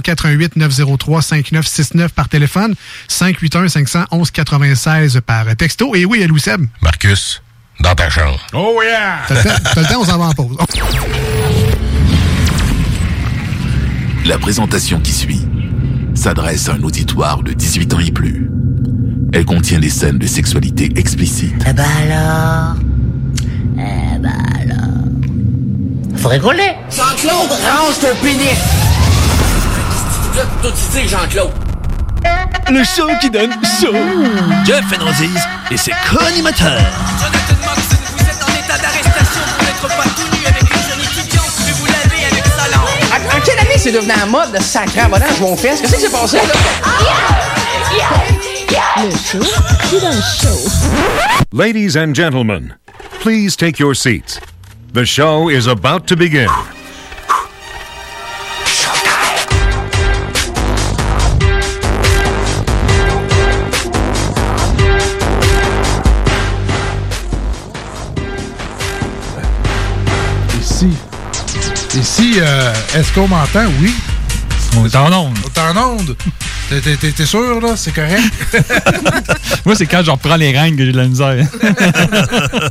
88 903 5969 par téléphone, 581 511 96 par texto. Et oui, Louis Seb? Marcus, dans ta chambre. Oh yeah! T'as le temps, t'as le temps, on s'en va en pause. La présentation qui suit s'adresse à un auditoire de 18 ans et plus. Elle contient des scènes de sexualité explicite. Eh ben alors? Eh ben alors? Faut rigoler Jean-Claude, range ton pénis! Toi, tu dis Jean-Claude. Le show qui donne chaud. Jeff Fernandez et ses co-animateurs? Jonathan Moxon, vous êtes en état d'arrestation pour n'être pas tout nu avec une jeune étudiante, mais vous l'avez avec sa langue. En, en quelle année c'est devenu en mode de sacré abonnage mon fils? Qu'est-ce qui s'est passé là? Le show qui donne chaud. Ladies and gentlemen, please take your seats. The show is about to begin. Ici, euh, est-ce qu'on m'entend? Oui. On est en onde. On est en onde. T'es- t'es- T'es t'es sûr, là? C'est correct? Moi, c'est quand je reprends les règnes que j'ai de la misère.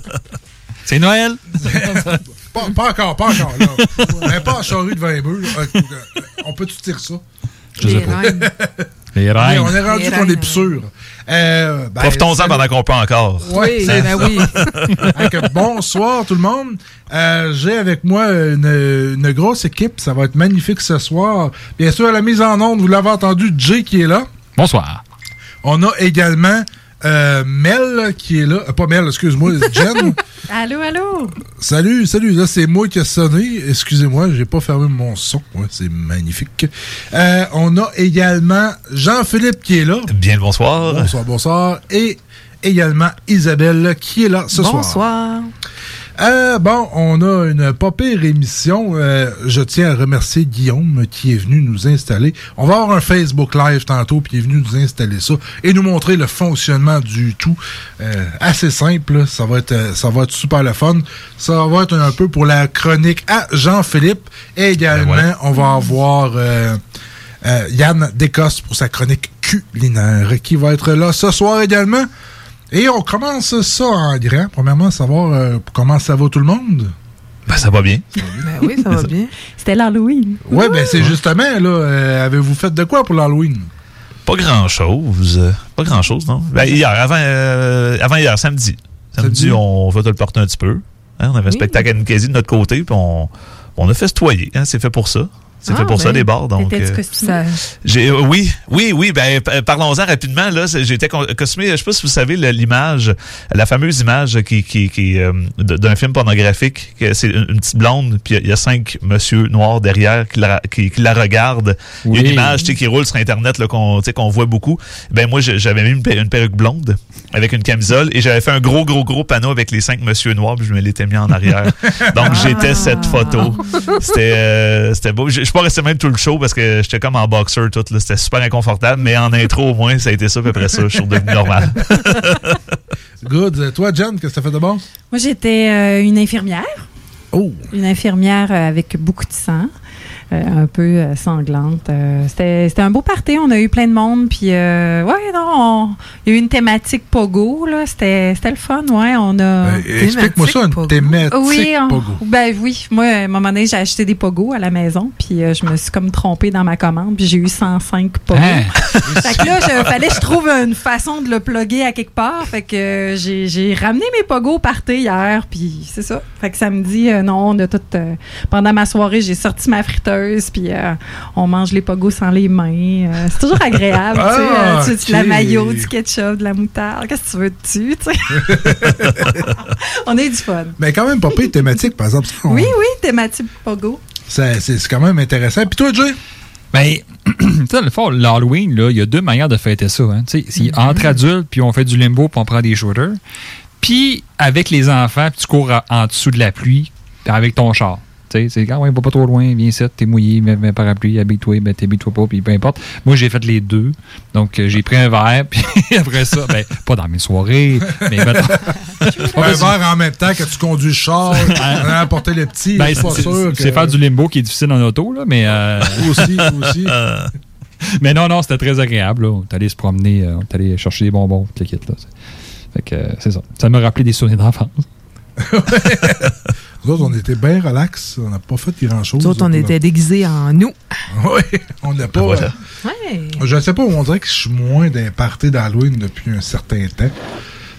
c'est Noël? pas, pas encore, pas encore, là. Mais pas en charrue de 20 bœufs. là. Euh, On peut-tu dire ça? Je sais pas. Les Mais règnes. on est rendu qu'on est plus sûr. Euh, ben, Profitons-en pendant qu'on peut encore. Oui, Ça- ben oui. Bonsoir tout le monde. Euh, J'ai avec moi une, une grosse équipe. Ça va être magnifique ce soir. Bien sûr, à la mise en onde, vous l'avez entendu, Jay qui est là. Bonsoir. On a également euh, Mel qui est là. Euh, pas Mel, excuse-moi, Jen. Allô, allô? salut, salut. Là, c'est moi qui ai sonné. Excusez-moi, j'ai pas fermé mon son. Ouais, c'est magnifique. Euh, on a également Jean-Philippe qui est là. Bien le bonsoir. Bonsoir, bonsoir. Et également Isabelle qui est là ce soir. Bonsoir. Euh, bon, on a une pas pire émission. Euh, je tiens à remercier Guillaume qui est venu nous installer. On va avoir un Facebook Live tantôt, puis il est venu nous installer ça et nous montrer le fonctionnement du tout. Euh, assez simple, ça va être euh, ça va être super le fun. Ça va être un peu pour la chronique à Jean-Philippe. Et également, Ben ouais. on va avoir Yann Descostes pour sa chronique culinaire qui va être là ce soir également. Et on commence ça en grand. Premièrement, savoir euh, comment ça va tout le monde. Ben, ça va bien. Ben oui, ça va bien. C'était l'Halloween. Ouais, ben c'est justement, là, euh, avez-vous fait de quoi pour l'Halloween? Pas grand-chose. Pas grand-chose, non? Ben, hier, avant, euh, avant hier, samedi. Samedi, Samedi? on va te le porter un petit peu. Hein, on avait un Oui. spectacle à Nicasie de notre côté, puis on, on a festoyé. Hein, c'est fait pour ça. C'est fait Ah, pour ça, les bars. Donc, euh? J'ai, euh, oui, oui, oui. Ben, parlons-en rapidement. Là, j'étais costumé. Je sais pas si vous savez l'image, la fameuse image qui, qui, qui euh, d'un film pornographique. que C'est une, une petite blonde, puis il y a- il y, a cinq monsieur noirs derrière qui la, qui, qui la regardent. Il y a Oui. une image, tu sais, qui roule sur Internet là, qu'on, tu sais, qu'on voit beaucoup. Ben moi, j'avais mis une, per- une perruque blonde avec une camisole et j'avais fait un gros, gros, gros panneau avec les cinq monsieur noirs, puis je me l'étais mis en arrière. Donc j'étais cette photo. C'était, euh, c'était beau. Je je suis pas resté même tout le show parce que j'étais comme en boxer tout. là. C'était super inconfortable, mais en intro au moins, ça a été ça. Puis après ça, je suis redevenu normal. Good. Toi, Jen, qu'est-ce que t'as fait de bon? Moi, j'étais euh, une infirmière. Oh! Une infirmière euh, avec beaucoup de sang. Euh, un peu euh, sanglante. Euh, C'était c'était un beau party. On a eu plein de monde. Puis, euh, ouais, non, on- il y a eu une thématique pogo. là. C'était c'était le fun, ouais. On a. Euh, Explique-moi ça, une thématique Oui, on- pogo. ben oui. Moi, à un moment donné, j'ai acheté des pogos à la maison, puis euh, je me suis comme trompée dans ma commande, puis j'ai eu 105 pogos. Hein? fait que là, il fallait que je trouve une façon de le plugger à quelque part. Fait que euh, j'ai ramené mes pogos au party hier, puis c'est ça. Fait que samedi, euh, non, on a tout. euh, pendant ma soirée, j'ai sorti ma friteuse, puis euh, on mange les pogos sans les mains. Euh, c'est toujours agréable, tu sais. Ah, euh, tu sais, de la mayo, du ketchup, de la moutarde. Qu'est-ce que tu veux dessus, tu sais? on a eu du fun. Mais quand même pas pire thématique, par exemple. On- Oui, oui, thématique pogo. C'est c'est quand même intéressant. Puis toi, Jay? Ben, tu sais, le fond, l'Halloween, là, il y a deux manières de fêter ça. Hein. Tu sais, c'est entre adultes, puis on fait du limbo, puis on prend des shooters. Puis avec les enfants, puis tu cours à- en dessous de la pluie, puis avec ton char. Tu sais, c'est quand ouais, va pas trop loin, viens ici, t'es mouillé, mets, mets parapluie, habille-toi, ben t'habilles-toi pas, puis peu importe. Moi, j'ai fait les deux. Donc, euh, j'ai pris un verre, puis après ça, ben, pas dans mes soirées, mais mettons- un verre en même temps que tu conduis le char, apporté le petit. Ben, je suis pas c'est- sûr c'est faire du limbo qui est difficile en auto, là, mais. euh, Aussi, aussi. mais non, non, c'était très agréable. Là. On est allé se promener, euh, on est allé chercher des bonbons, tout le kit. Là. Fait que euh, c'est ça. Ça m'a rappelé des souvenirs d'enfance. Nous autres, on était bien relax. On n'a pas fait grand-chose. Nous autres, on était déguisés en nous. Oui, on n'a pas. Voilà. euh, Je ne sais pas, on dirait que je suis moins d'un party d'Halloween depuis un certain temps.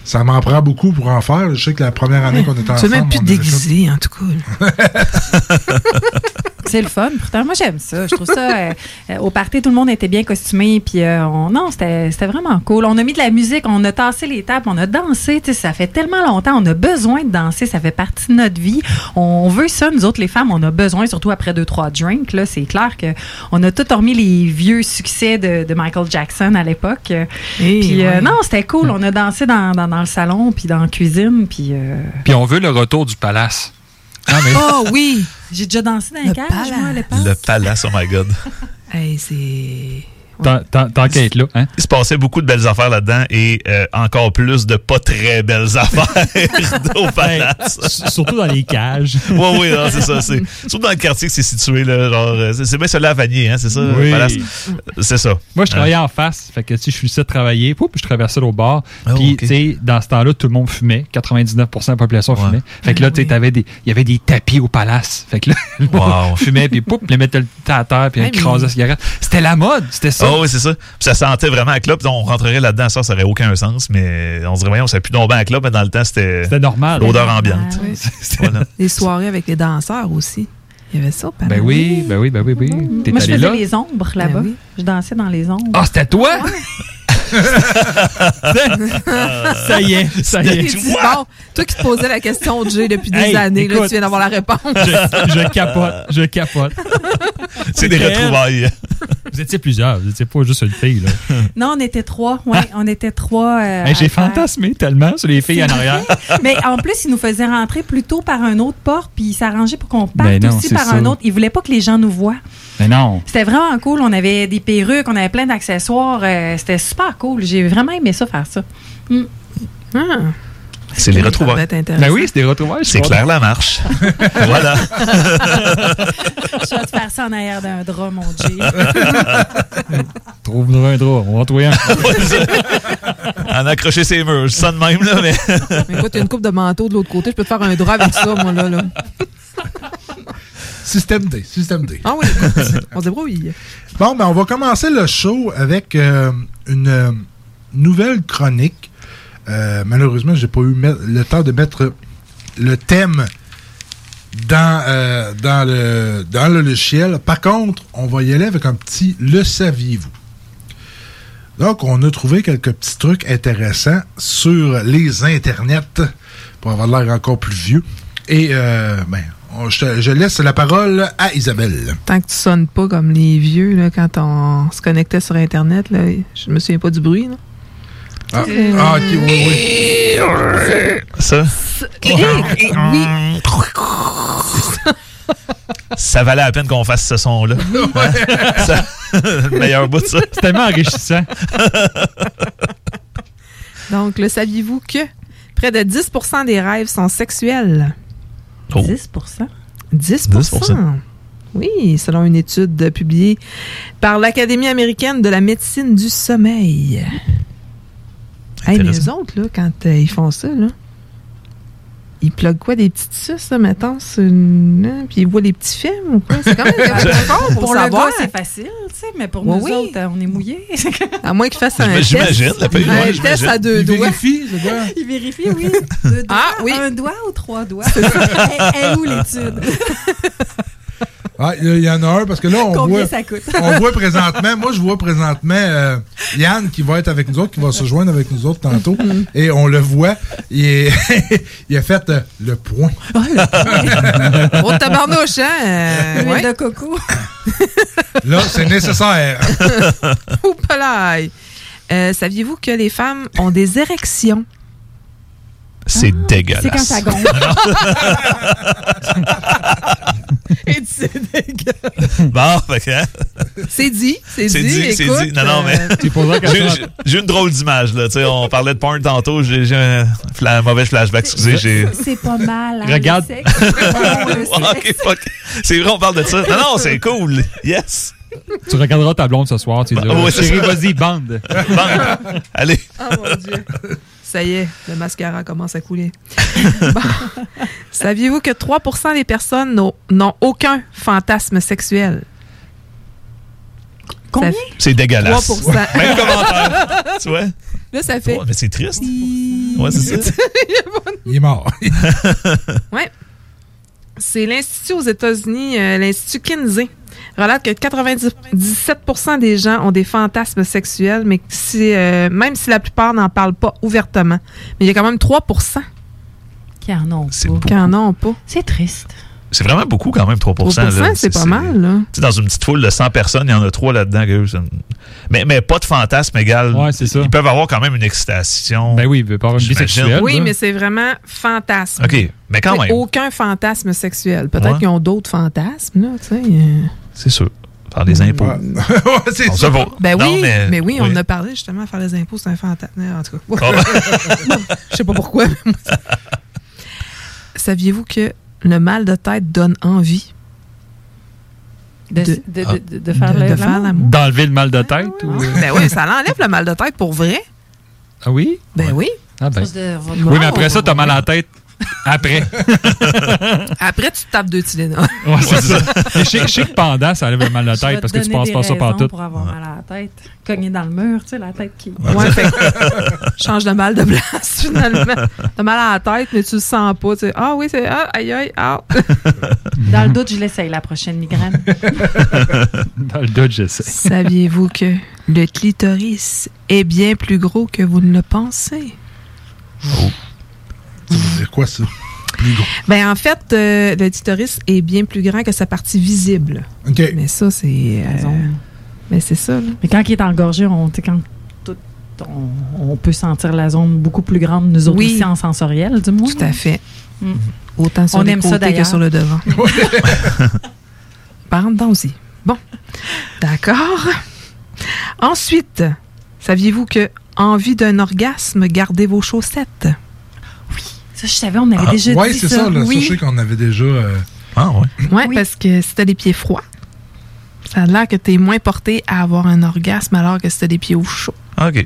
Ça m'en prend beaucoup pour en faire. Je sais que la première année qu'on était Tu ensemble. veux même plus déguiser, en tout cas. C'est le fun. Pourtant, moi, j'aime ça. Je trouve ça. euh, euh, au party, tout le monde était bien costumé. Puis, euh, on- non, c'était c'était vraiment cool. On a mis de la musique, on a tassé les tables, on a dansé. Tu sais, ça fait tellement longtemps. On a besoin de danser. Ça fait partie de notre vie. On veut ça, nous autres, les femmes. On a besoin, surtout après deux, trois drinks. Là, c'est clair que on a tout remis les vieux succès de, de Michael Jackson à l'époque. puis, euh, ouais. non, c'était cool. On a dansé dans, dans, dans le salon, puis dans la cuisine. Puis, euh, Puis on veut le retour du palace. Ah, mais- Oh oui! J'ai déjà dansé dans les cages, moi, à l'époque. Le palace, oh my god. Hey, c'est. Être là. Hein? Il se passait beaucoup de belles affaires là-dedans et euh, encore plus de pas très belles affaires au palace. Surtout dans les cages. Oui, oui, c'est ça. C'est, surtout dans le quartier que c'est situé, là, genre, euh, c'est, bien celui à Vanier, hein, c'est ça? Oui. le palace? C'est ça. Moi, je travaillais en face. Fait que si je finissais de travailler, poup, je traversais l'autre bord. Oh, Puis, tu sais, dans ce temps-là, tout le monde fumait. 99% de la population Ouais. fumait. Fait que là, tu sais, il y avait des tapis au palace. Fait que là, Wow. fumait, puis poup, les mettait à terre, puis Ouais, écrasait la cigarette. C'était la mode, c'était ça. Oh oui, c'est ça. Puis ça sentait vraiment la clope. On rentrerait là-dedans, ça, ça aurait aucun sens, mais on se dirait, voyons, ça n'a plus tomber à clope, mais dans le temps, c'était, C'était normal. l'odeur ambiante. Oui. Voilà. Les soirées avec les danseurs aussi. Il y avait ça, au Ben oui, ben oui, ben oui, oui. T'es Moi, je faisais là? les ombres là-bas. Ben oui. Je dansais dans les ombres. Ah, c'était toi? ça y est, ça y est. bon, toi qui te posais la question, Jay, depuis des Hey, années, là, tu viens d'avoir la réponse. Je, je capote, je capote. C'est des retrouvailles. Vous étiez plusieurs, vous étiez pas juste une fille, là. Non, on était trois. Oui, on était trois. euh, Hey, J'ai fantasmé tellement sur les filles en arrière. Mais en plus, ils nous faisaient rentrer plutôt par une autre porte, puis ils s'arrangeaient pour qu'on parte Ben non, aussi par ça. un autre. Ils voulaient pas que les gens nous voient. Mais non. C'était vraiment cool. On avait des perruques, on avait plein d'accessoires. euh, C'était super cool. J'ai vraiment aimé ça, faire ça. Mm. Ah, C'est les ça retrouvailles. Ben oui, c'est des retrouvailles. C'est crois. clair la marche. voilà. Je vais te faire ça en arrière d'un drap, mon Dieu. Trouve-nous un drap, on va en trouver un. En accrocher ses murs. Sens de même, là, mais. Mais écoute, une coupe de manteau de l'autre côté. Je peux te faire un drap avec ça, moi, là. là. Système D, système D. Ah oui, on se débrouille. Bon, ben, on va commencer le show avec euh, une euh, nouvelle chronique. Euh, malheureusement, j'ai pas eu le temps de mettre le thème dans, euh, dans, le, logiciel. Par contre, on va y aller avec un petit Le saviez-vous? Donc, on a trouvé quelques petits trucs intéressants sur les internets pour avoir l'air encore plus vieux. Et, euh, ben, je, laisse la parole à Isabelle. Tant que tu sonnes pas comme les vieux, quand on se connectait sur Internet, là, je me souviens pas du bruit. Ah, Euh, ah, ok, oui, oui. Ça? Oui. Ça valait la peine qu'on fasse ce son-là. Ça- le meilleur bout de ça. C'est tellement enrichissant. Donc, le saviez-vous que près de 10% des rêves sont sexuels? Oh. 10% 10% Oui, selon une étude publiée par l'Académie américaine de la médecine du sommeil. Hey, mais eux autres, là, quand euh, ils font ça, là, ils pluguent quoi, des petites suces, là, mettons, sur une... hein, puis ils voient des petits films ou quoi? C'est quand même pour, Pour le savoir. gars, c'est facile, tu sais, mais pour Ouais, nous oui. autres, euh, on est mouillés. À moins qu'il fasse un test. j'imagine, la un test à deux Il doigts. vérifie, le gars. Il vérifie, oui. Deux doigts, Ah, oui. Un doigt ou trois doigts? Elle est où l'étude? Ah, il y- en a un parce que là, on Combien voit. ça coûte? on voit présentement, moi, je vois présentement euh, Yann qui va être avec nous autres, qui va se joindre avec nous autres tantôt. et on le voit. Il, est- il a fait euh, le point. Oh, tabarnouche, hein? euh, ouais. de coco. Là, c'est nécessaire. Oupalaï. Euh, Saviez-vous que les femmes ont des érections? C'est dégueulasse. C'est quand ça gonfle. Et c'est dégueulasse. Bon, fait que, hein? C'est dit, c'est C'est dit. dit, c'est dit. Non, non, mais. euh, question. J'ai- une drôle d'image, là. Tu sais, on parlait de porn tantôt. J'ai un, fla- mauvais flashback. Excusez, j'ai. C'est pas mal. hein, Regarde. Ok, fuck. C'est vrai, on parle de ça. Non, non, c'est cool. Yes. Tu regarderas ta blonde ce soir, tu dis Ah, ouais, c'est Chérie, ça. vas-y, bande. Bon, allez. Oh mon Dieu. Ça y est, le mascara commence à couler. Bon. Saviez-vous que 3% des personnes n'ont- aucun fantasme sexuel? Combien? C'est dégueulasse. 3 Même commentaire. Tu vois? Là, ça fait. Mais c'est triste. Ouais, c'est ça. Il est mort. Ouais. C'est l'Institut aux États-Unis, euh, l'Institut Kinsey, relate que 97% des gens ont des fantasmes sexuels, mais si, euh, même si la plupart n'en parlent pas ouvertement. Mais il y a quand même 3 Qui en ont C'est pas. qui en ont pas. C'est triste. C'est vraiment beaucoup quand même, 3 3 là. c'est pas mal, là. Dans une petite foule de 100 personnes, il y en a 3 là-dedans. que eux, ça- Mais, mais pas de fantasme égal. Ouais, c'est ça. Ils peuvent avoir quand même une excitation. Ben oui, avoir une vie sexuelle. Oui, là. mais c'est vraiment fantasme. OK, mais quand même. Aucun fantasme sexuel. Peut-être Ouais. qu'ils ont d'autres fantasmes, là, euh. C'est sûr. Faire des impôts. Ouais, c'est On ça. pas. Ben Non, oui, mais, oui, on oui. en a parlé justement, faire les impôts, c'est un fantasme. En tout cas, Ah je sais pas pourquoi. mais moi, ça- Saviez-vous que le mal de tête donne envie De, De- de, de, de, de faire de, le de faire l'amour. D'enlever le mal de tête? ou- Ben oui, ça l'enlève le mal de tête pour vrai. Ah oui? Ben oui. Ah ben. Oui, mais après ça, t'as mal à la tête. Après. Après, tu te tapes deux Tylenol. Ouais, c'est ça. Je sais- je sais que pendant, ça enlève le mal de tête parce que tu des pas ça par tout. pour avoir mal à la tête. Cogner dans le mur, tu sais, la tête qui... Ouais, fait que change de mal de place, finalement. T'as mal à la tête, mais tu le sens pas. Tu sais, ah oui, c'est. Ah, aïe, aïe, ah. Dans le doute, je l'essaye, la prochaine migraine. Dans le doute, je sais. Saviez-vous que le clitoris est bien plus gros que vous ne le pensez? Ça veut dire quoi, ça? Plus gros. Ben, en fait, euh, le clitoris est bien plus grand que sa partie visible. OK. Mais ça, c'est. euh, Raison. mais c'est ça, là. Mais quand il est engorgé, on, quand tout- on, on peut sentir la zone beaucoup plus grande, nous autres Oui. aussi en sensoriel, du moins. Tout à fait. Mm. Autant sur On les aime ça, côtés que d'ailleurs. sur le devant. Par en dedans aussi. Bon. D'accord. Ensuite, saviez-vous que envie d'un orgasme, gardez vos chaussettes? Ça, je savais, on avait Ah, déjà ouais, dit c'est ça. ça. Là, oui. ça, je sais qu'on avait déjà. euh, Ah, ouais. Ouais, Oui. parce que si t'as les pieds froids, ça a l'air que t'es moins porté à avoir un orgasme alors que si t'as des pieds au chaud. OK.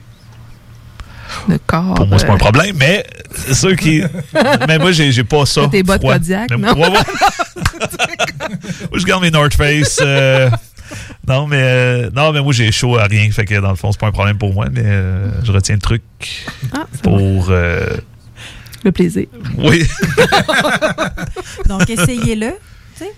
Le corps. Pour moi, c'est pas un euh, problème, mais ceux qui. mais moi, j'ai j'ai pas ça. T'as tes bottes. Kodiak, non? Ouais, ouais. moi, je garde mes North Face. euh, Non, mais euh, non, mais moi j'ai chaud à rien, fait que dans le fond c'est pas un problème pour moi, mais euh, je retiens le truc Ah, pour euh, Le plaisir. oui. Donc, essayez-le.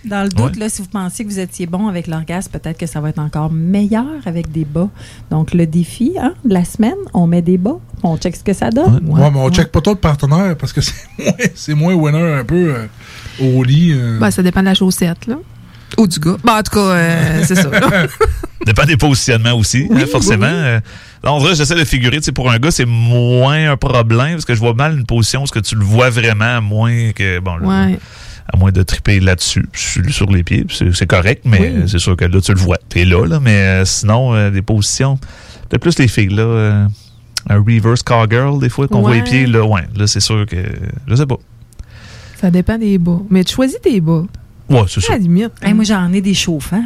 Dans le doute, là, si vous pensiez que vous étiez bon avec l'orgasme, peut-être que ça va être encore meilleur avec des bas. Donc, le défi hein, de la semaine, on met des bas, on check ce que ça donne. Ouais, mais on check pas trop le partenaire parce que c'est moins, c'est moins winner un peu euh, au lit. euh. Ben, ça dépend de la chaussette, là. Ou du gars. Ben, en tout cas, euh, c'est ça. Dépend des positionnements aussi, hein, forcément. Euh, là, on dirait, j'essaie de figurer, tu sais, pour un gars, c'est moins un problème, parce que je vois mal une position où ce que tu le vois vraiment, à moins que, bon, là, Ouais. à moins de triper là-dessus, sur, sur les pieds, c'est c'est correct, mais Oui. c'est sûr que là, tu le vois. T'es là, là, mais euh, sinon, euh, des positions, peut-être plus les filles, là, euh, un reverse cowgirl, des fois, qu'on voit les pieds, là, ouais, là, c'est sûr que, je sais pas. Ça dépend des bas. Mais tu choisis tes bas. Ouais, c'est À la limite. Hey, moi, j'en ai des chauffants.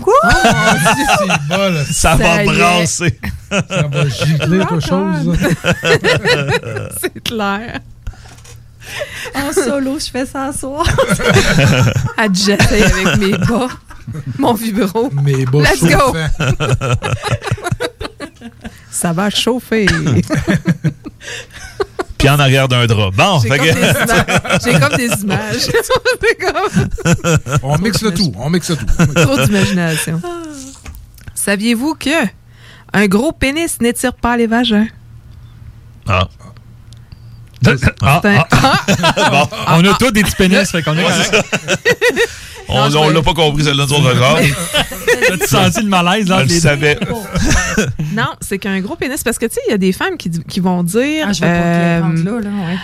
Quoi? C'est là. Ça, Ça va brasser. Ça va gicler quelque chose. C'est clair. En solo, je fais ça à soir. À j'essaye avec mes bas. Mon vibro. Mes bas Let's go. Ça va chauffer. Puis en arrière d'un drap. Bon, J'ai comme, que- comme des images. Comme- On mixe le tout. On mixe le tout. Trop d'imagination. Saviez-vous que un gros pénis n'étire pas les vagins? Ah. Ah, ah. Bon. On a tous des petits pénis, fait qu'on est Ouais, correct. On, l'a pas compris, celle-là, nous autres, encore. T'as-tu senti le malaise Je entre le savais. Non, c'est qu'un gros pénis, parce que tu sais, il y a des femmes qui, qui vont dire. Ah, je vais pas euh, prendre là, là, ouais.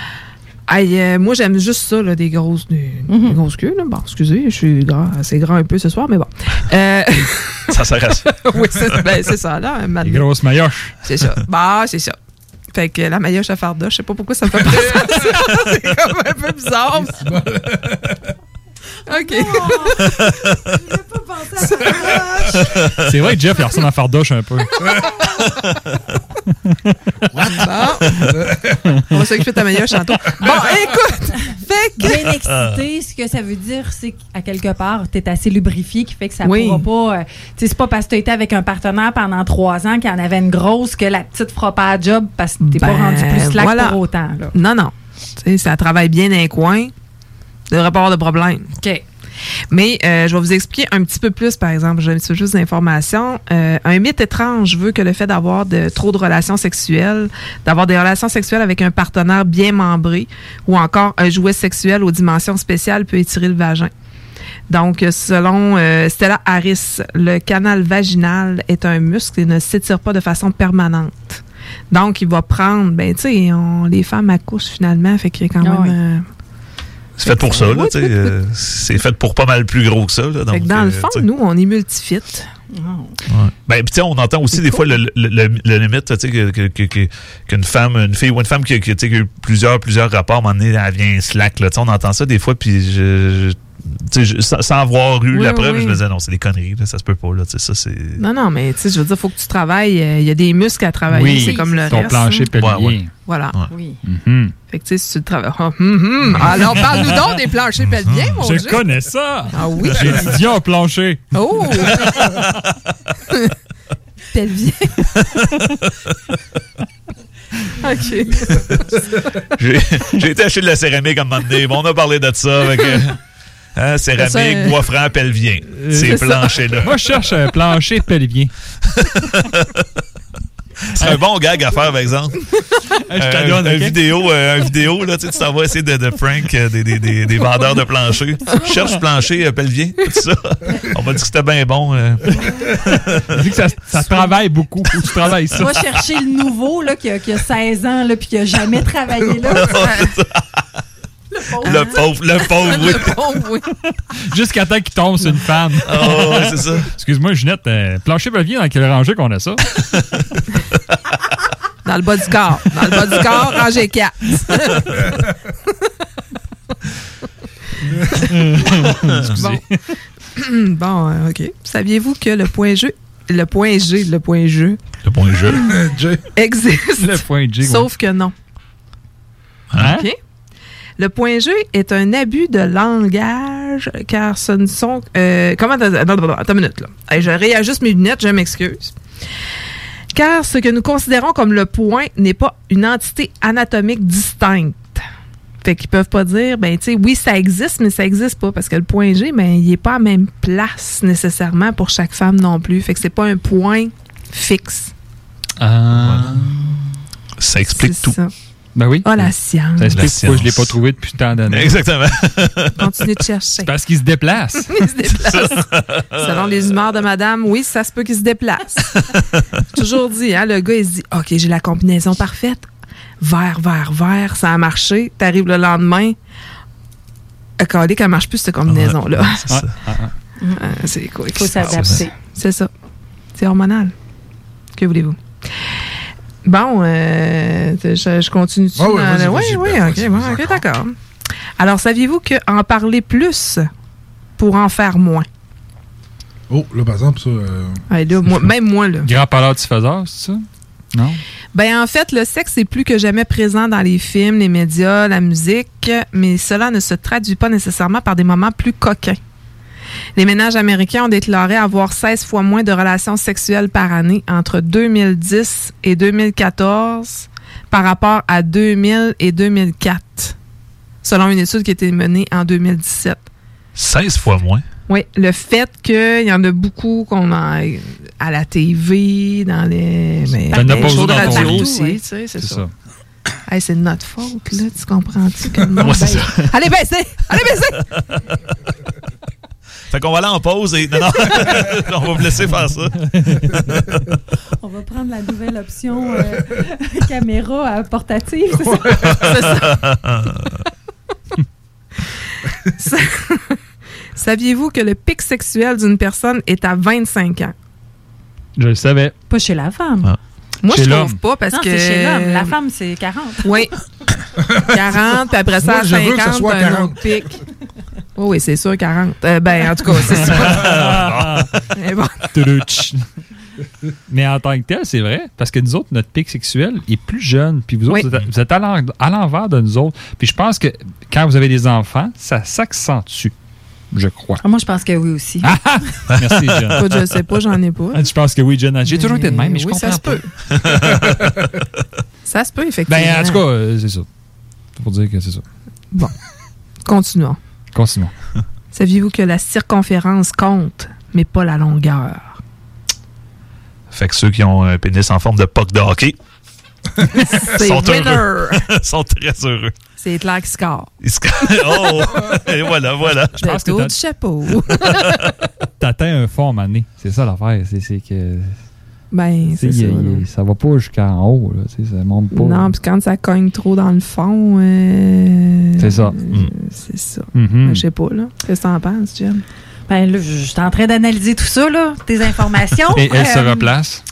Aïe, euh, moi, j'aime juste ça, là, des grosses, des, Mhm. des grosses queues. Là. Bon, excusez, je suis grand, assez grand un peu ce soir, mais bon. Euh, Ça sert à ça. oui, c'est ben, c'est ça, là. donné. grosses maillotches. C'est ça. Bah, c'est ça. Fait que la maillotche à farda, je sais pas pourquoi ça me fait penser à ça. C'est comme un peu bizarre. OK. C'est vrai que Jeff, il ressemble à Fardoche un peu. Bon. On va s'occuper de ta maillotche tantôt. Bon, écoute, fait que... Bien excité, ce que ça veut dire, c'est qu'à quelque part, tu es assez lubrifié, qui fait que ça Oui. pourra pas. euh, tu sais, c'est pas parce que tu été avec un partenaire pendant trois ans qu'il y en avait une grosse que la petite fera pas la job parce que t'es pas Ben, rendu plus slack voilà. pour autant. Là. Non, non. Tu sais, ça travaille bien dans les coins. Il devrait pas avoir de problème. OK. Mais euh, je vais vous expliquer un petit peu plus, par exemple. J'ai un petit peu plus d'informations. Euh, un mythe étrange veut que le fait d'avoir de, trop de relations sexuelles, d'avoir des relations sexuelles avec un partenaire bien membré ou encore un jouet sexuel aux dimensions spéciales peut étirer le vagin. Donc, euh, selon euh, Stella Harris, le canal vaginal est un muscle et ne s'étire pas de façon permanente. Donc, il va prendre, ben, tu sais, les femmes accouchent finalement, fait qu'il y a quand Ah même. oui. C'est fait pour ça, là, tu sais. euh, c'est fait pour pas mal plus gros que ça, là. fait Donc, que dans euh, le fond, nous, on est multifit. Ouais. Ben, puis on entend aussi des fois le, le, le, le limite, tu sais, que, que, qu'une femme, une fille ou une femme qui, a- qui, tu sais, qui a eu plusieurs, plusieurs rapports, à un moment donné, elle vient slack, là. Tu sais, on entend ça des fois, puis je- sans, sans avoir eu Oui, la preuve, oui. je me disais, non, c'est des conneries, là, ça se peut pas, là, tu sais, ça, c'est... Non, non, mais tu sais, je veux dire, il faut que tu travailles. euh, Il y a des muscles à travailler. Oui, c'est comme le ton reste. plancher hein. pelvien. Ouais, ouais. Voilà. Oui. Mhm. Fait que tu sais, si tu travailles. Hum, hum. Alors, parle-nous donc des planchers pelviens, mon Je Dieu. connais ça. Ah oui? J'ai étudié en plancher. Oh! pelvien. OK. J'ai été acheter de la céramique à un moment donné. Bon, on a parlé de ça. Hein, céramique, Ça, euh, bois franc, pelvien. Ces c'est ça. planchers-là. Moi, je cherche un plancher pelvien. C'est un bon gag à faire, par exemple. Je te Euh, donne, un, vidéo, euh, un vidéo, là, tu sais, tu t'en vas essayer de, de prank euh, des, des, des, des vendeurs de planchers. Je cherche plancher euh, pelvien, tout ça. On m'a dit que c'était bien bon. euh. Vu que ça, ça travaille beaucoup. Faut que tu travailles ça. Va chercher le nouveau là, qui, a, qui a 16 ans là, puis qui a jamais travaillé là. Le pauvre, le pauvre, oui. Le pauvre, oui. Jusqu'à temps qu'il tombe sur une femme. Oh, c'est ça. Excuse-moi, Ginette, euh, plancher pelvien, dans quelle rangée qu'on a ça? Dans le bas du corps. Dans le bas du corps, rangée 4. Excusez. bon, bon euh, OK. Saviez-vous que le point G, le point G, le point G Le point jeu. Jay. existe? Le point G. ouais. Sauf que non. Hein? OK? Le point G est un abus de langage car ce ne sont. euh, comment. Attends, attends, attends, attends une minute, là. Je réajuste mes lunettes, je m'excuse. Car ce que nous considérons comme le point n'est pas une entité anatomique distincte. Fait qu'ils peuvent pas dire, ben, tu sais, oui, ça existe, mais ça existe pas. Parce que le point G, ben, il est pas à la même place nécessairement pour chaque femme non plus. Fait que c'est pas un point fixe. Ah. Ça explique C'est tout. ça. Ben oui. Ah, la science. Ça explique pourquoi je l'ai science. pas trouvé depuis tant d'années. Exactement. Continue de chercher. Parce qu'il se déplace. Il se déplace. Selon les humeurs de madame, oui, ça se peut qu'il se déplace. Toujours dit, hein, le gars, il se dit OK, j'ai la combinaison parfaite. Vert, vert, vert, ça a marché. T'arrives le lendemain. Calé qu'elle marche plus, cette combinaison-là. Ouais, c'est ça. Ah, ah. Euh, c'est quoi? Il faut s'adapter. C'est ça. C'est hormonal. Que voulez-vous? Bon, euh, je, je continue. Ouais, ouais, vas-y, oui, oui, Ben, ok, bon, d'accord. Alors, saviez-vous qu'en parler plus pour en faire moins? Oh, là, par exemple, ça. euh, Ouais, là, moi- même moi, là. Grand parleur diffuseur, c'est ça? Non? Ben en fait, le sexe est plus que jamais présent dans les films, les médias, la musique, mais cela ne se traduit pas nécessairement par des moments plus coquins. Les ménages américains ont déclaré avoir 16 fois moins de relations sexuelles par année entre 2010 et 2014 par rapport à 2000 et 2004, selon une étude qui a été menée en 2017. 16 fois moins? Oui, le fait qu'il y en a beaucoup qu'on a à la TV, dans les, mais, as les pas shows de radio aussi, Ouais. tu sais, c'est ça. ça. Hey, c'est de notre faute, là, tu comprends-tu? Ouais, ça. Allez, baissez! Allez, baissez! Fait qu'on va aller en pause et. Non, non, on va vous laisser faire ça. On va prendre la nouvelle option euh, caméra euh, portative, c'est ça? C'est ça. Sa- Saviez-vous que le pic sexuel d'une personne est à 25 ans? Je le savais. Pas chez la femme. Moi, Chez je trouve pas parce non, que. c'est chez l'homme. La femme, c'est 40. Oui. 40, puis après ça, Moi, je veux que 50, ça soit un 40. autre pic. Oh, oui, c'est sûr, 40. Euh, ben, en tout cas, c'est ça. Mais bon. Mais en tant que tel, c'est vrai, parce que nous autres, notre pic sexuel est plus jeune, puis vous autres, Oui. vous êtes, à l'en- à l'envers de nous autres. Puis je pense que quand vous avez des enfants, ça s'accentue, je crois. Ah, moi, je pense que oui aussi. Merci, Jen. Écoute, je sais pas, j'en ai pas. Ah, Je pense que oui, Jen. J'ai toujours été de même, mais je oui, comprends ça se peut. Ça se peut, effectivement. Ben, en tout cas, euh, c'est ça. C'est pour dire que c'est ça. Bon, continuons. Continuons. Saviez-vous que la circonférence compte, mais pas la longueur? Fait que ceux qui ont un pénis en forme de puck de hockey sont winner. heureux. sont très heureux. C'est clair qui score. Oh! Et voilà, voilà. Je pense que du chapeau. T'atteins un fond donné. C'est ça l'affaire. C'est que. Ben, c'est ça. il- ça va pas jusqu'en haut. Là, ça monte pas. Non, puis quand ça cogne trop dans le fond, euh, C'est ça. c'est ça. Mhm. Je sais pas, là. Qu'est-ce que t'en penses, Jen? Ben là, je suis en train d'analyser tout ça, là, tes informations. Et elle se Euh, replace?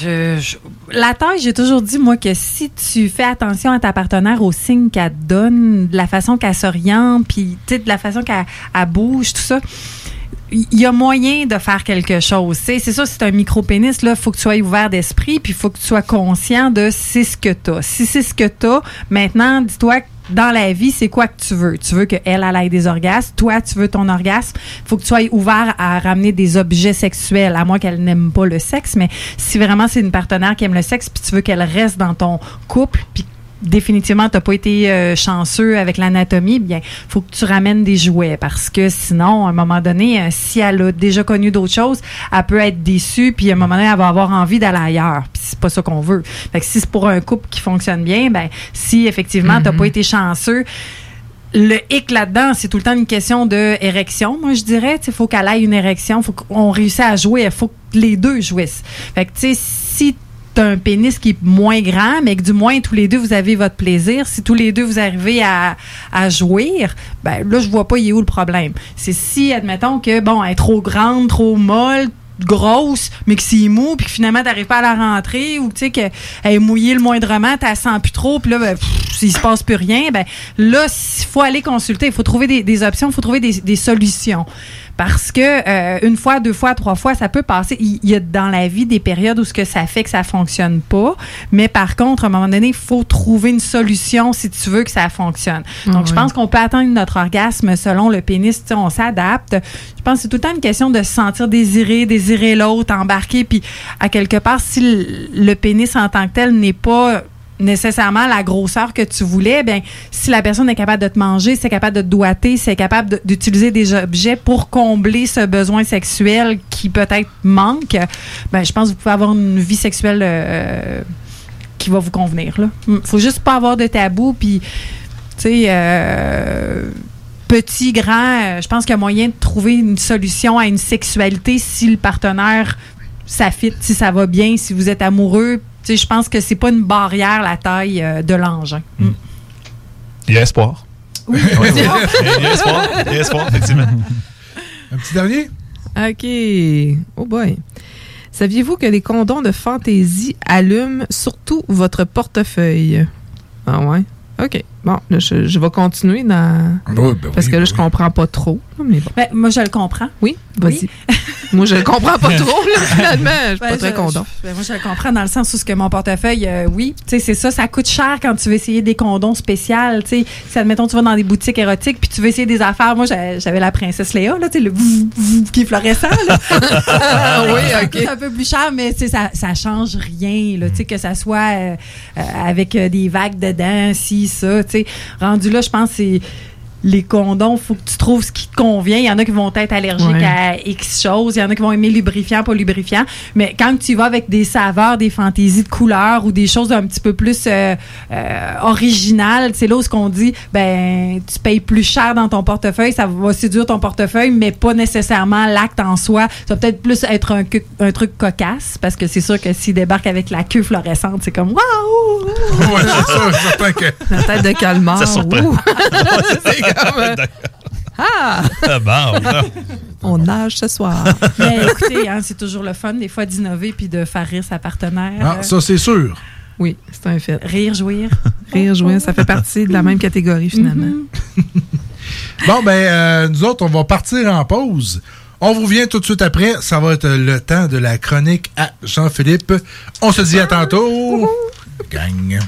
Je, je- la taille, j'ai toujours dit, moi, que si tu fais attention à ta partenaire aux signes qu'elle te donne, de la façon qu'elle s'oriente, puis tu sais, de la façon qu'elle elle bouge, tout ça, il y a moyen de faire quelque chose. C'est si c'est un micro-pénis, là, faut que tu sois ouvert d'esprit, puis il faut que tu sois conscient de c'est ce que tu as. Si c'est ce que tu as, maintenant, dis-toi dans la vie, c'est quoi que tu veux? Tu veux qu'elle, elle ait des orgasmes. Toi, tu veux ton orgasme. faut que tu sois ouvert à ramener des objets sexuels, à moins qu'elle n'aime pas le sexe. Mais si vraiment c'est une partenaire qui aime le sexe, puis tu veux qu'elle reste dans ton couple, puis définitivement, tu n'as pas été euh, chanceux avec l'anatomie, bien, faut que tu ramènes des jouets parce que sinon, à un moment donné, euh, si elle a déjà connu d'autres choses, elle peut être déçue, puis à un moment donné, elle va avoir envie d'aller ailleurs. Puis c'est pas ça qu'on veut. Fait que si c'est pour un couple qui fonctionne bien, ben, si effectivement, t'as pas été chanceux, le hic là-dedans, c'est tout le temps une question de érection, moi je dirais. Il faut qu'elle ait une érection, faut qu'on réussisse à jouer, il faut que les deux jouissent. Fait que, tu sais, si t'as un pénis qui est moins grand, mais que du moins tous les deux vous avez votre plaisir, si tous les deux vous arrivez à, à jouir, ben là je vois pas il est où le problème. C'est si, admettons que, bon, elle est trop grande, trop molle, grosse, mais que c'est mou, puis que finalement, t'arrives pas à la rentrer, ou tu sais qu'elle est mouillée le moindrement, t'as sens plus trop, puis là, ben, pff, il se passe plus rien, ben là, il faut aller consulter, il faut trouver des, options, il faut trouver des solutions. Parce que euh, une fois, deux fois, trois fois, ça peut passer. Il y a dans la vie des périodes où ce que ça fait que ça fonctionne pas, mais par contre, à un moment donné, il faut trouver une solution si tu veux que ça fonctionne. Donc, je pense qu'on peut atteindre notre orgasme selon le pénis, on s'adapte. Je pense que c'est tout le temps une question de se sentir désiré, désirer l'autre, embarquer, puis à quelque part, si le pénis en tant que tel n'est pas nécessairement la grosseur que tu voulais, ben si la personne est capable de te manger, c'est capable de te doiter, c'est capable d'utiliser des objets pour combler ce besoin sexuel qui peut-être manque, ben je pense que vous pouvez avoir une vie sexuelle euh, qui va vous convenir là. Mm. Faut juste pas avoir de tabou puis tu sais euh, petit, grand, euh, je pense qu'il y a moyen de trouver une solution à une sexualité si le partenaire ça si ça va bien, si vous êtes amoureux. Sais, je pense que c'est pas une barrière la taille euh, de l'engin. Mm. Il y a espoir. Oui, Oui, oui. Il y a espoir. Il y a espoir, effectivement. Un petit dernier? OK. Oh boy. Saviez-vous que les condoms de fantaisie allument surtout votre portefeuille? Ah ouais? OK. Bon, là, je, je vais continuer dans. Oui, ben parce oui, que là, ben je comprends pas trop. Mais bon. Ben, moi, je le comprends. Oui, vas-y. moi, je le comprends pas trop, là, finalement. Je suis Ben, pas très content. je- ben, moi, je le comprends dans le sens où ce que mon portefeuille, euh, oui, tu sais, c'est ça, ça coûte cher quand tu veux essayer des condoms spéciaux. Tu sais, si, admettons, tu vas dans des boutiques érotiques puis tu veux essayer des affaires. Moi, j'a- j'avais la princesse Léa, là, tu sais, le qui est fluorescent, là. Ah oui, ça ok. coûte un peu plus cher, mais tu sais, ça, ça change rien, là, tu sais, que ça soit euh, euh, avec euh, des vagues dedans, si, ça, tu sais. Rendu là, je pense que c'est les condoms, faut que tu trouves ce qui te convient. Il y en a qui vont être allergiques Ouais. à X choses. Il y en a qui vont aimer lubrifiant, pas lubrifiant. Mais quand tu vas avec des saveurs, des fantaisies de couleurs ou des choses un petit peu plus euh, euh, originales, c'est là où ce qu'on dit, ben, tu payes plus cher dans ton portefeuille, ça va séduire ton portefeuille, mais pas nécessairement l'acte en soi. Ça va peut-être plus être un, truc cocasse, parce que c'est sûr que s'il débarque avec la queue fluorescente, c'est comme waouh! Ouais, c'est sûr, certain que. La tête de calmar. Ça surprend. comme. Ah! Ah, bon. On nage ce soir. Mais écoutez, hein, c'est toujours le fun, des fois, d'innover puis de faire rire sa partenaire. Ah, ça, c'est sûr. Oui, c'est un fait. Rire, jouir. Rire, jouer, ça fait partie de la même catégorie, finalement. Bon, ben, euh, nous autres, on va partir en pause. On vous revient tout de suite après. Ça va être le temps de la chronique à Jean-Philippe. On se dit à tantôt. Gang.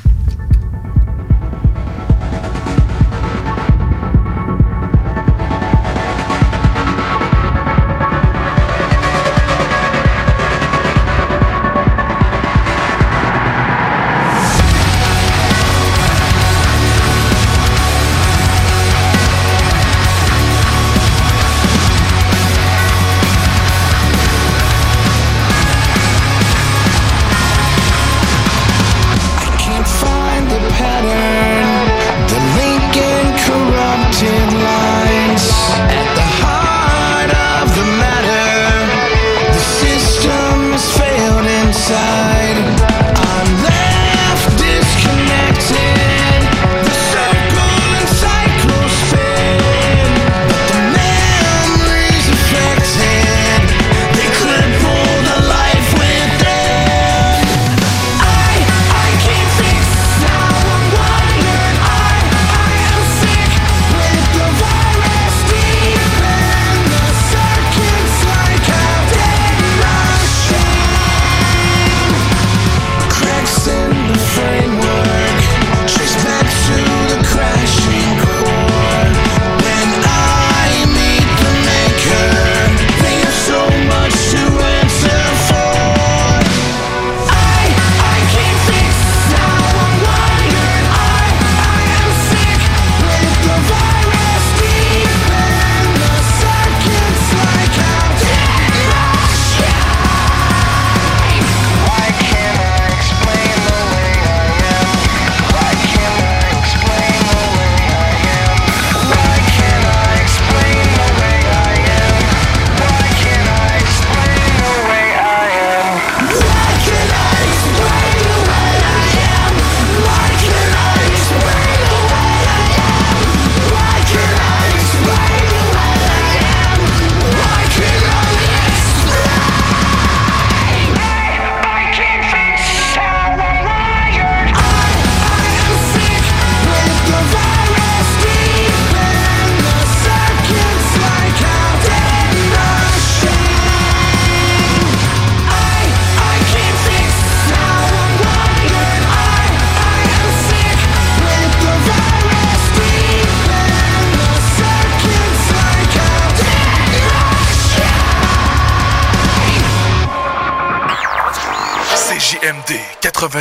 side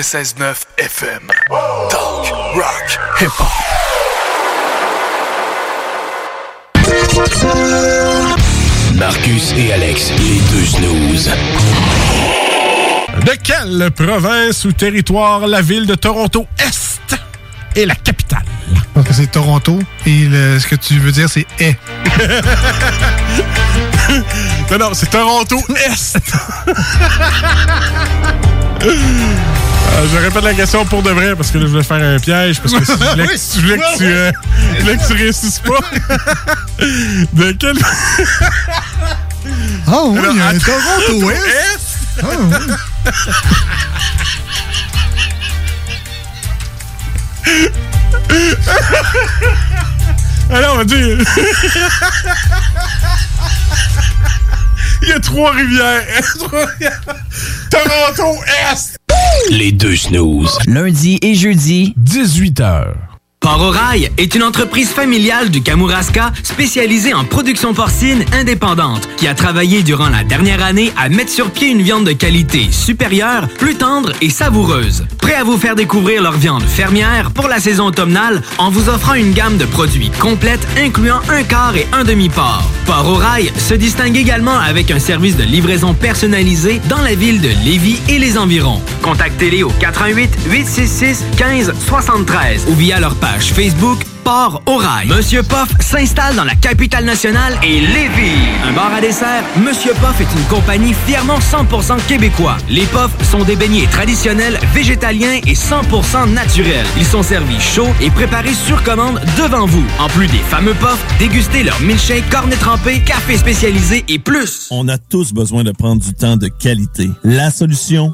96.9 FM. Talk, rock, hip-hop. Marcus et Alex, les deux snooze. De quelle province ou territoire la ville de Toronto Est est la capitale? Parce que c'est Toronto et le- ce que tu veux dire, c'est est. non, non, c'est Toronto Est. Euh, je répète la question pour de vrai parce que là, je voulais faire un piège parce que si je voulais, que- je voulais que, tu, euh, je voulais que tu réussisses pas. de quelle. Oh oui, il y a un. Toronto Est. Est. Ah oui. Alors, on va dire. Il y a trois-rivières. Trois-Rivières. Toronto Est. Les deux snooze. Lundi et jeudi, 18h. Port au Rail est une entreprise familiale du Kamouraska spécialisée en production porcine indépendante qui a travaillé durant la dernière année à mettre sur pied une viande de qualité supérieure, plus tendre et savoureuse. Prêt à vous faire découvrir leur viande fermière pour la saison automnale en vous offrant une gamme de produits complète incluant un quart et un demi-port. Port au Rail se distingue également avec un service de livraison personnalisé dans la ville de Lévis et les environs. Contactez-les au 88 866 15 73 ou via leur page Facebook Port au rail. Monsieur Poff s'installe dans la capitale nationale et Lévis. Un bar à dessert, Monsieur Poff est une compagnie fièrement 100% québécois. Les Poffs sont des beignets traditionnels, végétaliens et 100% naturels. Ils sont servis chauds et préparés sur commande devant vous. En plus des fameux Poffs, dégustez leur milkshake, cornet trempé, café spécialisé et plus. On a tous besoin de prendre du temps de qualité. La solution,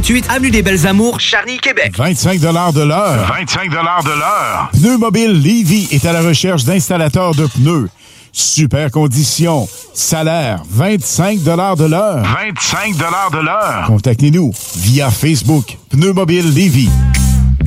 3648 Avenue des Belles Amours, Charny, Québec. 25 de l'heure. 25 de l'heure. Pneu Mobile Levy est à la recherche d'installateurs de pneus. Super conditions. Salaire 25 de l'heure. 25 de l'heure. Contactez-nous via Facebook. Pneu Mobile Levy.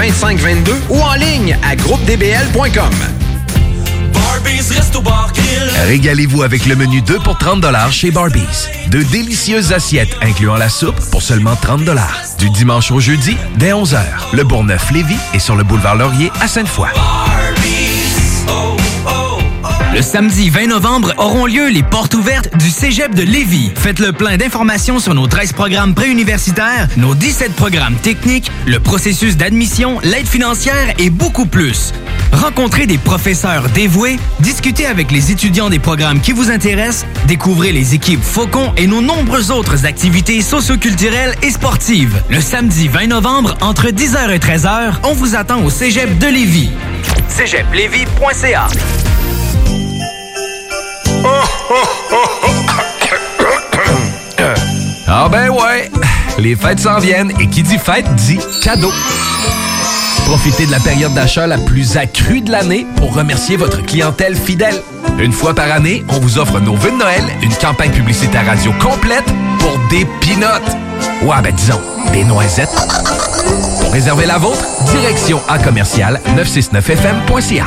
2522 ou en ligne à groupedbl.com. Régalez-vous avec le menu 2 pour 30 chez Barbies. De délicieuses assiettes incluant la soupe pour seulement 30 Du dimanche au jeudi, dès 11h. Le Bourgneuf-Lévis est sur le boulevard Laurier à Sainte-Foy. Le samedi 20 novembre auront lieu les portes ouvertes du Cégep de Lévis. Faites le plein d'informations sur nos 13 programmes préuniversitaires, nos 17 programmes techniques, le processus d'admission, l'aide financière et beaucoup plus. Rencontrez des professeurs dévoués, discutez avec les étudiants des programmes qui vous intéressent, découvrez les équipes Faucon et nos nombreuses autres activités socioculturelles et sportives. Le samedi 20 novembre, entre 10h et 13h, on vous attend au Cégep de Lévis. cégeplévis.ca Ah ben ouais, les fêtes s'en viennent et qui dit fête dit cadeau. Profitez de la période d'achat la plus accrue de l'année pour remercier votre clientèle fidèle. Une fois par année, on vous offre nos vœux de Noël, une campagne publicitaire radio complète pour des pinottes. Ouais, ben disons, des noisettes. Pour réserver la vôtre, direction à commercial 969fm.ca.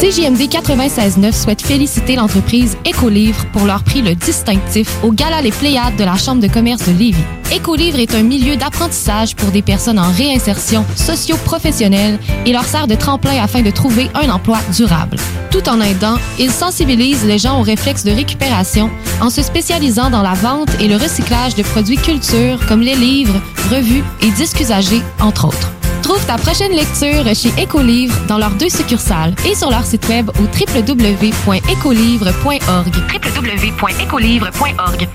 CJMD 96.9 souhaite féliciter l'entreprise Écolivre pour leur prix le distinctif au Gala Les Pléiades de la Chambre de commerce de Lévis. Écolivre est un milieu d'apprentissage pour des personnes en réinsertion socio-professionnelle et leur sert de tremplin afin de trouver un emploi durable. Tout en aidant, ils sensibilisent les gens aux réflexes de récupération en se spécialisant dans la vente et le recyclage de produits culture comme les livres, revues et disques usagés, entre autres. Trouve ta prochaine lecture chez Écolivre dans leurs deux succursales et sur leur site web au www.écolivre.org. www.écolivre.org.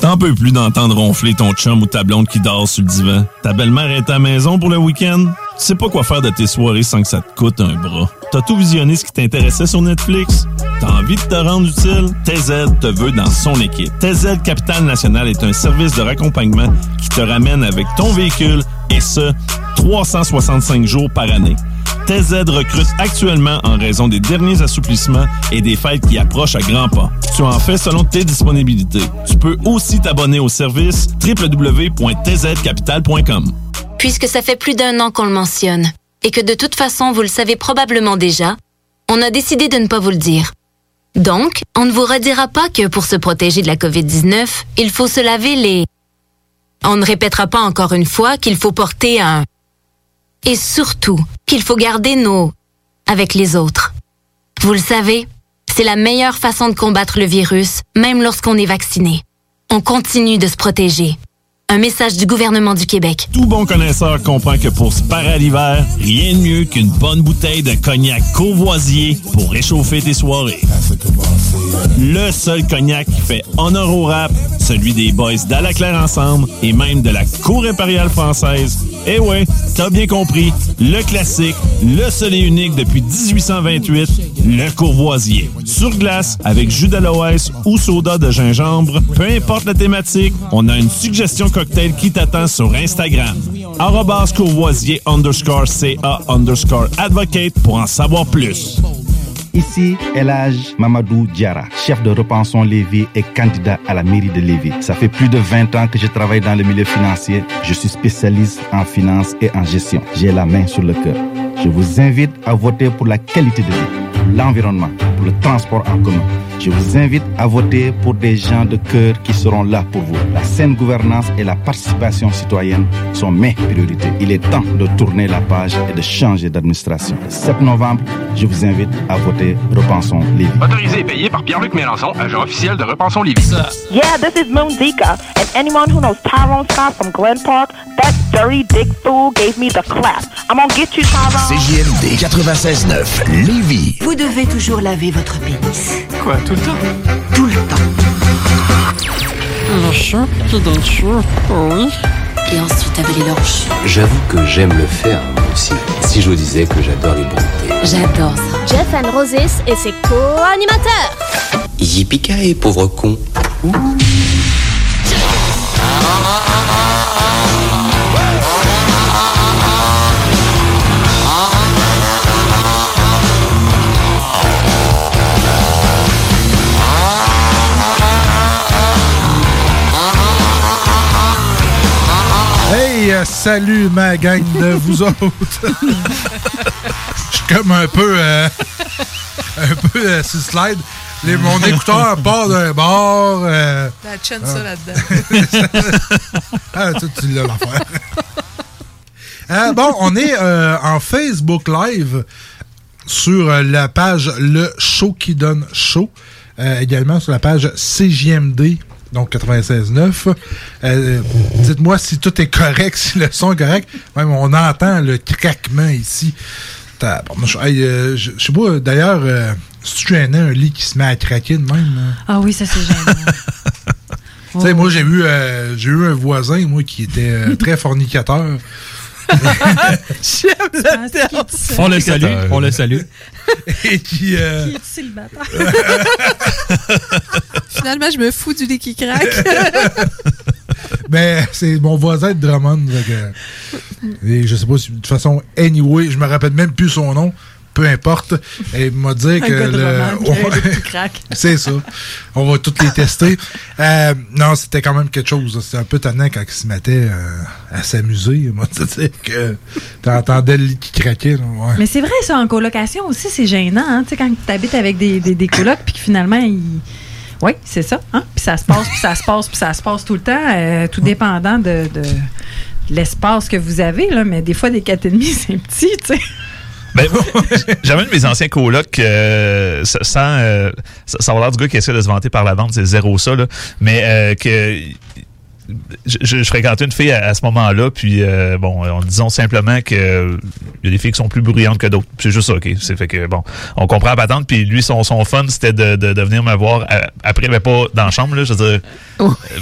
T'en peux plus d'entendre ronfler ton chum ou ta blonde qui dort sur le divan. Ta belle-mère est à la maison pour le week-end? Tu sais pas quoi faire de tes soirées sans que ça te coûte un bras. T'as tout visionné ce qui t'intéressait sur Netflix? T'as envie de te rendre utile? TZ te veut dans son équipe. TZ Capital National est un service de raccompagnement qui te ramène avec ton véhicule et ce, 365 jours par année. TZ recrute actuellement en raison des derniers assouplissements et des fêtes qui approchent à grands pas. Tu en fais selon tes disponibilités. Tu peux aussi t'abonner au service www.tzcapital.com. Puisque ça fait plus d'un an qu'on le mentionne, et que de toute façon vous le savez probablement déjà, on a décidé de ne pas vous le dire. Donc, on ne vous redira pas que pour se protéger de la COVID-19, il faut se laver les... On ne répétera pas encore une fois qu'il faut porter un... Et surtout, qu'il faut garder nos... avec les autres. Vous le savez, c'est la meilleure façon de combattre le virus, même lorsqu'on est vacciné. On continue de se protéger. Un message du gouvernement du Québec. Tout bon connaisseur comprend que pour se parer à l'hiver, rien de mieux qu'une bonne bouteille de cognac courvoisier pour réchauffer tes soirées. Le seul cognac qui fait honneur au rap, celui des boys d'Alaclaire Ensemble et même de la Cour impériale française. Eh ouais, t'as bien compris, le classique, le seul et unique depuis 1828, le courvoisier. Sur glace, avec jus d'aloès ou soda de gingembre, peu importe la thématique, on a une suggestion cocktail qui t'attend sur Instagram. Courvoisier underscore CA underscore advocate pour en savoir plus. Ici, Elage Mamadou Diara, chef de Repensons Lévis et candidat à la mairie de Lévis. Ça fait plus de 20 ans que je travaille dans le milieu financier. Je suis spécialiste en finance et en gestion. J'ai la main sur le cœur. Je vous invite à voter pour la qualité de vie, pour l'environnement, pour le transport en commun. Je vous invite à voter pour des gens de cœur qui seront là pour vous. La saine gouvernance et la participation citoyenne sont mes priorités. Il est temps de tourner la page et de changer d'administration. Le 7 novembre, je vous invite à voter Repensons Lévis. Autorisé et payé par Pierre-Luc Mélenchon, agent officiel de Repensons Lévis. Yeah, this is Moon Zika, and anyone who knows Tyrone Scott from Glen Park, that dirty dick fool gave me the clap. I'm gonna get you, Tyrone. CJMD 96.9, Lévis. Vous devez toujours laver votre pénis. Quoi, tout le temps? Tout le temps. Le chat qui donne chaud, oui. Et ensuite avaler chien. J'avoue que j'aime le faire, moi aussi. Si je vous disais que j'adore les brontés. J'adore ça. Jeff and Roses et ses co-animateurs. Yippee pauvre con. Salut ma gang de vous autres. Je suis comme un peu, euh, un peu euh, sur le slide. Les, mon écouteur part d'un bord. euh, La chaîne ça là-dedans. ah, tu l'as l'affaire. Euh, bon, on est euh, en Facebook Live sur la page Le Show qui donne show. Également sur la page CJMD, donc 96.9. Euh, Dites-moi si tout est correct, si le son est correct. Même on entend le craquement ici. Hey, euh, je sais pas, d'ailleurs, euh, si tu gênant un lit qui se met à craquer de même. hein? Ah oui, ça c'est gênant. Tu sais, moi, j'ai eu, euh, j'ai eu un voisin, moi, qui était euh, très fornicateur. J'aime le terme. On le salue, on le salue. Et qui. euh, Qui est célibataire? Finalement, je me fous du lit qui craque. Mais c'est mon voisin de Drummond. fait que- et je sais pas si, de toute façon, anyway, je me rappelle même plus son nom. Peu importe. Et m'a dit que le. C'est ça. On va toutes les tester. Euh, non, c'était quand même quelque chose. C'était un peu tannant quand il se mettait euh, à s'amuser. Moi, tu sais, que t'entendais le lit qui craquait. là, ouais. Mais c'est vrai, ça, en colocation aussi, c'est gênant. Hein? Tu sais, quand tu habites avec des, des, des colocs, puis que finalement, ils. Oui, c'est ça. Hein? Puis ça se passe, puis ça se passe, puis ça se passe tout le temps, euh, tout dépendant de, de- de l'espace que vous avez. Là. Mais des fois, des 4,5, c'est petit, tu sais. Ben, J'avais un de mes anciens colocs, euh, sans, euh, ça, ça va l'air du gars qui essaie de se vanter par la vente, c'est zéro ça, là, mais euh, que je, je- fréquentais une fille à, à ce moment-là, puis euh, bon, en disant simplement que euh, il y a des filles qui sont plus bruyantes que d'autres. C'est juste ça, ok? C'est fait que bon, on comprend la patente, puis lui, son, son fun, c'était de, de, de venir me voir à- après, mais pas dans la chambre, là, je veux dire.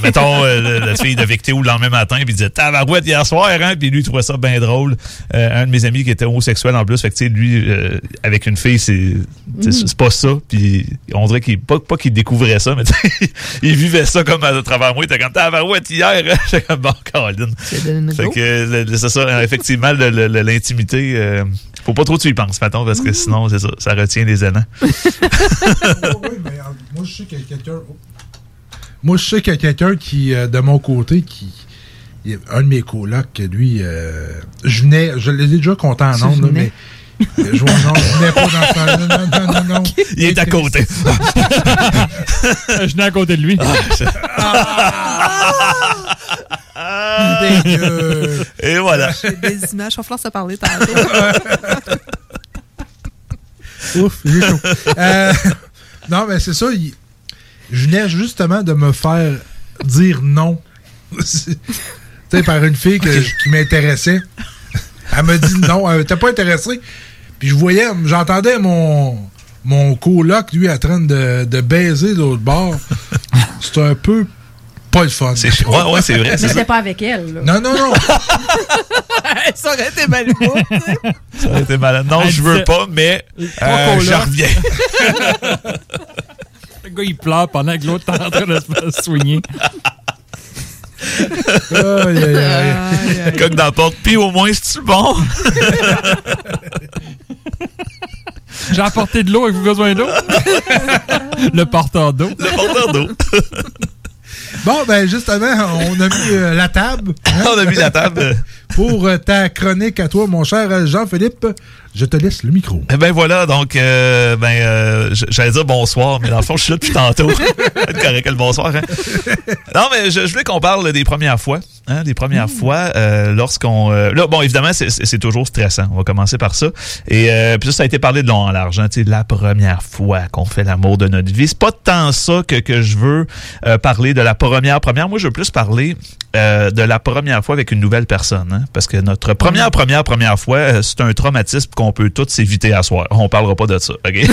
Mettons, euh, la fille de Victé ou le lendemain matin, puis il disait Tabarouette hier soir, hein, puis lui, il trouvait ça bien drôle. Euh, un de mes amis qui était homosexuel en plus, fait que, tu sais, lui, euh, avec une fille, c'est c'est- pas ça, puis on dirait qu'il, pas, pas qu'il découvrait ça, mais il vivait ça comme à travers moi, il était comme Tabarouette hier, hein? J'étais comme bon, Caroline. Fait que, le- c'est ça, effectivement, le- le- l'intimité, euh, faut pas trop que tu y penses, mettons, parce que sinon, c'est ça, ça retient les élans. Moi, je sais qu'il y a quelqu'un. oh. Moi, je sais qu'il y a quelqu'un qui, euh, de mon côté, qui. Un de mes colocs, que lui, euh, je venais, je l'ai déjà compté en Tu ondes, mais. Je, non, je venais pas dans ce Non, non, non, non, non. Il est à côté. Je venais à côté de lui. Dégueu. Et voilà. J'ai des images, il va falloir se parler tantôt. Ouf, j'ai chaud. Euh, non, mais c'est ça. il- je venais justement de me faire dire non. tu sais, par une fille que- qui m'intéressait. Elle me dit non, elle n'était pas intéressée. Puis je voyais, j'entendais mon, mon coloc, lui, en train de, de baiser de l'autre bord. C'était un peu pas le fun. Ouais, ouais, c'est vrai. Mais c'était pas avec elle. là. Non, non, non. ça aurait été mal. Ça aurait été malade. Non, je veux pas, mais euh, qu'on je reviens. Le gars, il pleure pendant que l'autre est en train de se faire soigner. Aïe, aïe, aïe. Coque dans la porte. Puis au moins, c'est-tu bon? J'ai apporté de l'eau, avez-vous besoin d'eau? Le porteur d'eau. Le porteur d'eau. Bon, ben justement, on a mis euh, la table. hein, On a mis la table. Pour euh, ta chronique à toi, mon cher Jean-Philippe, je te laisse le micro. Eh ben voilà, donc, euh, ben, euh, j'allais dire bonsoir, mais dans le fond, je suis là depuis tantôt. Correct, le bonsoir, hein? Non, mais je, je voulais qu'on parle des premières fois, hein, des premières fois, euh, lorsqu'on... euh, là, bon, évidemment, c'est- toujours stressant. On va commencer par ça. Et euh, puis ça, ça a été parlé de long en large, hein, la première fois qu'on fait l'amour de notre vie. C'est pas tant ça que, que je veux euh, parler de la première première. Moi, je veux plus parler euh, de la première fois avec une nouvelle personne, hein, parce que notre première première première fois, euh, c'est un traumatisme qu'on peut tous éviter à soir. On parlera pas de ça, ok?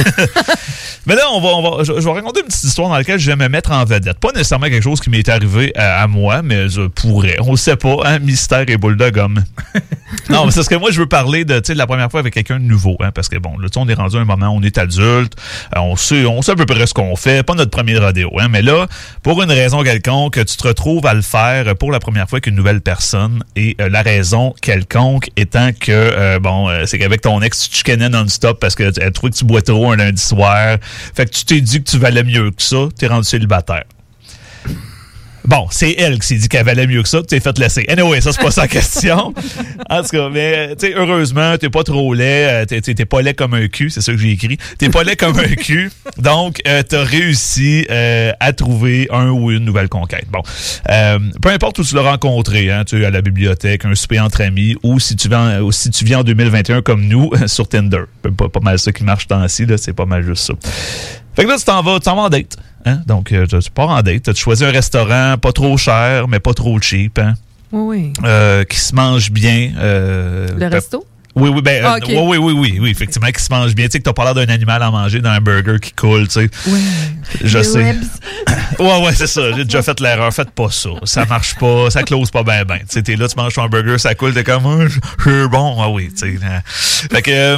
Mais là, on va, on va, je, je vais raconter une petite histoire dans laquelle je vais me mettre en vedette. Pas nécessairement quelque chose qui m'est arrivé à, à moi, mais je pourrais. On le sait pas, hein, mystère et boule de gomme. non, mais c'est ce que moi, je veux parler de, la première fois avec quelqu'un de nouveau, hein, parce que bon, là, on est rendu à un moment, on est adulte, euh, on sait, on sait à peu près ce qu'on fait, pas notre premier rodéo, hein, mais là, pour une raison quelconque, tu te retrouves à le faire pour la première fois avec une nouvelle personne, et euh, la raison quelconque étant que, euh, bon, euh, c'est qu'avec ton ex, tu te chicanais non-stop parce que elle trouvait que tu bois trop un lundi soir, fait que tu t'es dit que tu valais mieux que ça, t'es rendu célibataire. Bon, c'est elle qui s'est dit qu'elle valait mieux que ça, tu t'es fait laisser. Anyway, ça, c'est pas sa question. En tout cas, mais, tu sais, heureusement, t'es pas trop laid, euh, t'es- pas laid comme un cul, c'est ça que j'ai écrit. T'es pas laid comme un cul, donc euh, t'as réussi euh, à trouver un ou une nouvelle conquête. Bon, euh, peu importe où tu l'as rencontré, hein, tu à la bibliothèque, un souper entre amis, ou si tu viens, ou si tu viens en 2021 comme nous, sur Tinder. Pas, pas mal ça qui marche temps-ci, là, c'est pas mal juste ça. Fait que là, tu t'en vas, tu t'en vas en date. Hein? Donc, euh, tu pars en date. Tu choisis un restaurant pas trop cher, mais pas trop cheap. Hein? Oui, oui. Euh, qui se mange bien. euh, Le resto? Oui, oui, ben, Ah, euh, ok. oui, oui, oui, oui, oui, effectivement, qui se mange bien. Tu sais, que t'as pas l'air d'un animal à manger dans un burger qui coule, tu sais. Oui. Je Les sais. Ouais, ouais, c'est ça. J'ai déjà fait l'erreur. Faites pas ça. Ça marche pas. Ça close pas bien, ben. Tu sais, t'es là, tu manges ton burger, ça coule, t'es comme, Ah, je bon. Ah oui, tu sais. euh. Fait que, euh,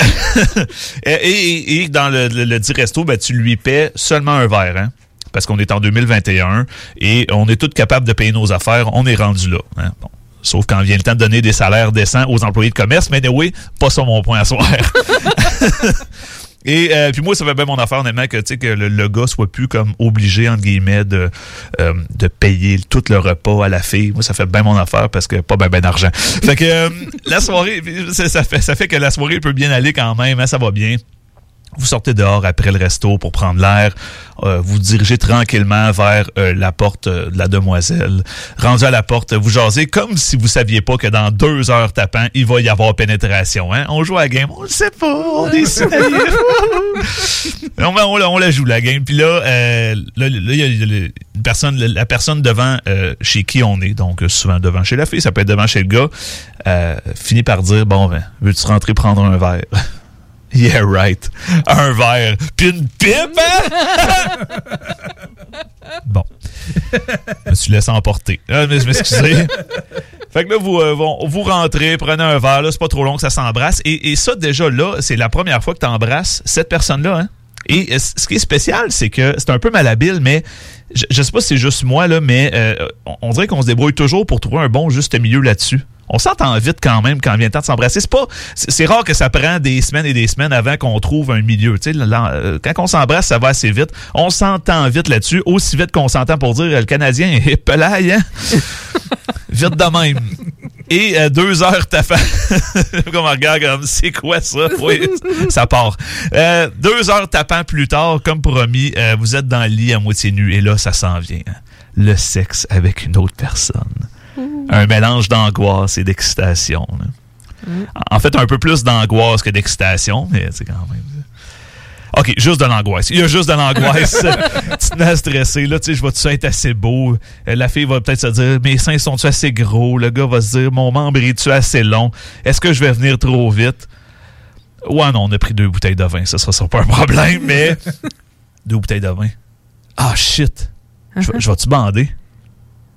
et, et- et dans le, le, le dit resto, ben, tu lui paies seulement un verre, hein. Parce qu'on est en 2021 et on est tous capables de payer nos affaires. On est rendu là. hein. Bon. Sauf quand vient le temps de donner des salaires décents aux employés de commerce. Mais oui, pas ça mon point à soir. Et euh, puis moi, ça fait bien mon affaire, honnêtement, que, tu sais, que le, le gars soit plus comme obligé, entre guillemets, de, euh, de payer tout le repas à la fille. Moi, ça fait bien mon affaire parce que pas bien ben d'argent. Fait que euh, la soirée, ça, ça fait, ça fait que la soirée peut bien aller quand même, hein, ça va bien. Vous sortez dehors après le resto pour prendre l'air. Euh, vous dirigez tranquillement vers euh, la porte euh, de la demoiselle. Rendu à la porte, vous jasez comme si vous saviez pas que dans deux heures tapant, il va y avoir pénétration. Hein? On joue à la game, on le sait pas, on est si naïf. on, on, la- on la joue la game. Puis là, là, là, il y a- il y a le- une personne, la personne devant chez qui on est, donc souvent devant chez la fille, ça peut être devant chez le gars, finit par dire bon ben, veux-tu rentrer prendre un verre? Yeah, right. Un verre. Puis une pipe, hein? bon. Je me suis laissé emporter. Ah, mais je m'excusais. Fait que là, vous, euh, vous rentrez, prenez un verre, là, c'est pas trop long que ça s'embrasse. Et, et ça, déjà là, c'est la première fois que tu embrasses cette personne-là, hein? Et euh, ce qui est spécial, c'est que c'est un peu malhabile, mais je, je sais pas si c'est juste moi, là, mais euh, on, on dirait qu'on se débrouille toujours pour trouver un bon juste milieu là-dessus. On s'entend vite quand même quand vient le temps de s'embrasser. C'est pas, c'est rare que ça prend des semaines et des semaines avant qu'on trouve un milieu. Tu sais, euh, quand on s'embrasse, ça va assez vite. On s'entend vite là-dessus, aussi vite qu'on s'entend pour dire euh, le Canadien est pelaille, hein? vite de même. Et euh, deux heures, ta femme. comme on regarde comme c'est quoi ça? Oui, ça part. Euh, deux heures tapant plus tard, comme promis, euh, vous êtes dans le lit à moitié nu et là, ça s'en vient. Le sexe avec une autre personne. Un mélange d'angoisse et d'excitation. là. En fait, un peu plus d'angoisse que d'excitation, mais c'est quand même. OK, juste de l'angoisse. Il y a juste de l'angoisse. tu te mets stresser. Là, tu sais, je vais-tu être assez beau? Euh, La fille va peut-être se dire, mes seins sont-tu assez gros? Le gars va se dire, mon membre est-tu assez long? Est-ce que je vais venir trop vite? Ouais, non, on a pris deux bouteilles de vin. Ça sera, sera pas un problème, mais deux bouteilles de vin. Ah, shit. Je vais- je vais-tu bander?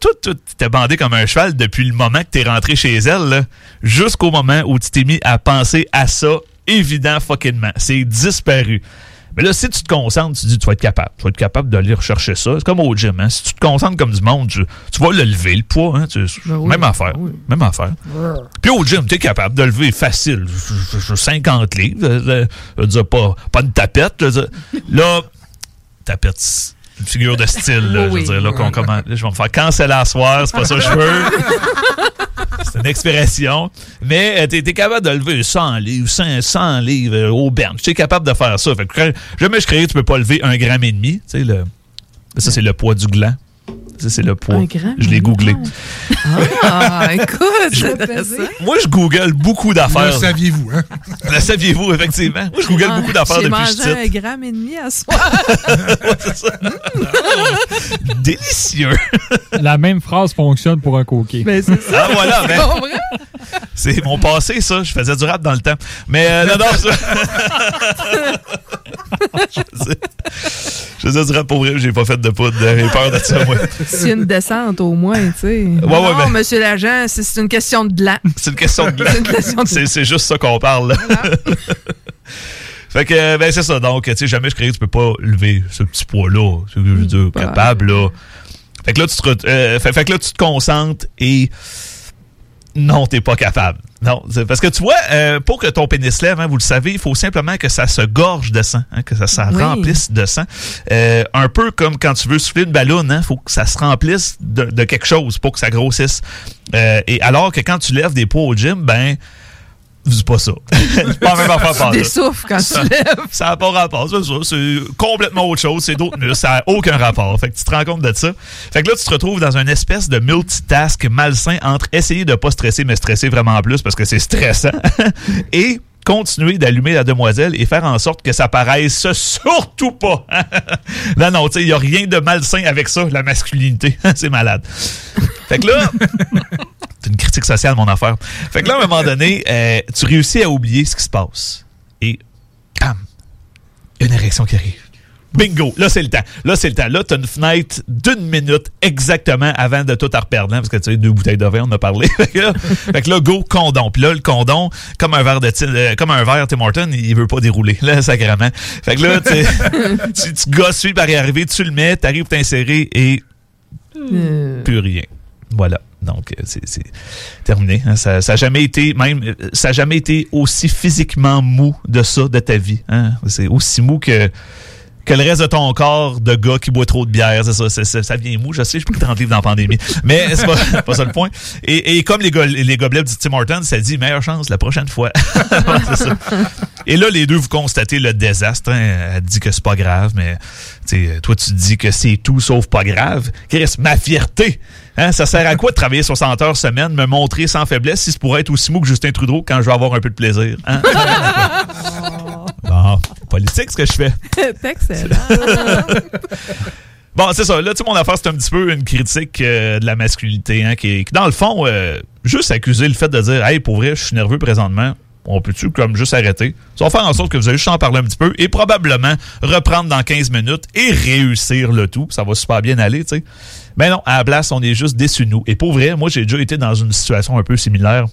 Toi, toi, t'es bandé comme un cheval depuis le moment que t'es rentré chez elle, jusqu'au moment où tu t'es mis à penser à ça, évident fuckingment. C'est disparu. Mais là, si tu te concentres, tu dis, tu vas être capable. Tu vas être capable d'aller rechercher ça. C'est comme au gym. Hein? Si tu te concentres comme du monde, tu, tu vas le lever, le poids. Hein? Tu- même affaire. Même affaire. Puis au gym, tu es capable de lever facile. je- je- je- 50 livres. euh, Je veux dire, pas, pas une tapette. Là, tapette, figure de style. là, je veux dire, là, qu'on commence- je vais me faire canceller à soir. C'est pas ça que je veux. C'est une expression. Mais euh, es capable de lever 100 livres, 500 livres euh, au bench. Tu es capable de faire ça. Fait que quand- jamais je que tu peux pas lever un gramme et demi. Tu sais, le, ça, c'est le poids du gland. Ça, c'est le poids. Un gramme Je l'ai googlé. Ah, écoute, c'est intéressant. Moi, je google beaucoup d'affaires. Le saviez-vous, hein? Le saviez-vous, effectivement. Moi, je google beaucoup d'affaires depuis que je mangé un gramme et demi à soir. petite. Délicieux. La même phrase fonctionne pour un coquet. Ben, c'est ça. Ah, voilà. Tu ben, comprends? c'est mon passé, ça. Je faisais du rap dans le temps. Mais euh, non, non, ça. je, faisais, je faisais du rap pour vrai. J'ai pas fait de poudre. J'ai peur de ça, moi. C'est une descente au moins, tu sais. ouais, non, ben- monsieur l'agent, c'est une question de blanc. C'est une question de de- C'est juste ça qu'on parle. fait que, ben, c'est ça. Donc, tu sais, jamais je croyais que tu peux pas lever ce petit poids-là. Je veux dire, capable, là. Fait que là, tu te, euh, fait, fait que là, tu te concentres et non, t'es pas capable. Non, parce que tu vois, euh, pour que ton pénis lève, hein, vous le savez, il faut simplement que ça se gorge de sang, hein, que ça se Oui. remplisse de sang. Euh, un peu comme quand tu veux souffler une ballonne, il faut que ça se remplisse de, de quelque chose pour que ça grossisse. Euh, et alors que quand tu lèves des poids au gym, ben, c'est pas ça. c'est pas la même affaire Tu par quand tu ça, lèves. Ça n'a pas rapport. C'est ça. C'est complètement autre chose. C'est d'autres muscles. Ça n'a aucun rapport. Fait que tu te rends compte de ça. Fait que là, tu te retrouves dans une espèce de multitask malsain entre essayer de pas stresser, mais stresser vraiment plus parce que c'est stressant. et continuer d'allumer la demoiselle et faire en sorte que ça paraisse surtout pas. non, non, tu sais, il n'y a rien de malsain avec ça, la masculinité. c'est malade. Fait que là, une critique sociale, mon affaire. Fait que là, à un moment donné, euh, tu réussis à oublier ce qui se passe. Et une érection qui arrive. Bingo! Là, c'est le temps. Là, c'est le temps. Là, t'as une fenêtre d'une minute exactement avant de tout en reperdre. Parce que tu sais, deux bouteilles de vin, on a parlé. fait, que là, go, condom. Puis là, le condom, comme un verre de Tim- euh, comme un verre Tim Horton, il veut pas dérouler. Là, sacrément. Fait que là, tu, tu, tu gosses par y arriver, tu le mets, t'arrives t'insérer et plus rien. Voilà. Donc, euh, c'est terminé. hein. Ça n'a jamais été, même, euh, ça a jamais été aussi physiquement mou de ça, de ta vie. hein. C'est aussi mou que, que le reste de ton corps de gars qui boit trop de bière. C'est ça, c'est- ça vient mou. Je sais, je peux 30 livres dans la pandémie. Mais c'est pas, pas ça le point. Et, comme les, go- les gobelets du Tim Hortons, ça dit meilleure chance la prochaine fois. Ça. Et là, les deux, vous constatez le désastre. hein. Elle dit que c'est pas grave, mais toi, tu dis que c'est tout sauf pas grave. Chris, ma fierté. Hein, ça sert à quoi de travailler 60 heures semaine, me montrer sans faiblesse si c'est pour être aussi mou que Justin Trudeau quand je vais avoir un peu de plaisir? Hein? bon, politique, ce que je fais. C'est excellent. Bon, c'est ça. Là, tu sais, mon affaire, c'est un petit peu une critique euh, de la masculinité, hein, qui, qui, dans le fond, euh, juste accuser le fait de dire, hey, pour vrai, je suis nerveux présentement. On peut-tu comme juste arrêter? Ça va faire en sorte que vous allez juste en parler un petit peu et probablement reprendre dans 15 minutes et réussir le tout. Ça va super bien aller, tu sais. Mais non, à la place, on est juste déçus, nous. Et pour vrai, moi, j'ai déjà été dans une situation un peu similaire.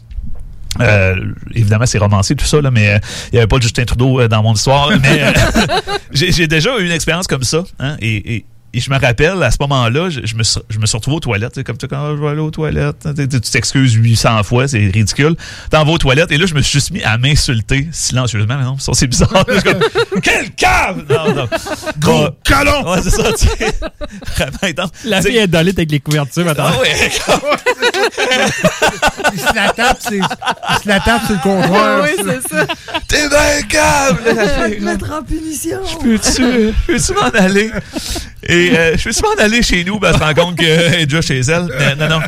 Euh, évidemment, c'est romancé tout ça, là, mais euh, il n'y avait pas de Justin Trudeau euh, dans mon histoire. mais euh, j'ai déjà eu une expérience comme ça. Hein, et- et je me rappelle, à ce moment-là, je, je me, suis- je me suis retrouvé aux toilettes. Comme tu quand je vais aller aux toilettes, tu t'excuses 800 fois, c'est ridicule. T'en vas aux toilettes. Et là, je me suis juste mis à m'insulter silencieusement. Mais non, ça, c'est bizarre. Je comme, Quel cave! Non, non. Gros calon! Ouais, c'est ça, tu sais. Vraiment intense. La fille est avec les couvertures, maintenant. Ah ouais, Il se la tape, c'est- il se la tape sur le comptoir. Ah oui, c'est ça. T'es bien câble! mettre en punition. Peux-tu peux m'en aller? Et euh, je peux-tu m'en aller chez nous? Ben, elle se rend compte qu'elle est déjà chez elle. Mais non, non.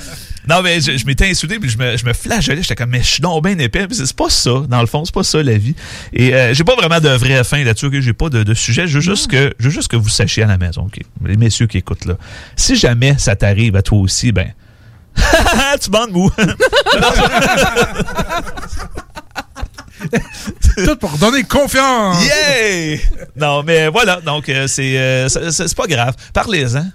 Non, mais je, je m'étais insulté, puis je me, je me flagellais. J'étais comme, mais je suis donc bien épais. Puis c'est pas ça, dans le fond, c'est pas ça la vie. Et euh, j'ai pas vraiment de vraie fin là-dessus, ok? j'ai pas de, de sujet. Je veux, juste que, je veux juste que vous sachiez à la maison, ok? les messieurs qui écoutent là. Si jamais ça t'arrive à toi aussi, ben, tu bandes mou. Tout pour donner confiance. Yeah! Non, mais voilà, donc euh, c'est euh, c'est pas grave. Parlez-en.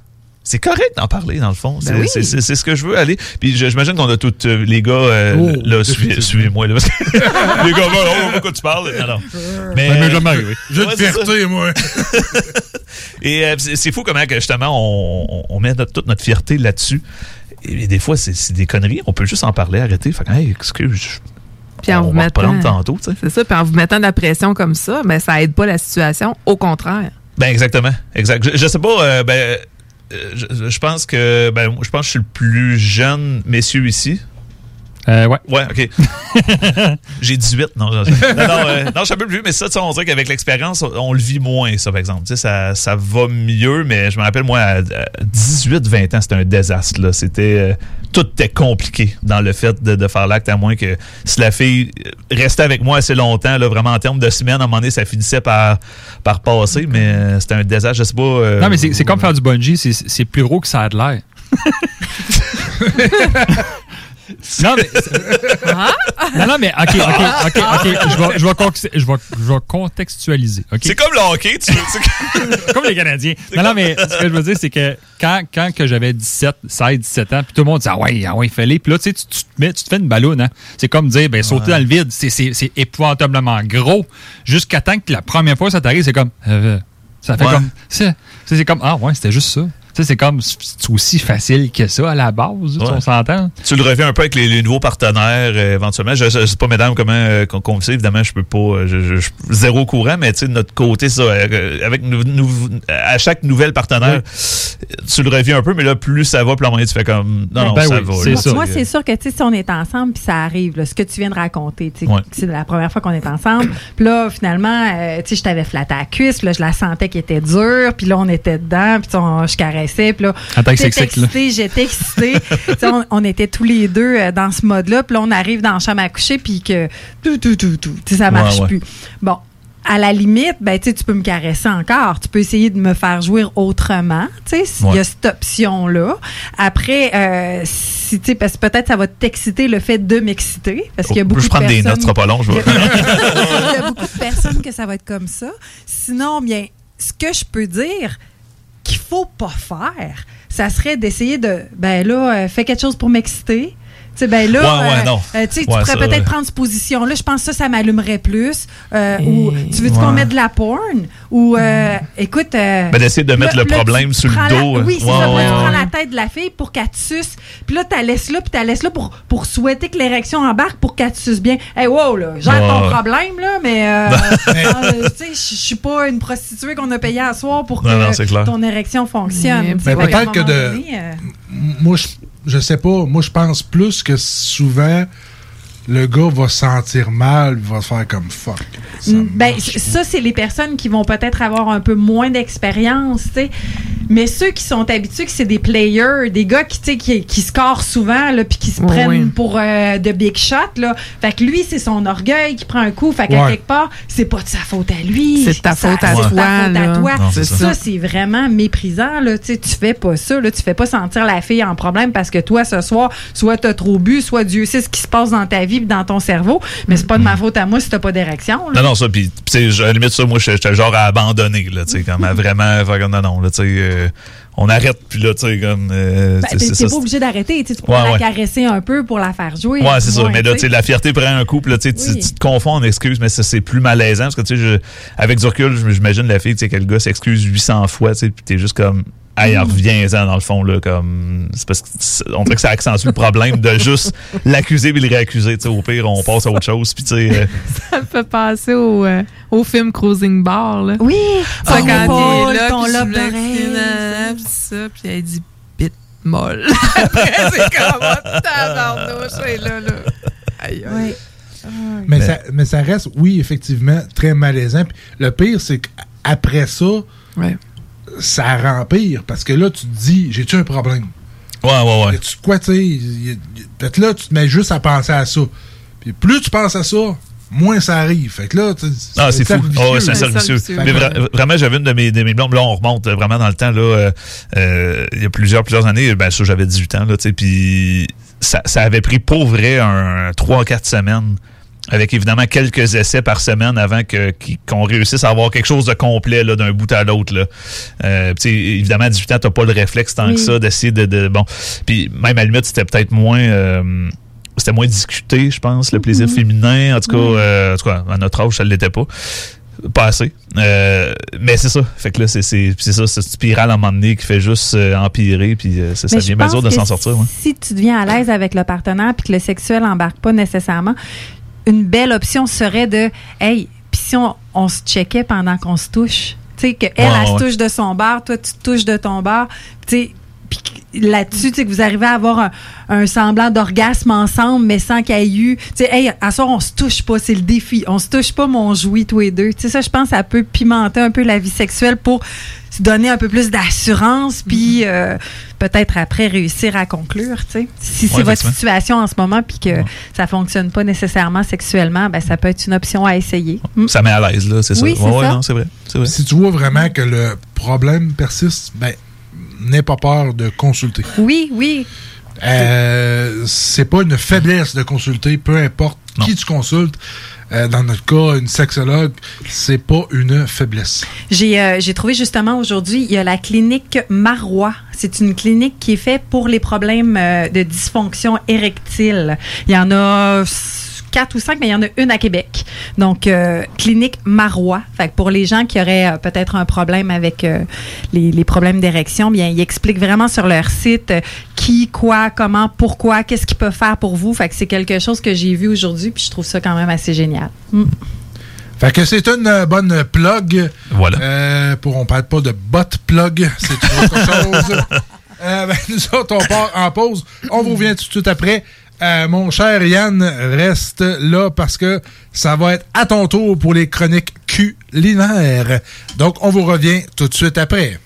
C'est correct d'en parler, dans le fond. C'est Ben oui. c'est- c'est- c'est ce que je veux aller. Puis je- j'imagine qu'on a tous euh, les gars, euh, Oh, là, suivez- suivez-moi. Là, parce que les gars, ben, oh, pourquoi tu parles? Non, non. Mais, Ça m'est jamais arrivé. J'ai de fierté, moi. Et euh, c'est fou comment que justement on, met notre- toute notre fierté là-dessus. Et des fois, c'est c'est des conneries. On peut juste en parler, arrêter. Fait que, hey, excuse, Puis en on vous va mettant. tantôt, tu sais. C'est ça, puis en vous mettant de la pression comme ça, ben, ça aide pas la situation. Au contraire. Ben exactement, exact. Je, je sais pas, euh, ben euh, je, je pense que ben je pense que je suis le plus jeune messieurs ici. Euh, ouais. Ouais, ok. J'ai 18, non. je- Non, non, euh, non, je suis un peu plus vieux, mais ça, tu sais, on dirait qu'avec l'expérience, on, on le vit moins, ça, par exemple. Tu sais, ça, ça va mieux, mais je me rappelle, moi, à, 18-20 ans, c'était un désastre. Là. C'était, euh, tout était compliqué dans le fait de, de faire l'acte, à moins que si la fille restait avec moi assez longtemps, là, vraiment en termes de semaines, à un moment donné, ça finissait par, par passer, mais c'était un désastre. Je sais pas. Non, mais c'est c'est comme faire du bungee, c'est- c'est plus gros que ça a de l'air. non, mais. Non, non, mais OK, OK, OK, OK. Je vais, je vais, je vais, je vais contextualiser. OK? C'est comme le hockey, tu sais. comme les Canadiens. Non, non, mais ce que je veux dire, c'est que quand, quand que j'avais 17, 16, 17 ans, puis tout le monde dit Ah ouais, ah ouais, fallait. Puis là, tu sais, tu, tu te mets, tu te fais une ballonne. Hein? C'est comme dire, ben, sauter dans le vide, c'est- c'est c'est épouvantablement gros. Jusqu'à temps que la première fois ça t'arrive, c'est comme. euh, ça fait Ouais. comme. C'est comme Ah ouais, c'était juste ça. Sais, c'est comme. C'est aussi facile que ça à la base, Ouais. on s'entend. Tu le reviens un peu avec les, les nouveaux partenaires euh, éventuellement. Je, je sais pas, mesdames, comment euh, qu'on. Évidemment, je peux pas. euh, Je, je- zéro courant, mais tu sais, de notre côté, ça, euh, avec nou- nou- à chaque nouvelle partenaire, tu le reviens un peu, mais là, plus ça va, plus à un moment donné, tu fais comme. Non, non, Ben ça oui, va. c'est là, ça. Moi, c'est sûr que tu sais, si on est ensemble, puis ça arrive, là, ce que tu viens de raconter, tu sais, Ouais. c'est la première fois qu'on est ensemble. Puis là, finalement, euh, tu sais, je t'avais flatté à la cuisse, puis là, je la sentais qui était dure, puis là, on était dedans, puis on- je caressais, puis là, excitée, j'étais excitée. On, on était tous les deux euh, dans ce mode-là, puis là, on arrive dans la chambre à coucher, puis que tout, tout, tout, tout, ça marche Ouais, ouais. plus. Bon. à la limite, ben, tu peux me caresser encore. Tu peux essayer de me faire jouir autrement. Il y a cette option-là. Après, euh, si, parce que peut-être ça va t'exciter le fait de m'exciter. Parce qu'il y a Oh, beaucoup je de prends des personnes- notes, ce sera pas long, je vais. Il y a beaucoup de personnes que ça va être comme ça. Sinon, bien, ce que je peux dire qu'il faut pas faire, ça serait d'essayer de, ben là, euh, fais quelque chose pour m'exciter. Tu sais, ben là, Ouais, ouais, non. euh, tu pourrais ça, peut-être ouais. prendre cette position-là. Je pense que ça, ça m'allumerait plus. Euh, ou tu veux Ouais. qu'on mette de la porn? Ou, euh, écoute... euh, Ben, d'essayer de mettre le problème sur le dos, la- oui, c'est ouais, ça. Tu prends la tête de la fille pour qu'elle te suce. Puis là, tu la laisses là, puis tu la laisses là pour, pour souhaiter que l'érection embarque pour qu'elle te suce bien. Hey, wow, là, gère Ouais. ton problème, là, mais... euh, tu sais, je suis pas une prostituée qu'on a payée à soir pour Non, non, que ton érection fonctionne. Mais peut-être que de- donné, Moi, je, je sais pas. Moi, je pense plus que souvent, le gars va se sentir mal, va se faire comme fuck. Ben, c- ça, c'est les personnes qui vont peut-être avoir un peu moins d'expérience, tu sais. Mais ceux qui sont habitués, que c'est des players, des gars qui, tu sais, qui, qui scorent souvent, là, puis qui se Oui, prennent oui. pour euh, de big shots, là. Fait que lui, c'est son orgueil qui prend un coup. Fait qu'à Ouais. quelque part, c'est pas de sa faute à lui. C'est de ta Ça- faute à c'est de ta toi, faute à toi. Non, ça, ça. c'est vraiment méprisant, là. Tu sais, tu fais pas ça, là. Tu fais pas sentir la fille en problème parce que toi, ce soir, soit t'as trop bu, soit Dieu sait ce qui se passe dans ta vie dans ton cerveau. Mais c'est pas de ma faute à moi si t'as pas d'érection. Non, non, ça, puis, à la limite, ça, moi, j'étais genre à abandonner, là, tu sais, comme à vraiment non, non, là, tu sais, euh, on arrête, puis là, tu sais, comme, euh, Ben, t'es pas obligé d'arrêter. Tu peux Ouais, la ouais. caresser un peu pour la faire jouer. Ouais, c'est ça. Mais là, tu sais, la fierté prend un coup, puis là, tu Oui. te confonds en excuses, mais ça, c'est plus malaisant, parce que, tu sais, avec du recul, j'imagine la fille, tu sais, que le gars s'excuse 800 fois, tu sais, puis t'es juste comme, hey, Mm. reviens-en, dans le fond, là, comme, c'est parce que, c'est- on dirait que ça accentue le problème de juste l'accuser puis le réaccuser, tu sais, au pire, on passe à autre chose, puis tu sais, euh, Ça me fait penser au, euh, au film Cruising Bar. Là. Oui, Ça, ton quand épaule, il est là, ton puis lobe ça, puis elle dit bite molle. Après, c'est comme oh, tabarnouche, là, là. Aïe, aïe. Mais, ça, mais ça reste, oui, effectivement, très malaisant. Puis le pire, c'est qu'après ça, ça rend pire. Parce que là, tu te dis, j'ai-tu un problème? Ouais, ouais, ouais. Tu, quoi, tu sais, là, tu te mets juste à penser à ça. Puis plus tu penses à ça, moins ça arrive. Fait que là, tu Ah, c'est fou. Oh, ouais, c'est un Mais vra- vraiment, j'avais une de mes, de mes blondes. Là, on remonte vraiment dans le temps. Là, euh, euh, il y a plusieurs, plusieurs années. Ben, ça, j'avais 18 ans. Là, tu sais, puis ça, ça avait pris pour vrai un 3-4 semaines. Avec évidemment quelques essais par semaine avant que qu'on réussisse à avoir quelque chose de complet là, d'un bout à l'autre. là. Euh, évidemment, à 18 ans, t'as pas le réflexe tant Oui. que ça d'essayer de, de- Bon. Puis même à la limite, c'était peut-être moins. euh, c'était moins discuté, je pense, le plaisir féminin. En tout cas, euh, en tout cas, à notre âge, ça ne l'était pas. Pas assez. Mais c'est ça. Fait que là, c'est c'est- c'est ça, cette spirale à un moment donné qui fait juste empirer, puis ça, devient pense de s'en sortir. ouais. Si tu deviens à l'aise avec le partenaire puis que le sexuel embarque pas nécessairement, une belle option serait de Hey, puis si on, on se checkait pendant qu'on se touche? Tu sais, qu'elle, Ouais, elle ouais. se touche de son bar, toi, tu te touches de ton bar. Tu sais, là-dessus, tu sais, que vous arrivez à avoir un, un semblant d'orgasme ensemble, mais sans qu'il y ait eu. Tu sais, hey, à soir, on se touche pas, c'est le défi. On se touche pas, mais on jouit tous les deux. Tu sais, ça, je pense, ça peut pimenter un peu la vie sexuelle pour se donner un peu plus d'assurance, puis euh, peut-être après réussir à conclure, tu sais. Si c'est Ouais, votre situation en ce moment, puis que ça fonctionne pas nécessairement sexuellement, ben ça peut être une option à essayer. Mm. Ça met à l'aise, là, c'est ça. Oui, c'est Ouais, ouais, ça. non, c'est vrai. C'est vrai. Si tu vois vraiment que le problème persiste, ben, n'aie pas peur de consulter. Oui, oui. Euh, c'est pas une faiblesse de consulter, peu importe qui tu consultes. Euh, dans notre cas, une sexologue, c'est pas une faiblesse. J'ai euh, j'ai trouvé justement aujourd'hui, il y a la clinique Marois. C'est une clinique qui est faite pour les problèmes euh, de dysfonction érectile. Il y en a quatre ou cinq, mais il y en a une à Québec. Donc, euh, clinique Marois. Fait que pour les gens qui auraient euh, peut-être un problème avec euh, les, les problèmes d'érection, bien, ils expliquent vraiment sur leur site qui, quoi, comment, pourquoi, qu'est-ce qu'ils peuvent faire pour vous. Fait que c'est quelque chose que j'ai vu aujourd'hui, puis je trouve ça quand même assez génial. Mm. Fait que c'est une bonne plug. Voilà. Euh, pour, on parle pas de bot plug, c'est autre chose. Euh, ben, nous autres, on part en pause. On vous revient tout de suite après. Euh, mon cher Yann, reste là parce que ça va être à ton tour pour les chroniques culinaires. Donc, on vous revient tout de suite après.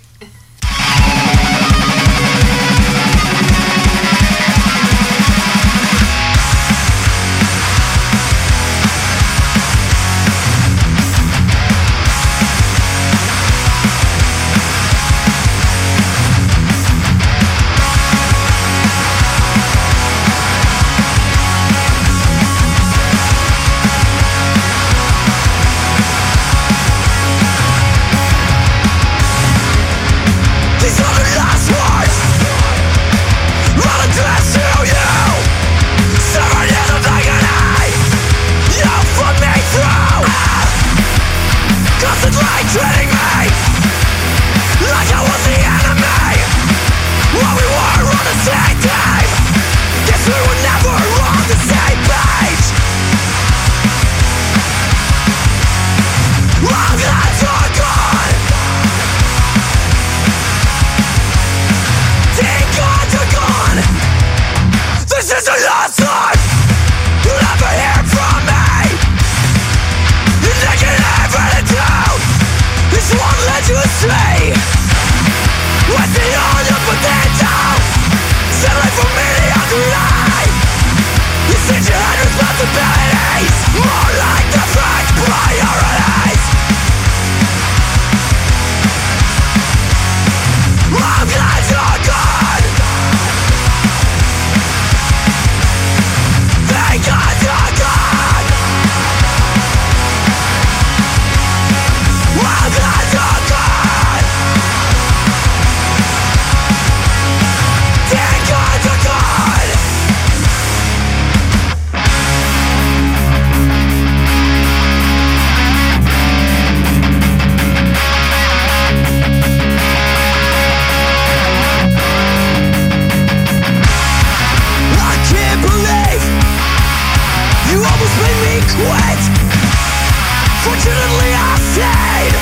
made me quit. Fortunately I stayed.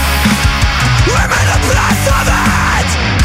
I'm the place of it.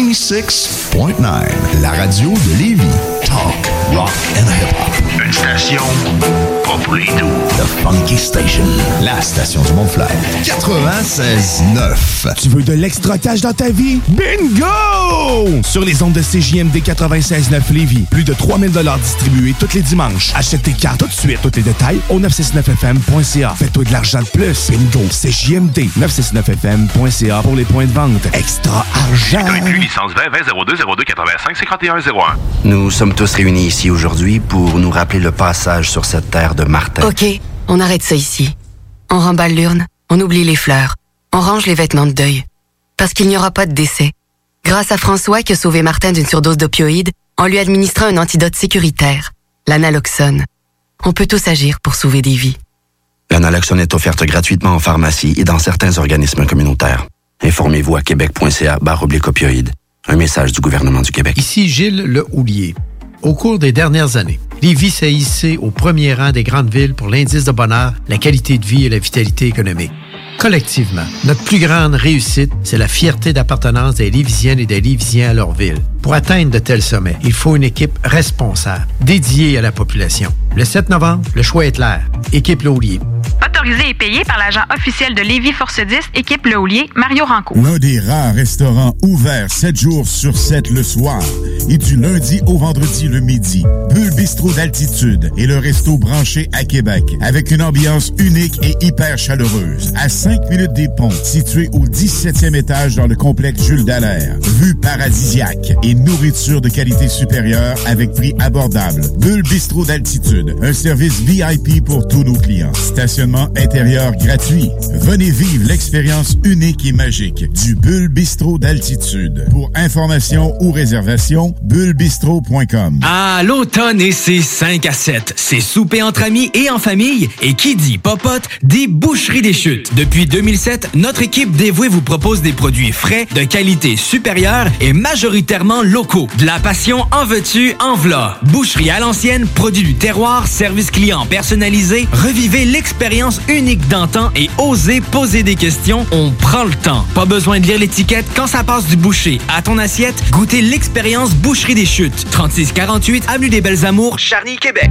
96.9, la radio de Lévis. Talk, rock and hip-hop. Station pas pour les doux. The Funky Station, la station du Mont-Flair. 96.9. Tu veux de l'extra cash dans ta vie? Bingo! Sur les ondes de CJMD 96.9 Lévis, plus de 3000 distribués tous les dimanches. Achète tes cartes tout de suite. Tous les détails au 969fm.ca. Fais-toi de l'argent de plus. Bingo! CJMD 969fm.ca pour les points de vente. Extra argent! Inclus licence 20 20 02 02 85 51 01. Nous sommes tous réunis ici aujourd'hui pour nous rappeler le passage sur cette terre de Martin. OK, on arrête ça ici. On remballe l'urne, on oublie les fleurs, on range les vêtements de deuil. Parce qu'il n'y aura pas de décès. Grâce à François qui a sauvé Martin d'une surdose d'opioïdes en lui administrant un antidote sécuritaire, l'analoxone. On peut tous agir pour sauver des vies. L'analoxone est offerte gratuitement en pharmacie et dans certains organismes communautaires. Informez-vous à québec.ca barre oblique opioïdes. Un message du gouvernement du Québec. Ici Gilles Le Houlier. Au cours des dernières années, Lévis s'est hissé au premier rang des grandes villes pour l'indice de bonheur, la qualité de vie et la vitalité économique. Collectivement, notre plus grande réussite, c'est la fierté d'appartenance des Lévisiennes et des Lévisiens à leur ville. Pour atteindre de tels sommets, il faut une équipe responsable, dédiée à la population. Le 7 novembre, le choix est clair. Équipe Le Houlier. Autorisé et payé par l'agent officiel de Lévis Force 10, équipe Le Houlier, Mario Ranco. L'un des rares restaurants ouverts 7 jours sur 7 le soir et du lundi au vendredi le midi. Bulle Bistrot d'altitude et le resto branché à Québec avec une ambiance unique et hyper chaleureuse. À 5 minutes des ponts, situé au 17e étage dans le complexe Jules Dallaire. Vue paradisiaque et nourriture de qualité supérieure avec prix abordable. Bulle Bistrot d'altitude, un service VIP pour tous nos clients. Stationnement intérieur gratuit. Venez vivre l'expérience unique et magique du Bulle Bistrot d'altitude. Pour information ou réservation, bullebistrot.com. Ah, l'automne et ses 5 à 7. C'est souper entre amis et en famille. Et qui dit popote, dit boucherie des chutes. Depuis 2007, notre équipe dévouée vous propose des produits frais, de qualité supérieure et majoritairement locaux. De la passion en veux-tu, en v'là. Boucherie à l'ancienne, produits du terroir, service client personnalisé. Revivez l'expérience unique d'antan et osez poser des questions. On prend le temps. Pas besoin de lire l'étiquette quand ça passe du boucher à ton assiette. Goûtez l'expérience Boucherie des Chutes. 3648 Avenue des Belles Amours, Charny, Québec.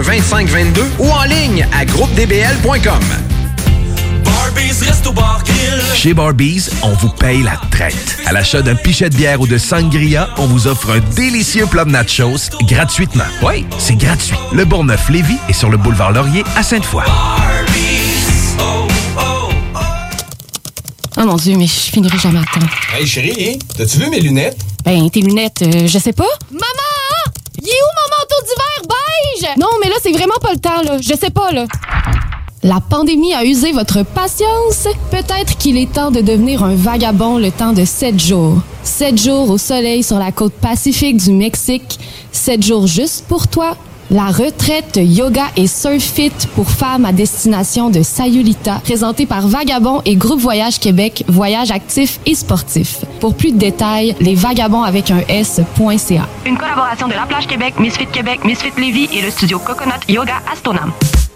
2522 ou en ligne à groupedbl.com. Chez Barbies, on vous paye la traite. À l'achat d'un pichet de bière ou de sangria, on vous offre un délicieux plat de nachos gratuitement. Oui, c'est gratuit. Le Bourgneuf-Lévis est sur le boulevard Laurier à Sainte-Foy. Oh mon Dieu, mais je finirai jamais à temps. Hey chérie, t'as-tu vu mes lunettes? Ben, tes lunettes, euh, je sais pas. Maman! Il est où mon manteau d'hiver? Non, mais là, c'est vraiment pas le temps, là. Je sais pas, là. La pandémie a usé votre patience? Peut-être qu'il est temps de devenir un vagabond le temps de 7 jours. 7 jours au soleil sur la côte pacifique du Mexique. 7 jours juste pour toi. La retraite yoga et surf fit pour femmes à destination de Sayulita, présentée par Vagabond et Groupe Voyage Québec, voyage actif et sportif. Pour plus de détails, les vagabonds avec un S.ca. Une collaboration de La Plage Québec, Misfit Québec, Misfit Lévis et le studio Coconut Yoga Astonam.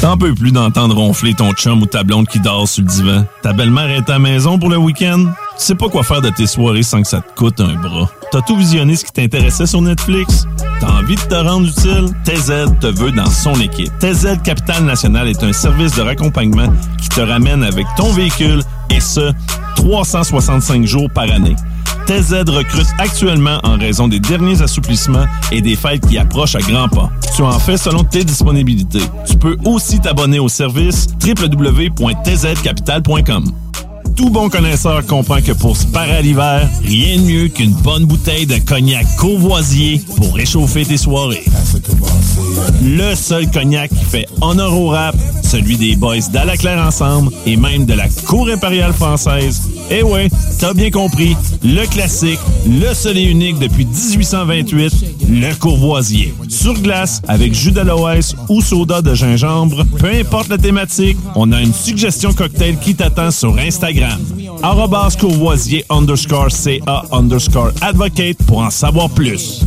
T'en peux plus d'entendre ronfler ton chum ou ta blonde qui dort sur le divan. Ta belle-mère est à la maison pour le week-end? Tu sais pas quoi faire de tes soirées sans que ça te coûte un bras. T'as tout visionné ce qui t'intéressait sur Netflix? T'as envie de te rendre utile? TZ te veut dans son équipe. TZ Capital National est un service de raccompagnement qui te ramène avec ton véhicule et ce, 365 jours par année. TZ recrute actuellement en raison des derniers assouplissements et des fêtes qui approchent à grands pas. Tu en fais selon tes disponibilités. Tu peux aussi t'abonner au service www.tzcapital.com. Tout bon connaisseur comprend que pour se parer à rien de mieux qu'une bonne bouteille de cognac courvoisier pour réchauffer tes soirées. Le seul cognac qui fait honneur au rap, celui des boys d'Alaclaire Ensemble et même de la Cour impériale française. Eh ouais, t'as bien compris, le classique, le seul et unique depuis 1828, le courvoisier. Sur glace, avec jus d'aloès ou soda de gingembre, peu importe la thématique, on a une suggestion cocktail qui t'attend sur Instagram. Arrobas courvoisier underscore CA underscore advocate pour en savoir plus.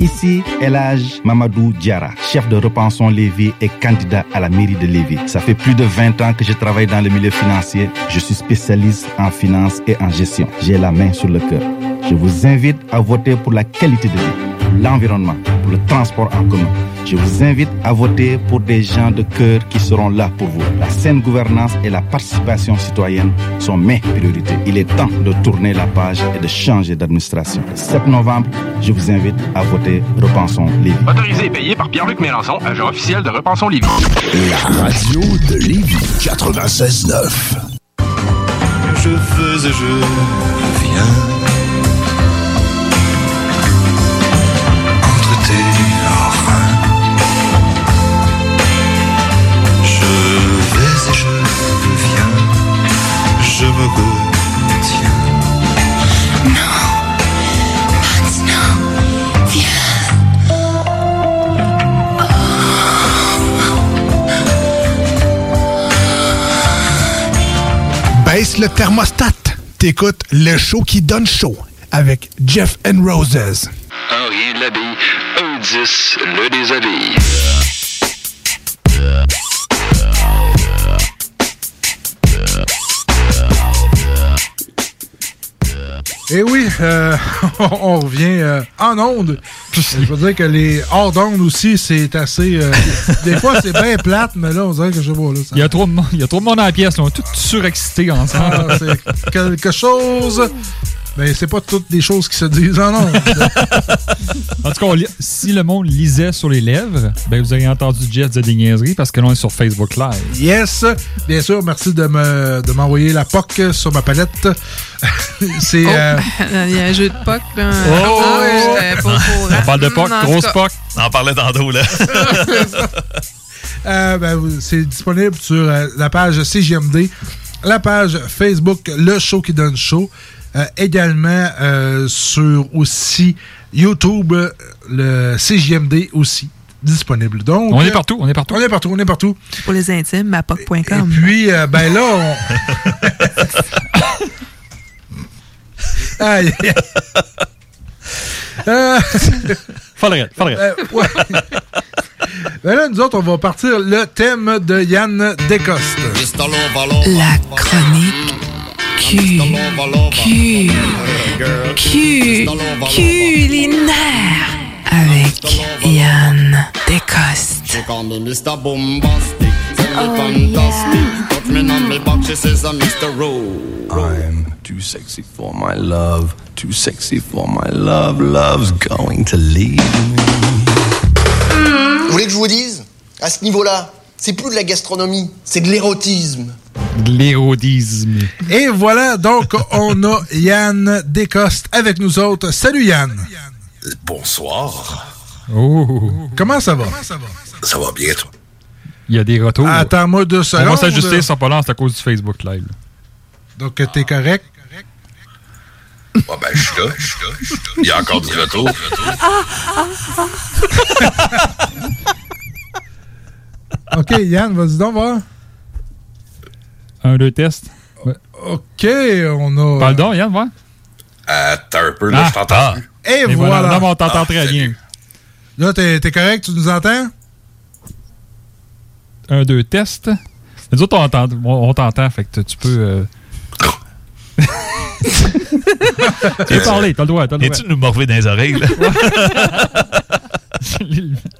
Ici, Elage Mamadou Diara, chef de Repensons Lévis et candidat à la mairie de Lévis. Ça fait plus de 20 ans que je travaille dans le milieu financier. Je suis spécialiste en finance et en gestion. J'ai la main sur le cœur. Je vous invite à voter pour la qualité de vie, l'environnement, le transport en commun. Je vous invite à voter pour des gens de cœur qui seront là pour vous. La saine gouvernance et la participation citoyenne sont mes priorités. Il est temps de tourner la page et de changer d'administration. Le 7 novembre, je vous invite à voter Repensons Lévis. Autorisé et payé par Pierre-Luc Mélenchon, agent officiel de Repensons Lévis. La radio de Lévis 96.9. Je veux et je viens Baisse le thermostat. T'écoutes le show qui donne chaud avec Jeff and Roses. Un rien de l'habille, un 10 le déshabille. Et oui, euh, on revient euh, en onde. Je veux dire que les hors d'onde aussi, c'est assez. euh, des fois, c'est bien plate, mais là, on dirait que je vois là. ça- Il y a trop de monde, il y a trop de monde dans la pièce, là. on est tous surexcités ensemble. Ah, c'est quelque chose. Mais c'est pas toutes des choses qui se disent en onde. En tout cas, li- si le monde lisait sur les lèvres, ben vous auriez entendu Jeff dire des niaiseries parce que là, on est sur Facebook Live. Yes, bien sûr, merci de me de m'envoyer la POC sur ma palette. c'est Oh, euh, il y a un jeu de POC. là. Oh! Ah ouais, pas courant. On parle de POC, grosse. POC. On en parlait tantôt, là. Euh, ben, c'est disponible sur euh, la page CGMD, la page Facebook Le Show qui donne show. Euh, également euh, sur aussi YouTube, euh, le CGMD aussi disponible. Donc, On est partout, on est partout. On est partout, on est partout. Pour les intimes, ma Et puis, euh, ben là, on... Aïe, aïe. Euh, Faudrait, faudrait. euh, ouais. Ben là, nous autres, on va partir le thème de Yann Descoste. La chronique. Culinaire. Avec Yann Descoste. She call me Mr. Bombastic. Tell me fantastic. Touch me on me back, she says I'm Mr. Rowe. I'm too sexy for my love, too sexy for my love. Love's going to leave me. Vous voulez que je vous dise À ce niveau-là, c'est plus de la gastronomie, c'est de l'érotisme. L'érodisme. Et voilà, donc, on a Yann Descostes avec nous autres. Salut Yann. Bonsoir. Oh. Comment ça va? Ça va bien, toi? Il y a des retours. Attends-moi deux On secondes. va s'ajuster, sont pas là, c'est à cause du Facebook Live. Donc, t'es correct? Ouais, ben, je suis là, je suis là, je suis là. Il y a encore du retour. OK, Yann, vas-y donc voir. Un, deux, test. Ouais. OK, on a... Parle donc, Yann, voir. Attends un peu, là, Ah, je t'entends ah. Et, Et voilà. Là, on t'entend Ah, très bien. Là, t'es correct? Tu nous entends? Un, deux, test. Les autres, on t'entend, on, on t'entend, fait que tu peux. Euh... tu peux parler, t'as le droit, t'as le droit. Viens-tu nous morver dans les oreilles, là?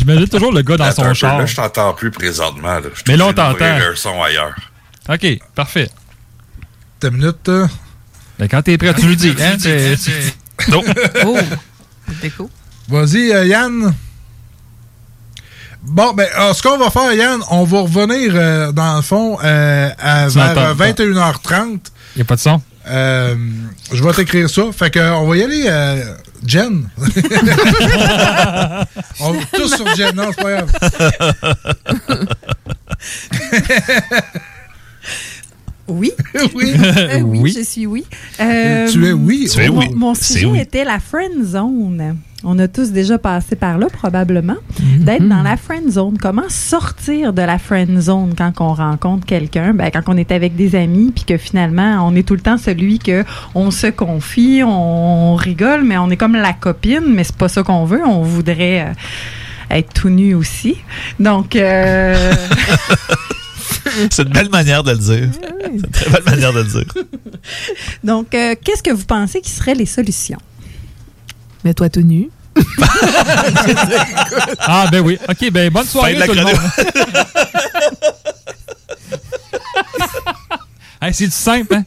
J'imagine toujours le gars dans Attends son char. Là, je t'entends plus présentement. Là. Je Mais là, on t'entends. t'entend. un son ailleurs. OK, parfait. T'as une minute, euh? Ben, quand t'es prêt, tu nous dis. Hein? Non. Oh, c'était cool. Vas-y, euh, Yann. Bon, ben, euh, ce qu'on va faire, Yann, on va revenir, euh, dans le fond, euh, à, vers m'entends euh, pas. 21h30. Y a pas de son? Euh, je vais t'écrire ça. Fait que, euh, on va y aller, euh, Jen. on va tous sur Jen, non, c'est pas grave. Oui. oui. Euh, oui, Oui. je suis oui. Euh, Tu es oui. Tu es mon, oui. Mon sujet oui. était la friend zone. On a tous déjà passé par là, probablement. Mhm. D'être dans la friend zone. Comment sortir de la friend zone quand on rencontre quelqu'un? Ben, quand on est avec des amis, puis que finalement, on est tout le temps celui que on se confie, on rigole, mais on est comme la copine, mais c'est pas ça qu'on veut. On voudrait euh, être tout nu aussi. Donc, euh, C'est une belle manière de le dire. C'est une très belle manière de le dire. donc euh, qu'est-ce que vous pensez qui seraient les solutions? Mets-toi tout nu. Ah, ben oui. OK, ben bonne soirée, Fin de la tout le monde. Hey, c'est du simple, hein?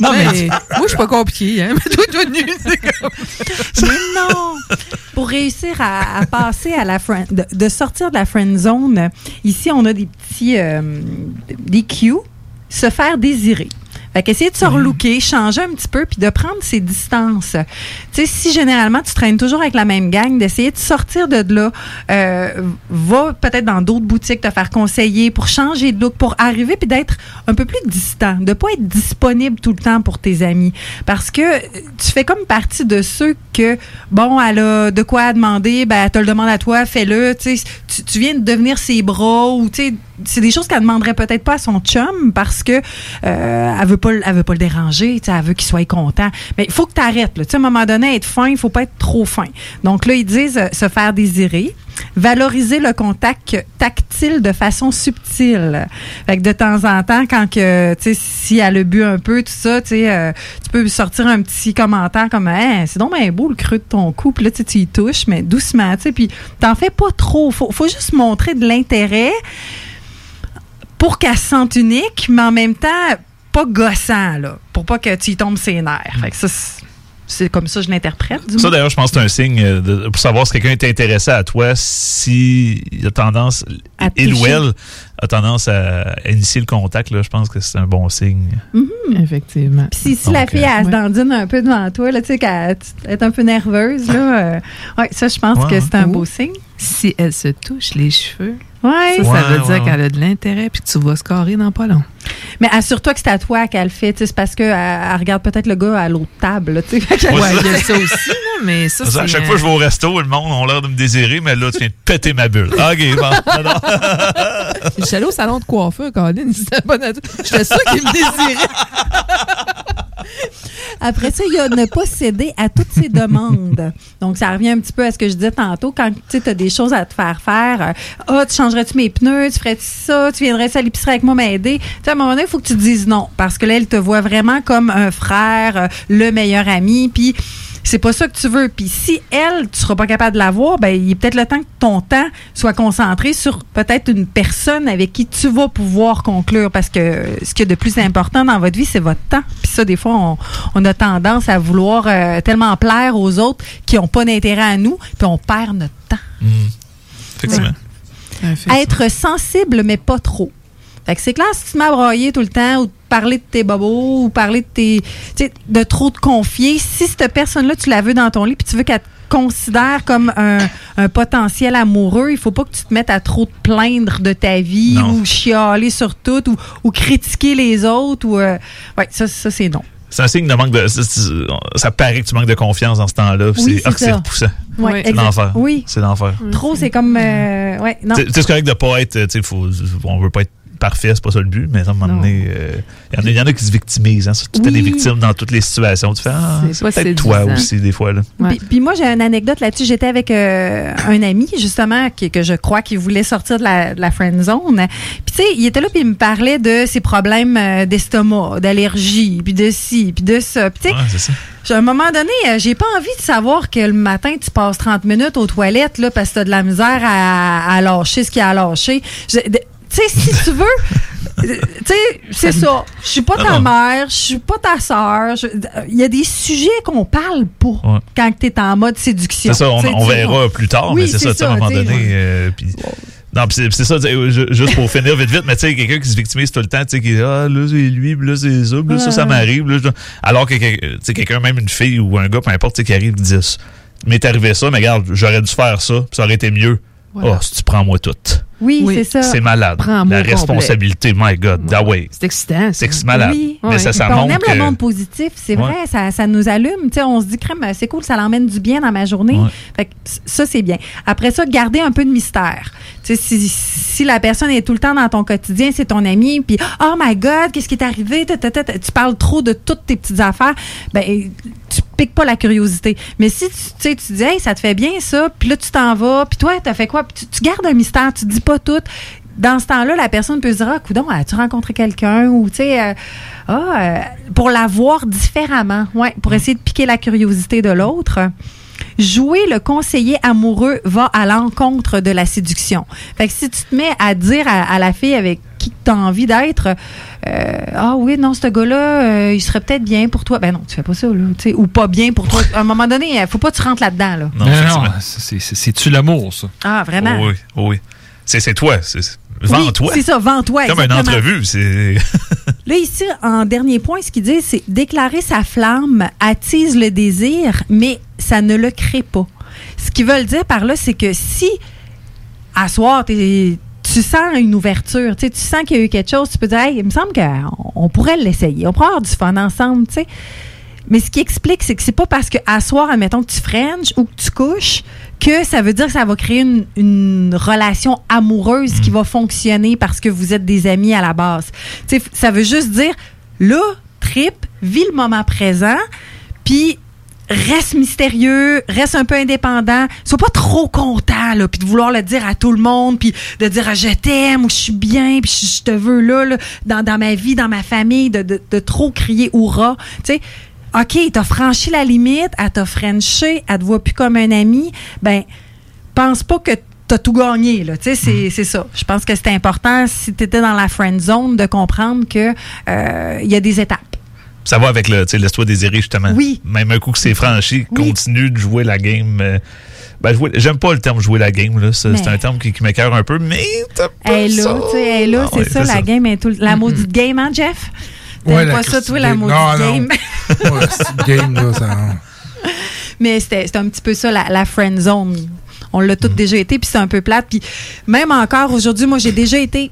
Non, mais. Moi, je suis pas compliqué. Hein? Mets-toi tout nu. c'est comme- Mais non! Pour réussir à, à passer à la friend, de, de sortir de la friend zone, ici, on a des petits euh, des cues, se faire désirer. Fait qu'essayer de se relooker, changer un petit peu, puis de prendre ses distances. Tu sais, si généralement tu traînes toujours avec la même gang, d'essayer de sortir de là, euh, va peut-être dans d'autres boutiques te faire conseiller pour changer de look, pour arriver puis d'être un peu plus distant, de pas être disponible tout le temps pour tes amis. Parce que euh, tu fais comme partie de ceux que, bon, elle a de quoi demander, ben, elle te le demande à toi, fais-le. Tu, sais, tu tu viens de devenir ses bras ou, tu sais, c'est des choses qu'elle demanderait peut-être pas à son chum parce que euh, elle veut pas le- elle veut pas le déranger, elle veut qu'il soit content. Mais il faut que tu arrêtes. Là. À un moment donné, être fin, il faut pas être trop fin. Donc là, ils disent euh, se faire désirer, valoriser le contact tactile de façon subtile. Fait que de temps en temps, quand que, tu sais, si elle a bu un peu, tout ça, tu sais, euh, tu peux sortir un petit commentaire comme Hein, c'est donc bien beau le creux de ton cou, puis là, tu y touches, mais doucement, tu sais, puis t'en fais pas trop. Faut, faut juste montrer de l'intérêt pour qu'elle se sente unique, mais en même temps, pas gossant, là, pour pas que tu y tombes ses nerfs. Fait c'est- comme ça que je l'interprète, Ça, d'ailleurs, je pense que c'est un signe euh, de- pour savoir si quelqu'un est intéressé à toi, si il a tendance, À il ou elle a tendance à initier le contact, là, je pense que c'est un bon signe. Effectivement. Puis si, si Donc, la fille, euh, elle se dandine un peu devant toi, là, tu sais, qu'elle est un peu nerveuse, là, euh, ouais, ça, je pense Ouais. que c'est un beau Ou signe. Si elle se touche les cheveux, Ouais. ça, ça Ouais, veut dire qu'elle a de l'intérêt puis que tu vas se carrer dans pas long. Mais assure-toi que c'est à toi qu'elle le fait, tu sais, c'est parce qu'elle elle regarde peut-être le gars à l'autre table, Ouais, ça- il y a ça aussi, là, mais ça, Ça, à chaque euh, fois que je vais au resto, le monde a l'air de me désirer, mais là, tu viens de péter ma bulle. OK, bon. Je suis allée au salon de coiffeur, Colin, c'était pas naturel. J'étais sûre qu'il me désirait. Après ça, il y a ne pas céder à toutes ses demandes. Donc, ça revient un petit peu à ce que je disais tantôt. Quand tu as des choses à te faire faire, euh, ah, tu changerais-tu mes pneus, tu ferais-tu ça, tu viendrais-tu à l'épicerie avec moi m'aider. Tu sais, à un moment donné, il faut que tu te dises non. Parce que là, elle te voit vraiment comme un frère, euh, le meilleur ami. Puis, c'est pas ça que tu veux. Puis si elle, tu seras pas capable de la voir, ben il est peut-être le temps que ton temps soit concentré sur peut-être une personne avec qui tu vas pouvoir conclure. Parce que ce qui est de plus important dans votre vie, c'est votre temps. Puis ça, des fois, on, on a tendance à vouloir euh, tellement plaire aux autres qui ont pas d'intérêt à nous, puis on perd notre temps. Effectivement. Être sensible, mais pas trop. Fait que c'est clair, si tu m'as broyé tout le temps, ou de parler de tes bobos, ou parler de tes. tu sais, de trop te confier, si cette personne-là, tu la veux dans ton lit, puis tu veux qu'elle te considère comme un, un potentiel amoureux, il faut pas que tu te mettes à trop te plaindre de ta vie, Non. ou chialer sur tout, ou, ou critiquer les autres, ou. euh, ouais, ça, ça c'est non. C'est un signe de manque de. Ça paraît que tu manques de confiance dans ce temps-là. puis Oui, c'est ah, c'est c'est ça. repoussant. Ouais, c'est l'enfer. Oui. C'est l'enfer. Trop, c'est comme. euh, ouais, non. Tu sais, C'est correct de pas être. tu sais, Faut, on veut pas être parfait, c'est pas ça le but, mais à un moment donné, euh, il y en a- il y, en a qui se victimisent. Hein, surtout Oui. des victimes dans toutes les situations. Tu fais, ah, C'est c'est pas peut-être toi aussi, des fois. Là. Puis, puis moi, j'ai une anecdote là-dessus. J'étais avec euh, un ami, justement, qui, que je crois qu'il voulait sortir de la, de la friend zone. Puis, tu sais, il était là, puis il me parlait de ses problèmes euh, d'estomac, d'allergie, puis de ci, puis de ça. Puis, tu sais, Ouais, c'est ça. à un moment donné, j'ai pas envie de savoir que le matin, tu passes 30 minutes aux toilettes, là, parce que t'as de la misère à, à lâcher ce qu'il y a à lâcher. Je- de- Tu sais, si tu veux, euh, tu sais, c'est ça. Je suis pas Non, ta mère, je suis pas ta sœur. Il y a des sujets qu'on parle pas quand tu es en mode séduction. C'est ça, on, verra plus tard, Oui, mais c'est ça, tu sais, à un ça, moment donné. ouais. euh, puis- non, c'est ça, ju- juste pour finir vite, vite, mais tu sais, quelqu'un qui se victimise tout le temps, tu sais, qui dit, ah, là, c'est lui, là, c'est ça, là, ça, ça m'arrive. Alors que, tu sais, quelqu'un, même une fille ou un gars, peu importe, qui arrive, qui dit, m'est arrivé ça, mais regarde, j'aurais dû faire ça, puis ça aurait été mieux. Voilà. Oh, si tu prends moi tout. Oui, c'est ça. C'est malade. Prends-moi La complet. responsabilité, my God, that way. C'est excitant. C'est malade. Oui. Mais ça, ça on aime le monde positif, c'est vrai, ça, ça nous allume. Tu sais, on se dit, crème, c'est cool, ça l'emmène du bien dans ma journée. Fait que ça, c'est bien. Après ça, garder un peu de mystère. Si, si la personne est tout le temps dans ton quotidien, c'est ton ami, puis oh my God, qu'est-ce qui est arrivé? Tu parles trop de toutes tes petites affaires, ben tu piques pas la curiosité. Mais si tu, tu sais, tu dis, hey, ça te fait bien ça, puis là, tu t'en vas, puis toi, t'as fait quoi? Puis tu, tu gardes un mystère, tu dis pas tout. Dans ce temps-là, la personne peut se dire, ah, coudon, as-tu rencontré quelqu'un? Ou, tu sais, euh, ah, euh, pour la voir différemment, ouais, pour essayer de piquer la curiosité de l'autre. Jouer le conseiller amoureux va à l'encontre de la séduction. Fait que si tu te mets à dire à, à la fille avec qui tu as envie d'être, euh, ah oui, non, ce gars-là, euh, il serait peut-être bien pour toi. Ben non, tu fais pas ça, là, ou pas bien pour toi. À un moment donné, il faut pas que tu rentres là-dedans, là. Non, Non, c'est-tu l'amour, ça? Ah, vraiment? Oh oui, oh oui. C'est c'est toi. c'est- Oui, Vends-toi. c'est ça, vends-toi. Comme une entrevue. C'est. Là, ici, en dernier point, ce qu'il dit, c'est déclarer sa flamme attise le désir, mais ça ne le crée pas. Ce qu'ils veulent dire par là, c'est que si, à soir, t'es- tu sens une ouverture, tu sens qu'il y a eu quelque chose, tu peux dire, hey, il me semble qu'on on pourrait l'essayer, on pourrait avoir du fun ensemble, tu sais. Mais ce qui explique, c'est que c'est pas parce que à soir, admettons que tu frenches ou que tu couches, que ça veut dire que ça va créer une, une relation amoureuse qui va fonctionner parce que vous êtes des amis à la base. Ça veut juste dire, là, trip, vis le moment présent, puis reste mystérieux, reste un peu indépendant, sois pas trop content là, puis de vouloir le dire à tout le monde, puis de dire ah, je t'aime ou je suis bien, puis je, je te veux là, là, dans, dans ma vie, dans ma famille, de, de, de trop crier hurrah, tu sais. OK, t'as franchi la limite, elle t'a frenché, elle te voit plus comme un ami, ben pense pas que t'as tout gagné là, tu sais, c'est c'est ça. Je pense que c'est important si t'étais dans la friend zone de comprendre que euh, il y a des étapes. Ça va avec le, tu sais, laisse-toi désirer, justement. Oui. Même un coup que c'est franchi, Oui. continue de jouer la game. euh, ben, j'aime pas le terme jouer la game, là. C'est un terme qui, qui m'écœure un peu, mais t'as pas Elle est là, tu sais, elle est là, c'est ça, la game tout La maudite game, hein, Jeff? Ouais, pas ça, toi, la maudite Non, non. game? Ouais, game, là, ça. Mais c'était un petit peu ça, la, la friend zone. On l'a toutes déjà été, puis c'est un peu plate. Puis même encore aujourd'hui, moi, j'ai déjà été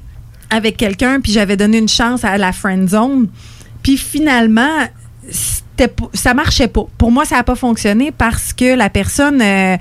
avec quelqu'un, puis j'avais donné une chance à la friend zone. Puis finalement, ça marchait pas. Pour moi, ça n'a pas fonctionné parce que la personne, euh,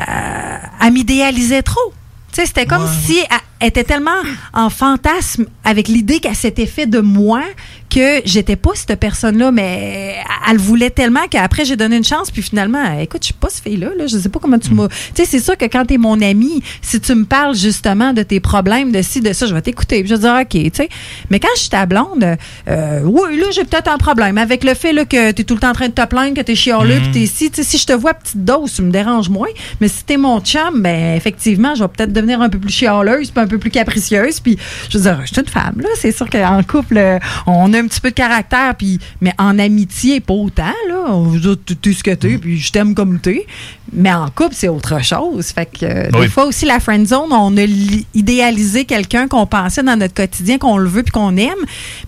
euh, elle m'idéalisait trop. C'était comme si elle était tellement en fantasme avec l'idée qu'elle s'était fait de moi que j'étais pas cette personne-là, mais elle voulait tellement qu'après j'ai donné une chance, puis finalement, écoute, je suis pas ce fille-là, là, je sais pas comment tu m'as. Tu sais, c'est sûr que quand t'es mon ami, si tu me parles justement de tes problèmes, de ci, de ça, je vais t'écouter, puis je vais dire, OK, tu sais. Mais quand je suis ta blonde, euh, oui, là, j'ai peut-être un problème avec le fait là, que t'es tout le temps en train de te plaindre, que t'es chialeux, Mhm. puis t'es si, tu sais, si je te vois petite dose, tu me déranges moins, mais si t'es mon chum, ben effectivement, je vais peut-être devenir un peu plus chialeuse, puis un peu plus capricieuse, puis je veux dire, je suis une femme, là, c'est sûr qu'en couple, euh, on a un petit peu de caractère, puis mais en amitié, pas autant, là, on vous dit, t'es ce que t'es, puis je t'aime comme t'es, mais en couple, c'est autre chose, fait que euh, Oui. des fois aussi, la friend zone, on a li- idéalisé quelqu'un qu'on pensait dans notre quotidien, qu'on le veut puis qu'on aime,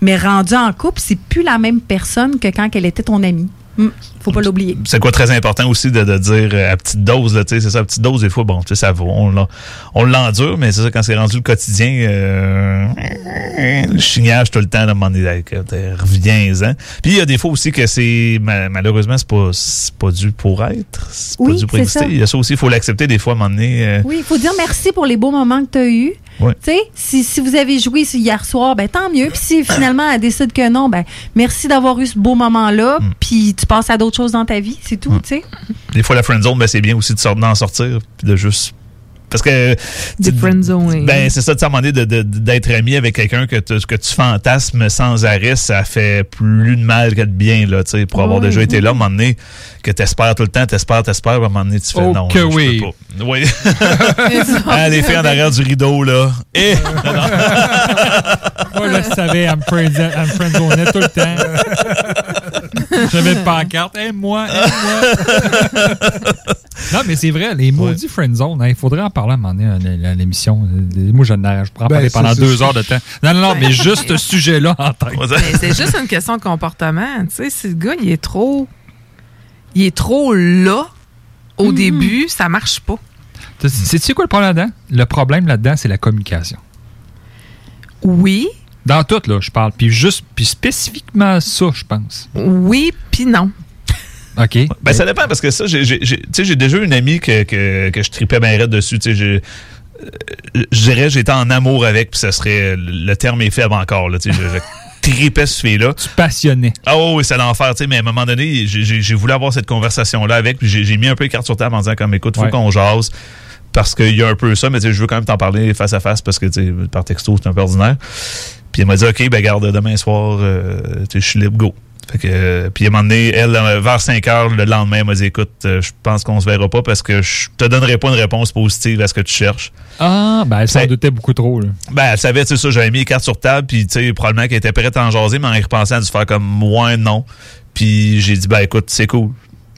mais rendu en couple, c'est plus la même personne que quand elle était ton amie. Hmm, faut pas l'oublier. c'est quoi très important aussi de, de dire euh, à petite dose, là, tu sais, c'est ça, à petite dose, des fois, bon, tu sais, ça va, on, l'en- on l'endure, mais c'est ça, quand c'est rendu le quotidien, euh, le chignage tout le temps, là, reviens-en. Puis il y a des fois aussi que c'est, ma- malheureusement, c'est pas, c'est pas dû pour être, c'est Oui, pas dû pour exister. Il y a ça aussi, il faut l'accepter des fois, à un moment donné. euh, Oui, il faut dire merci pour les beaux moments que tu as eus. Ouais. Tu sais, si, si vous avez joué hier soir, ben tant mieux. Puis si finalement elle décide que non, ben merci d'avoir eu ce beau moment-là. Hmm. Puis tu passes à d'autres choses dans ta vie, c'est tout, tu sais. Des fois, la friend zone, ben, c'est bien aussi de sortir, puis de juste. Parce que. Des. Ben, c'est ça, tu sais, à un moment donné, d'être ami avec quelqu'un que, tu- que tu fantasmes sans arrêt, ça fait plus de mal que de bien, là, tu sais, pour avoir Oui, déjà été là, à un moment donné, que t'espères tout le temps, t'espères, t'espères, à un moment donné, tu fais Oh non. que oui. peux pas. Oui. ah, les filles en arrière du rideau, là. Eh! Moi, je savais, elle me friend- elle me friendzonait tout le temps. J'avais une pancarte. Aime-moi, aime-moi. non, mais c'est vrai, les maudits friendzone, hein, il faudrait en parler à un moment donné à l'émission. Moi, je, n'ai- je pourrais en Ben, parler pendant c'est- deux heures de temps. Non, non, non, mais juste ce sujet-là en tête. Mais c'est juste une question de comportement. Tu sais, si le gars, il est trop. Il est trop là au début, ça marche pas. Tu sais- quoi le problème là-dedans? Le problème là-dedans, c'est la communication. Oui. Dans tout, là, je parle. Puis juste, puis spécifiquement ça, je pense. Oui, puis non. OK. Ben, ça dépend parce que ça, j'ai, j'ai- j'ai- tu sais, j'ai déjà eu une amie que, que, que je tripais bien raide dessus. Tu sais, euh, je dirais, j'étais en amour avec, puis ça serait, le terme est faible encore, là. Tu sais, je, tripais ce fille-là. Tu passionnais. Ah oui, oui, c'est l'enfer, tu sais, mais à un moment donné, j'ai, voulu avoir cette conversation-là avec, puis j'ai, mis un peu les cartes sur table en disant, comme, écoute, faut Ouais. qu'on jase. Parce qu'il y a un peu ça, mais tu sais, je veux quand même t'en parler face à face parce que par texto, c'est un peu ordinaire. Puis elle m'a dit, OK, ben garde, demain soir, euh, je suis libre, go. Fait que, euh, puis à un moment donné, elle, euh, vers 5 heures, le lendemain, elle m'a dit, écoute, euh, je pense qu'on se verra pas parce que je te donnerai pas une réponse positive à ce que tu cherches. Ah, ben, elle s'en doutait beaucoup trop. Là. Ben, elle savait, tu sais, ça, j'avais mis les cartes sur table, puis, tu sais, probablement qu'elle était prête à en jaser, mais en y repensant, elle a dû faire comme, ouais, non. Puis j'ai dit, ben, écoute, c'est cool.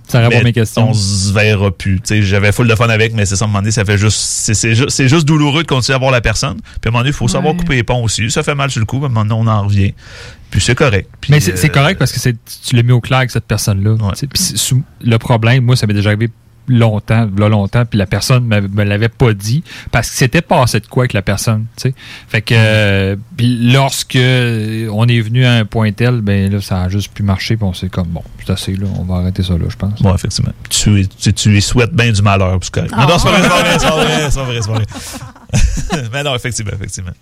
Ça répond à mes questions. On se verra plus. Tu sais, j'avais full de fun avec, mais c'est ça, à un moment donné, ça fait juste, c'est, juste, douloureux de continuer à voir la personne. Puis à un moment donné, il faut savoir Ouais. couper les ponts aussi. Ça fait mal sur le coup, mais à un moment donné, on en revient. Puis c'est correct. Puis, Mais c'est euh, correct parce que tu l'as mis au clair avec cette personne-là. Puis le problème, moi, ça m'est déjà arrivé longtemps, là, longtemps, puis la personne me, me l'avait pas dit parce que c'était passé de quoi avec la personne, tu sais. Fait que euh, lorsque on est venu à un point tel, ben là, ça a juste pu marcher, puis on s'est comme bon, c'est assez là, on va arrêter ça là, je pense. Ouais, effectivement. Tu, tu, lui souhaites bien du malheur, puis c'est correct. Non, c'est vrai, c'est vrai, c'est vrai, c'est vrai, mais non, effectivement, effectivement.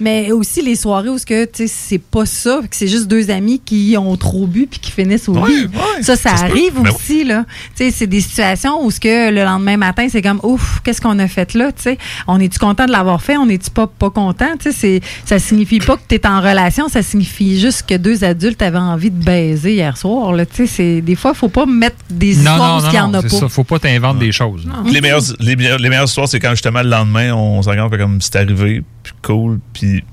Mais aussi les soirées où ce que tu sais c'est pas ça, que c'est juste deux amis qui ont trop bu puis qui finissent au lit. ça, ça, arrive Ben aussi là. Tu sais, c'est des situations où ce que le lendemain matin c'est comme ouf, qu'est-ce qu'on a fait là, tu sais? On est-tu content de l'avoir fait, on est-tu pas pas content, tu sais. Ça signifie pas que tu es en relation, ça signifie juste que deux adultes avaient envie de baiser hier soir. Là, tu sais, c'est des fois faut pas mettre des Non, histoires non, où non, il y en non, a c'est pas. ça, faut pas t'inventer des choses. Les meilleures, les, meilleures, les meilleures histoires, c'est quand justement le lendemain, on s'en rend comme c'est arrivé, cool, puis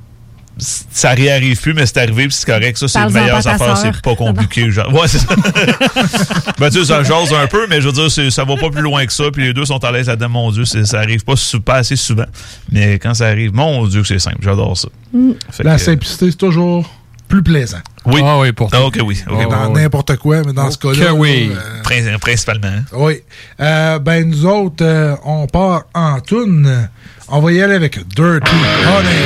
ça réarrive plus, mais c'est arrivé, puis c'est correct. Ça, c'est ta affaires, sœur. c'est pas compliqué. Genre. Ouais, c'est ça. ben, tu sais, ça jase un peu, mais je veux dire, ça va pas plus loin que ça, puis les deux sont à l'aise là-dedans, mon Dieu, ça arrive pas, sou- pas assez souvent. Mais quand ça arrive, mon Dieu, que c'est simple, j'adore ça. Fait La que- simplicité, c'est toujours plus plaisant. Oui. Ah oui, pour Ah, ok, oui. Dans n'importe quoi, mais dans ce cas-là. oui. euh, Prin- Principalement. Oui. Euh, ben, nous autres, euh, on part en toune. On va y aller avec Dirty Honey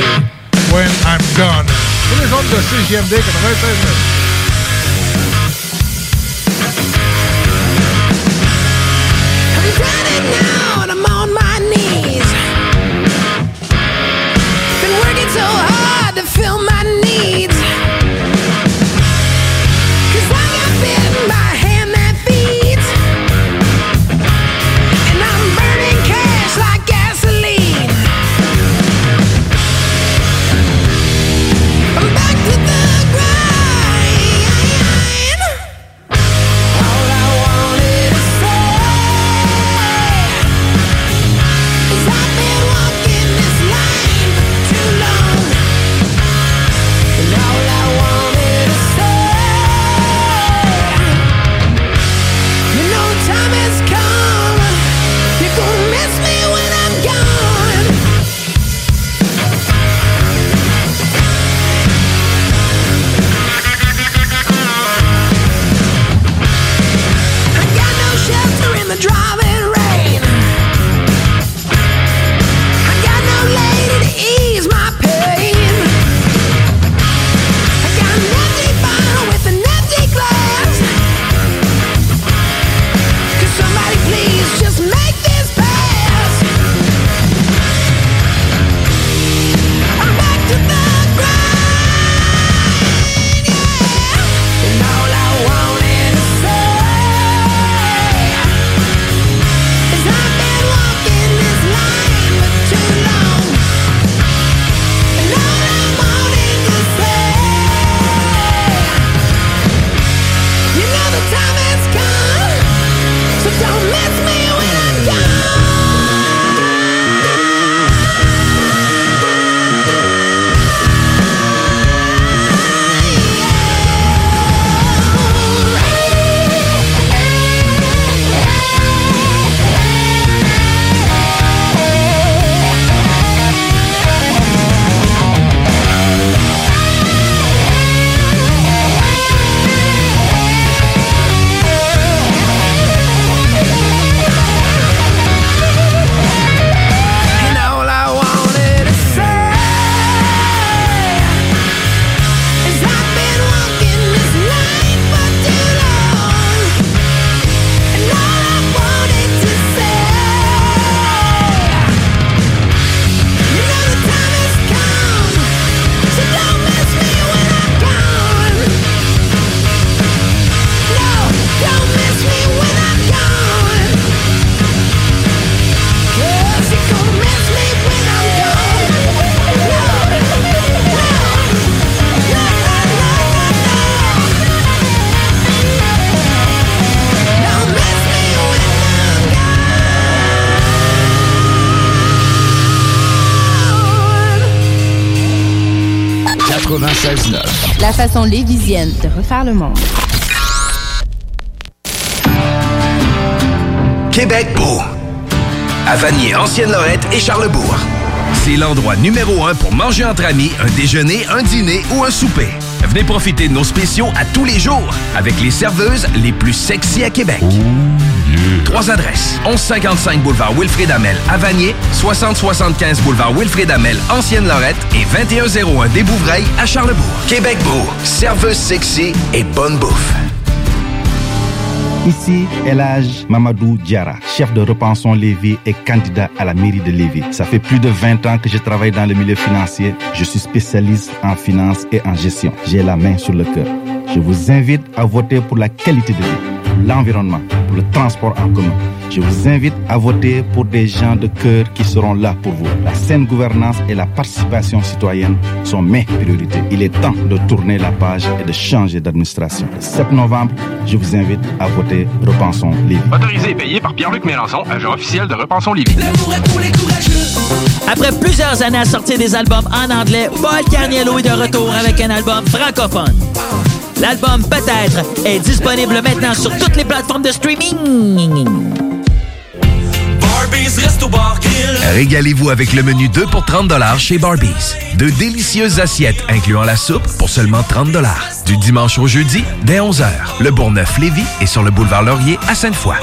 When I'm Gone. Pour les autres de CGMD 96. La façon lévisienne de refaire le monde. Québec beau. À Vanier, Ancienne-Lorette et Charlebourg. C'est l'endroit numéro un pour manger entre amis, un déjeuner, un dîner ou un souper. Venez profiter de nos spéciaux à tous les jours avec les serveuses les plus sexy à Québec. Trois adresses. 1155 boulevard Wilfrid Amel à Vanier, 6075 boulevard Wilfrid Amel, Ancienne-Lorette et 2101 des Bouvrailles à Charlebourg. Québec beau, serveuse sexy et bonne bouffe. Ici, Elage Mamadou Diara, chef de Repensons Lévis et candidat à la mairie de Lévis. Ça fait plus de 20 ans que je travaille dans le milieu financier. Je suis spécialiste en finance et en gestion. J'ai la main sur le cœur. Je vous invite à voter pour la qualité de vie, l'environnement, le transport en commun. Je vous invite à voter pour des gens de cœur qui seront là pour vous. La saine gouvernance et la participation citoyenne sont mes priorités. Il est temps de tourner la page et de changer d'administration. Le 7 novembre, je vous invite à voter Repensons Lévis. Autorisé et payé par Pierre-Luc Mélenchon, agent officiel de Repensons Lévis. Après plusieurs années à sortir des albums en anglais, Paul Carniello est de retour avec un album francophone. L'album Peut-être est disponible maintenant sur toutes les plateformes de streaming. Régalez-vous avec le menu 2 pour 30 chez Barbies. De délicieuses assiettes incluant la soupe pour seulement 30 Du dimanche au jeudi, dès 11h. Le Bourgneuf-Lévis est sur le boulevard Laurier à Sainte-Foy.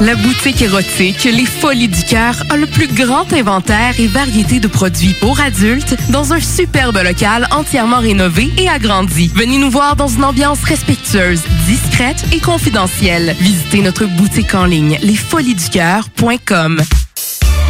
La boutique érotique Les Folies du Cœur a le plus grand inventaire et variété de produits pour adultes dans un superbe local entièrement rénové et agrandi. Venez nous voir dans une ambiance respectueuse, discrète et confidentielle. Visitez notre boutique en ligne lesfoliesducoeur.com.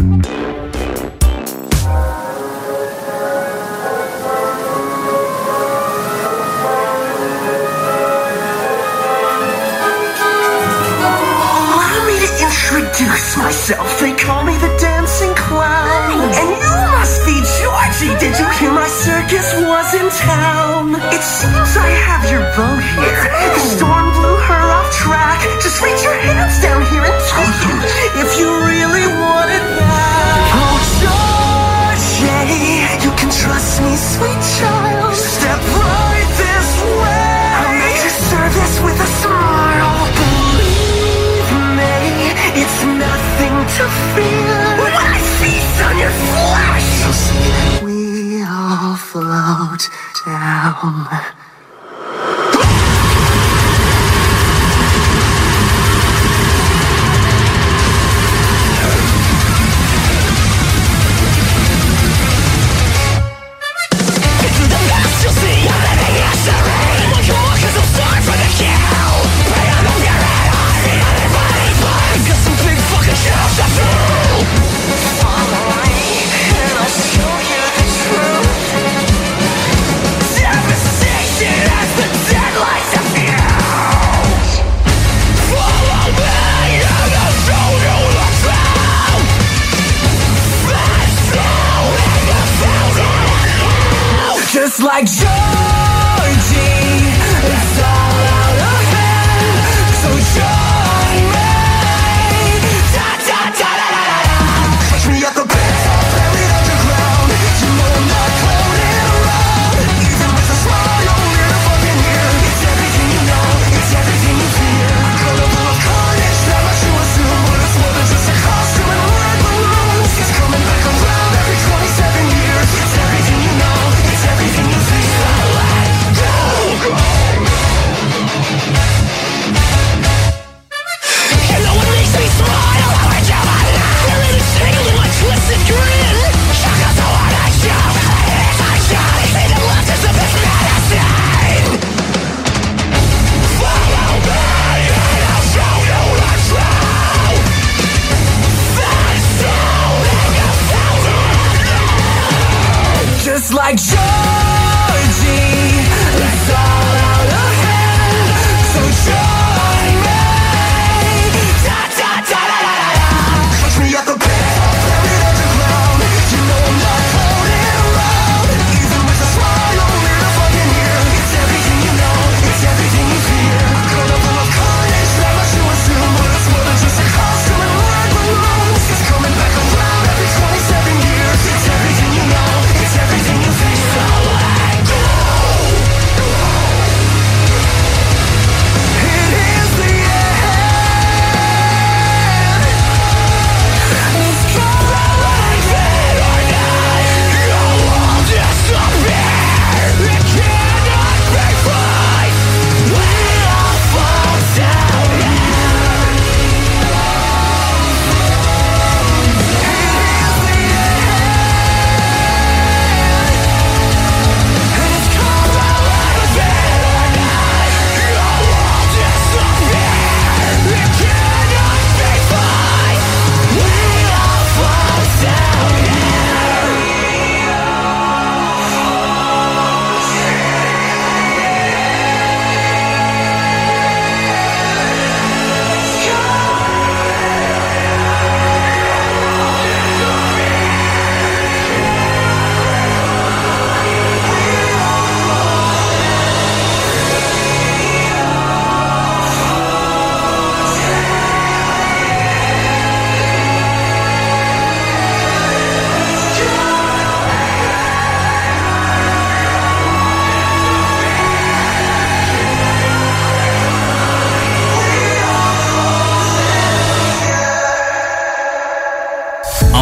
Allow me to introduce myself. They call me the dancing clown. And you must be Georgie. Did you hear my circus was in town? It seems I have your here. The oh. storm blew her off track. Just reach your hands down here and take oh, it if you really want it down.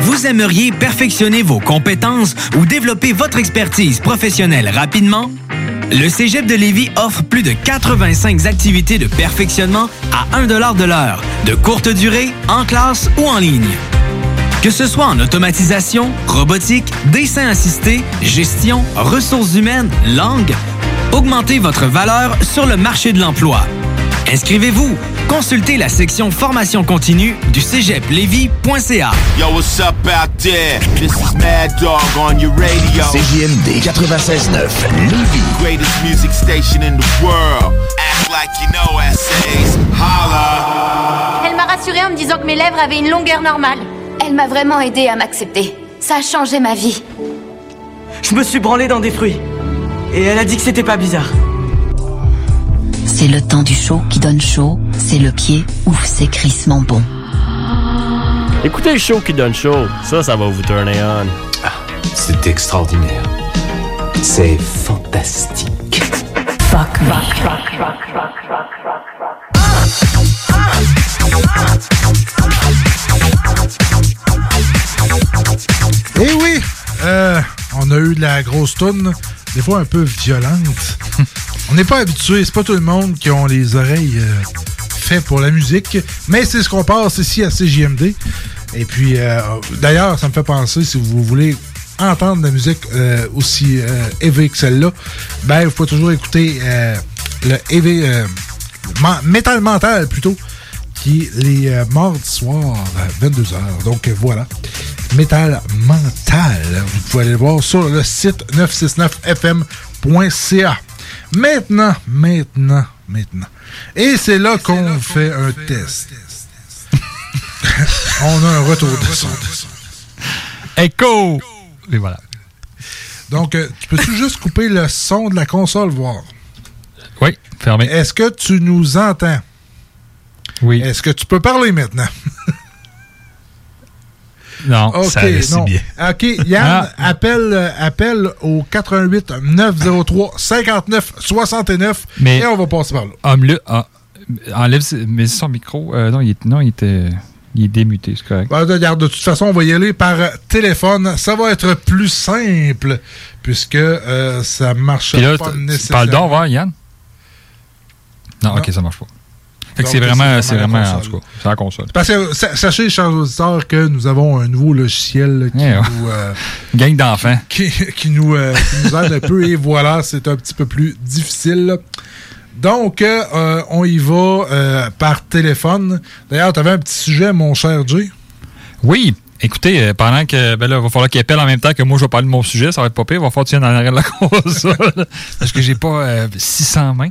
Vous aimeriez perfectionner vos compétences ou développer votre expertise professionnelle rapidement? Le Cégep de Lévis offre plus de 85 activités de perfectionnement à 1 de l'heure, de courte durée, en classe ou en ligne. Que ce soit en automatisation, robotique, dessin assisté, gestion, ressources humaines, langue, augmentez votre valeur sur le marché de l'emploi. Inscrivez-vous. Consultez la section formation continue du cégeplevy.ca. Yo, what's up out there? This is Mad Dog on your radio. CJMD 96.9 Lévis. Greatest music station in the world. Act like you know essays. Holla. Elle m'a rassurée en me disant que mes lèvres avaient une longueur normale. Elle m'a vraiment aidé à m'accepter. Ça a changé ma vie. Je me suis branlé dans des fruits. Et elle a dit que c'était pas bizarre. C'est le temps du chaud qui donne chaud. C'est le pied. Ouf, c'est crissement bon. Écoutez le show qui donne chaud. Ça, ça va vous tourner on. C'est extraordinaire. C'est fantastique. Fuck me. Eh oui, euh, on a eu de la grosse toune, des fois un peu violente. on n'est pas habitué, c'est pas tout le monde qui ont les oreilles euh, faites pour la musique, mais c'est ce qu'on passe ici à CJMD. Et puis, euh, d'ailleurs, ça me fait penser, si vous voulez entendre de la musique euh, aussi euh, élevée que celle-là, ben, il faut toujours écouter le men- Metal Mental plutôt, qui est les mardis soirs à 22h. Donc voilà. Metal Mental. Vous pouvez aller le voir sur le site 969fm.ca. Maintenant, maintenant, maintenant. Et c'est là qu'on fait un test. On a un retour de son. Echo! Et voilà. Donc, euh, tu peux-tu juste couper le son de la console, voir? Oui, fermé. Est-ce que tu nous entends? Oui. Est-ce que tu peux parler maintenant? Non, OK, ça non. bien. OK, Yann, appelle, euh, appelle au 88 903 59 69 Mais- et on va passer par là. Homme-le, ah, enlève mais son micro. euh, non, il, non, était. Il est démuté, c'est correct. Ben, regarde, de toute façon, on va y aller par téléphone. Ça va être plus simple, puisque euh, ça marche là, pas t- tu nécessairement. parles d'or, Yann? Non, ok, ça marche pas. C'est vraiment, c'est vraiment en tout cas, c'est la console. Parce que, sa- sachez, chers auditeurs, que nous avons un nouveau logiciel qui nous... euh, Gang d'enfants. qui, qui nous, euh, qui nous aide un peu et voilà, c'est un petit peu plus difficile. Donc, euh, on y va par téléphone. D'ailleurs, tu avais un petit sujet, mon cher Jay? Oui. Écoutez, euh, pendant que. Ben là, il va falloir qu'il appelle en même temps que moi, je vais parler de mon sujet. Ça va être pas pire. Il va falloir que tu viennes en arrière de la console. parce que j'ai pas euh, 600 mains.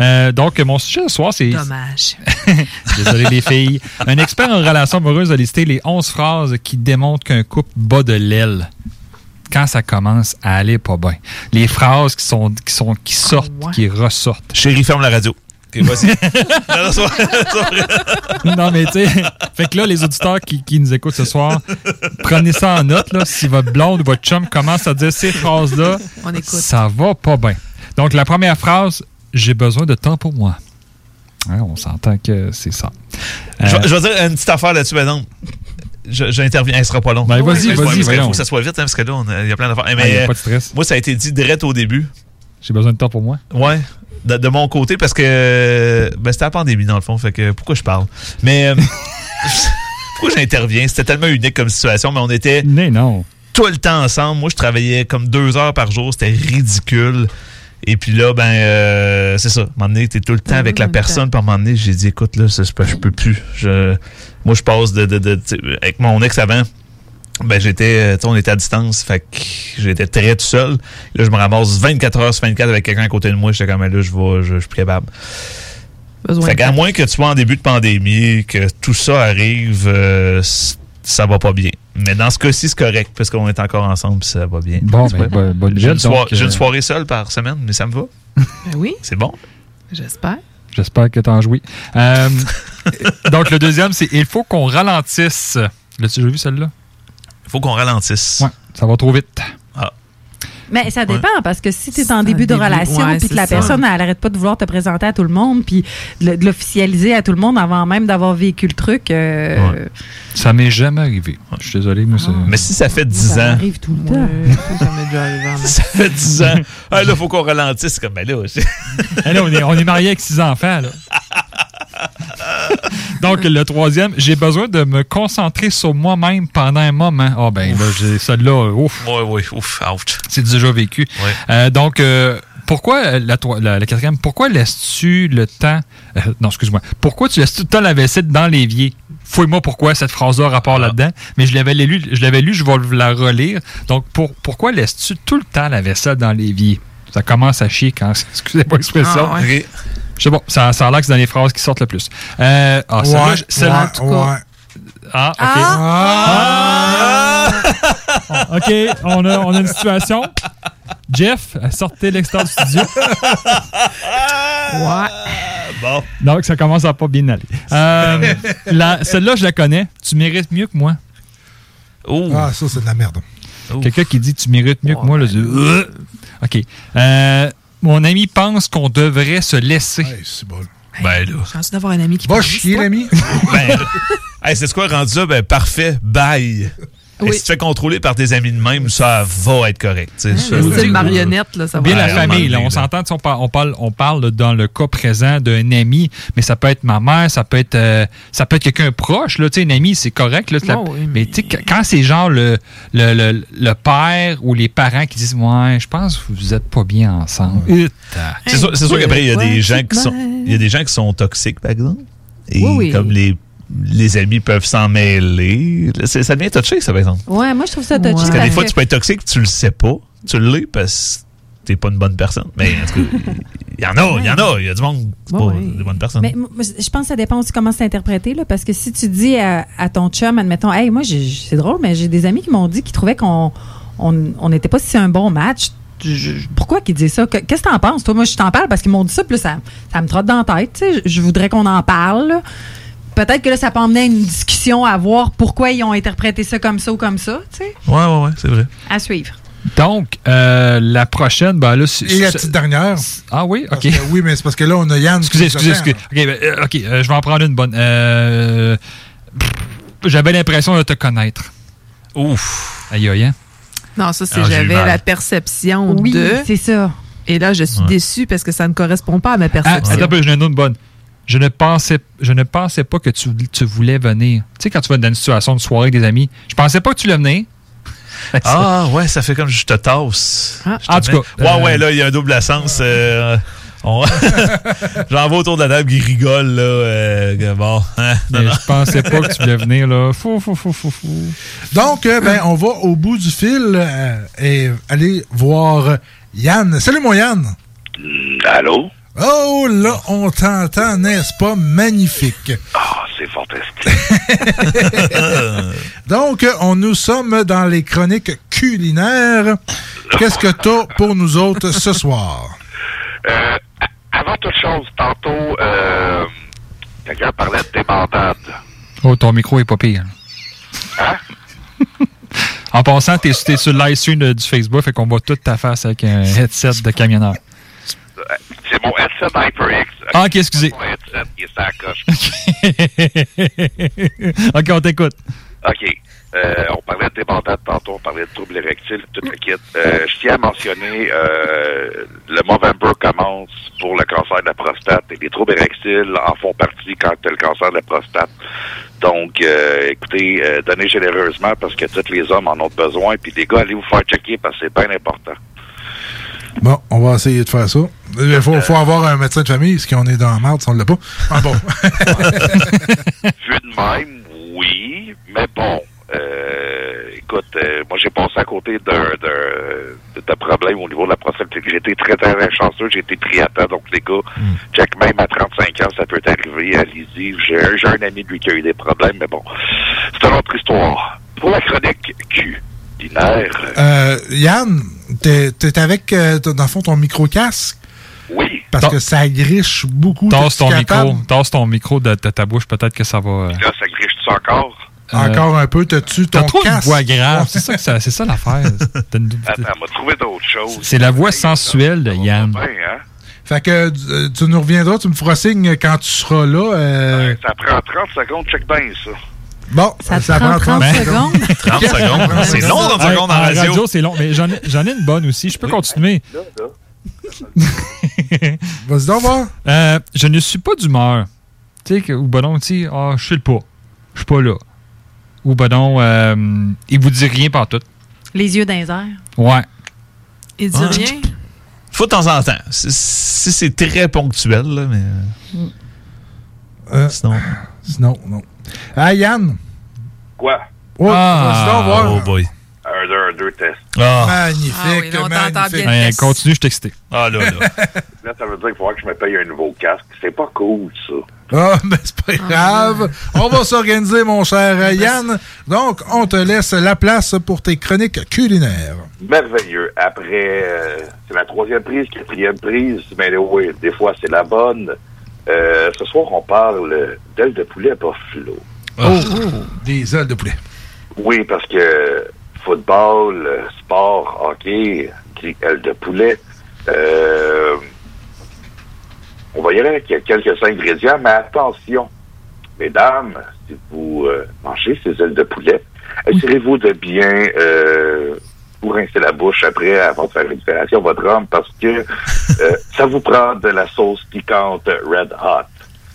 Euh, donc, mon sujet ce soir, c'est. Dommage. Désolé, les filles. Un expert en relations amoureuses a listé les 11 phrases qui démontrent qu'un couple bat de l'aile quand ça commence à aller pas bien. Les phrases qui sont qui sont qui sortent, qui ressortent. Chérie, ferme la radio. Vas-y. Non, non, non, mais tu sais, fait que là, les auditeurs qui, qui nous écoutent ce soir, prenez ça en note, là. Si votre blonde ou votre chum commence à dire ces phrases-là, ça va pas bien. Donc, la première phrase, j'ai besoin de temps pour moi. Hein, on s'entend que c'est ça. Je, Euh, vais- je vais dire une petite affaire là-dessus, maintenant. Je- J'interviens, elle sera pas long. Ben, vas-y, vas-y, voyons. faut que ça soit vite, hein, parce que là, on a- il y a plein d'affaires. Ah, Mais, y a euh, pas de stress. Moi, ça a été dit direct au début. J'ai besoin de temps pour moi. Ouais. De, de mon côté, parce que ben, c'était la pandémie, dans le fond. Fait que pourquoi je parle? Mais euh, pourquoi j'interviens? C'était tellement unique comme situation, mais on était Mais non. tout le temps ensemble. Moi, je travaillais comme deux heures par jour. C'était ridicule. Et puis là, ben, euh, c'est ça. À un moment donné, t'es tout le temps avec la personne. Puis à un moment donné, j'ai dit, écoute, là, je peux plus. Je, moi, je passe de, de, de- avec mon ex avant. Ben, j'étais, euh, on était à distance. Fait que j'étais très tout seul. Là, je me ramasse 24 heures sur 24 avec quelqu'un à côté de moi. J'étais comme, là, je vais, je, je suis plus capable. Besoin Fait qu'à moins que tu sois en début de pandémie, que tout ça arrive, euh, ça va pas bien. Mais dans ce cas-ci, c'est correct, parce qu'on est encore ensemble, ça va bien. Bon, ben, vois? bo- bonne J'ai une, soir- euh, soirée seule par semaine, mais ça me va. Ben oui, C'est bon. j'espère. J'espère que t'en jouis. Euh, donc, le deuxième, c'est il faut qu'on ralentisse. L'as-tu déjà vu celle-là? Il faut qu'on ralentisse. Ouais, ça va trop vite. Ah. Mais ça dépend, parce que si tu es en début de début, relation, ouais, puis que la ça. personne, elle arrête pas de vouloir te présenter à tout le monde, puis de, de l'officialiser à tout le monde avant même d'avoir vécu le truc. euh, Ça m'est jamais arrivé. Je suis désolé, mais ça. Mais si ça fait 10 ça ans, arrive tout le temps. ça m'est déjà arrivé en ça fait 10 ans, ah, là, faut qu'on ralentisse. Comme, ben là, Eh là, on, est, on est marié avec six enfants, là. Donc, le troisième, j'ai besoin de me concentrer sur moi-même pendant un moment. Ah, ben là, j'ai celle-là, ouf. Ouais, ouais, ouf, ouch. C'est déjà vécu. Euh, donc, euh, pourquoi, euh, la, la, la quatrième, pourquoi laisses-tu le temps. euh, non, excuse-moi. Pourquoi tu laisses tout le temps la vaisselle dans l'évier? Fouille-moi pourquoi cette phrase-là a rapport là-dedans. Mais je l'avais lu, je l'avais lu, je vais la relire. Donc, pour, pourquoi laisses-tu tout le temps la vaisselle dans l'évier? Ça commence à chier quand. Excusez-moi l'expression. Ah, ouais. Je sais pas, ça, ça a l'air que c'est dans les phrases qui sortent le plus. Euh, ah, ouais, ouais. Ah, OK. Ah! OK, on a, on a une situation. Jeff, sortez l'extérieur du studio. Ouais. Bon. Donc, ça commence à pas bien aller. Euh, la- Celle-là, je la connais. Tu mérites mieux que moi. Oh. Ah, ça, c'est de la merde. Quelqu'un qui dit tu mérites mieux que moi. Là, je- Euh. OK. Euh, mon ami pense qu'on devrait se laisser. Hey, c'est bon. Ben là. Chance d'avoir un ami qui Va chier, l'ami. Ben, hey, c'est quoi rendu ça? Ben, parfait. Bye. Oui. Si tu te fais contrôler par tes amis de même, ça va être correct. veux style dire, marionnette, là, ça va. Bien la famille, là, on s'entend, on parle, on parle, on parle dans le cas présent d'un ami, mais ça peut être ma mère, ça peut être, euh, ça peut être quelqu'un proche, là, tu sais, un ami, c'est correct, là, la- Oh oui, mais tu sais, quand- c'est genre le, le, le, le père ou les parents qui disent, ouais, je pense que vous êtes pas bien ensemble. Uta. C'est sûr, c'est sûr qu'après, il y a des gens c'est qui sont, il y a des gens qui sont toxiques, par exemple. Et Oui, oui. comme les, les amis peuvent s'en mêler. C'est- Ça devient touché, ça, par exemple. Ouais, moi, je trouve ça touchy. Parce que des fois, tu peux être toxique, tu le sais pas. Tu l'es parce que t'es pas une bonne personne. Mais en tout cas, il y en a, il y en a. Il y a du monde, c'est Ouais, pas des bonnes personnes. Mais moi, je pense que ça dépend aussi comment c'est interprété, là, parce que si tu dis à, à ton chum, admettons, hey, moi, j'ai- c'est drôle, mais j'ai des amis qui m'ont dit qu'ils trouvaient qu'on on n'était pas si un bon match. Je- pourquoi qu'ils disaient ça? Que- Qu'est-ce que t'en penses? Toi, moi, je t'en parle parce qu'ils m'ont dit ça, puis là, ça, ça me trotte dans la tête. tu sais. Je, je voudrais qu'on en parle. là. Peut-être que là, ça peut emmener à une discussion à voir pourquoi ils ont interprété ça comme ça ou comme ça, tu sais. Ouais, ouais, ouais, c'est vrai. À suivre. Donc, euh, la prochaine, ben là, c'est- Et la petite dernière. Ah oui, ok. que oui, mais c'est parce que là, on a Yann. Excusez, excusez, excusez. OK, ben, euh, ok, euh, je vais en prendre une bonne. Euh, J'avais l'impression de te connaître. Ouf. Aïe, aïe, hein? Non, ça, c'est Ah, j'ai j'avais la perception Oui, de. c'est ça. Et là, je suis Ouais. déçue parce que ça ne correspond pas à ma Ah, perception. attends un peu, j'en ai une autre bonne. Je ne pensais, je ne pensais pas que tu, tu voulais venir. Tu sais, quand tu vas dans une situation de soirée avec des amis, je pensais pas que tu voulais venir. Ah, ouais, ça fait comme je te tasse. Ah. Je te En tout cas, Ouais, euh, ouais, là, il y a un double sens. euh, on- J'en vois autour de la table qui rigole, là. euh, bon. hein, non, Mais non. je pensais pas que tu voulais venir, là. Fou, fou, fou, fou, fou. Donc, euh, ben, on va au bout du fil euh, et aller voir Yann. Salut, mon Yann. Allô? Oh, là, on t'entend, n'est-ce pas? Magnifique. Ah, c'est fantastique. Donc, on nous sommes dans les chroniques culinaires. Qu'est-ce que t'as pour nous autres ce soir? Euh, avant toute chose, tantôt, euh, quelqu'un parlait de débandade. Oh, ton micro est pas pire. Hein? En passant, t'es t'es sur le live stream du Facebook, fait qu'on voit toute ta face avec un headset de camionneur. C'est mon headset HyperX. Ah, ok, excusez. Mon headset qui est coche. ok, on t'écoute. OK. Euh, on parlait de débandade tantôt, on parlait de troubles érectiles, tout le kit. Euh, je tiens à mentionner, euh, le Movember commence pour le cancer de la prostate et les troubles érectiles en font partie quand tu as le cancer de la prostate. Donc, euh, écoutez, donnez généreusement parce que tous les hommes en ont besoin. Puis les gars, allez vous faire checker parce que c'est bien important. Bon, on va essayer de faire ça. Il faut, faut avoir un médecin de famille, ce qu'on est dans la merde si on l'a pas. Ah bon. Vu de même, oui, mais bon. Euh, écoute, euh, moi j'ai passé à côté d'un problème au niveau de la prostate. J'ai été très très très chanceux, j'ai été pris à temps, donc les gars, check même à 35 ans, ça peut arriver, allez-y. J'ai un, j'ai un ami lui qui a eu des problèmes, mais bon, c'est une autre histoire. Pour la chronique Euh, Yann, t'es t'es avec, euh, dans le fond, ton micro-casque? Oui. Parce que ça griche beaucoup. Tasse ton micro. Tasse ton micro de, de ta bouche, peut-être que ça va. euh, là, ça griche-tu encore? Encore un peu, t'as-tu ton T'as trop une casque? voix grave. C'est ça, que ça- c'est ça l'affaire. T'as une- Attends, on m'a trouvé d'autres choses. C'est la voix sensuelle de Yann. Hein? Fait que tu nous reviendras, tu me feras signe quand tu seras là. euh, Ça prend 30 secondes, check bien ça. Bon, Ça te prend 30 secondes? 30 secondes. C'est long, 30 Hey, secondes en radio. c'est long. Mais j'en ai, une bonne aussi. Je peux continuer. Vas-y donc voir. Euh, je ne suis pas d'humeur. Tu sais, que- ou ben non, tu sais, ah, je suis le pas. Je suis pas là. Ou ben non, euh, il vous dit rien par tout. Les yeux dans les airs. Ouais. Il dit Ah. rien. Faut de temps en temps. Si c'est très ponctuel, là, mais. Euh, Sinon. Sinon, non. Ah, Yann? Quoi? Oh, donc voir. Oh boy. Un, deux, un, deux, test. Ah. Magnifique, Ah oui, là, magnifique. bien. Hey, continue, je t'excite. Ah là, là. Là, ça veut dire qu'il faudra que je me paye un nouveau casque. C'est pas cool, ça. Ah, ben c'est pas grave. On va s'organiser, mon cher euh, Yann. Donc, on te laisse la place pour tes chroniques culinaires. Merveilleux. Après, euh, c'est la troisième prise, quatrième prise, mais oui, des fois, c'est la bonne. Euh, ce soir, on parle d'ailes de poulet à buffalo. Oh, des ailes de poulet. Oui, parce que football, sport, hockey, dit ailes de poulet. Euh, on va y aller avec quelques ingrédients, mais attention, mesdames, si vous euh, mangez ces ailes de poulet, assurez-vous de bien euh, vous rincer la bouche après avant de faire une récupération votre homme parce que euh, ça vous prend de la sauce piquante Red Hot.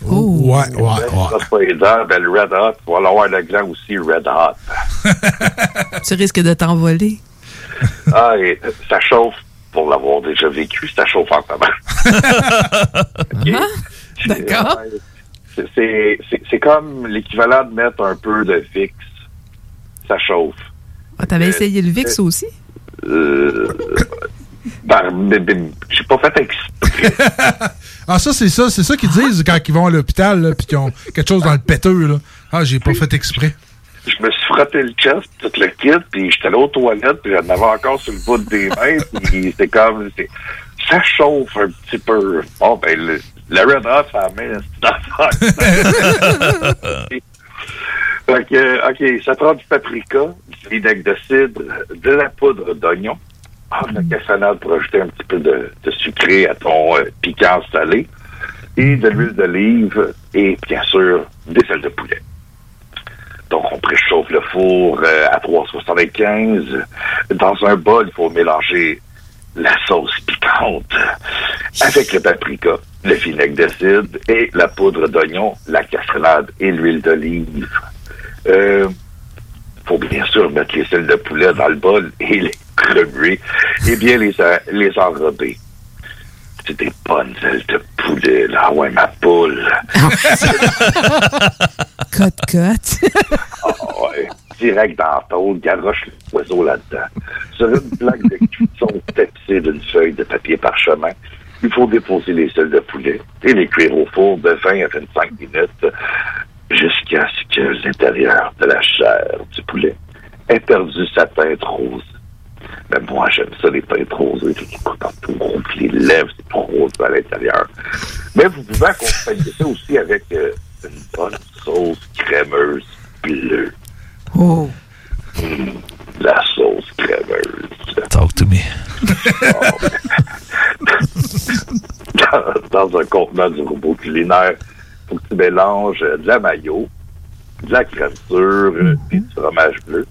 Ouais, ouais, ouais. Ça, pas aidant, ben, le Red Hot, il va avoir le gland aussi Red Hot. Tu risques de t'envoler. Ah, et euh, ça chauffe, pour l'avoir déjà vécu, ça chauffe en tabac. Ok? D'accord. C'est- C'est c'est- c'est comme l'équivalent de mettre un peu de VIX. Ça chauffe. Ah, T'avais essayé le VIX aussi? Euh, ben, ben, ben, J'ai pas fait exprès. Ah, ça, c'est ça, c'est ça qu'ils disent quand ils vont à l'hôpital, là, puis qu'ils ont quelque chose dans le péteux, là. Ah, j'ai pas fait exprès. Je me suis frotté le chest, tout le kit, puis j'étais allé aux toilettes, puis j'en avais encore sur le bout des mains, puis c'est comme... c'est- Ça chauffe un petit peu. Bon, ben, le, le Red Hot, ça met une Fait que, OK, ça prend du paprika, du vinaigre de cidre, de la poudre d'oignon, ah, de la cassonade pour ajouter un petit peu de, sucré à ton euh, piquant salé, et de l'huile d'olive, et bien sûr, des ailes de poulet. Donc, on préchauffe le four euh, à 375. Dans un bol, il faut mélanger la sauce piquante avec le paprika, le vinaigre de cidre et la poudre d'oignon, la cassonade et l'huile d'olive. Euh, faut bien sûr mettre les ailes de poulet dans le bol et les remuer et bien les, a- les enrober. C'est des bonnes ailes de poulet, là. Ouais, ma poule. Cote, cote. Ah ouais. Direct dans la tôle, garoche l'oiseau là-dedans. Sur une plaque de cuisson tapissée d'une feuille de papier parchemin, il faut déposer les ailes de poulet et les cuire au four de 20 à 25 minutes jusqu'à ce que l'intérieur de la chair du poulet ait perdu sa teinte rose. Mais moi, j'aime ça, les teintes rosées, qui coûtent tout rouge, les lèvres, c'est tout rose à l'intérieur. Mais vous pouvez accompagner ça aussi avec euh, une bonne sauce crémeuse bleue. Oh. Mm, la sauce crémeuse. Talk to me. dans, dans un contenant du robot culinaire, faut que tu mélanges de la mayo, de la euh, puis du fromage bleu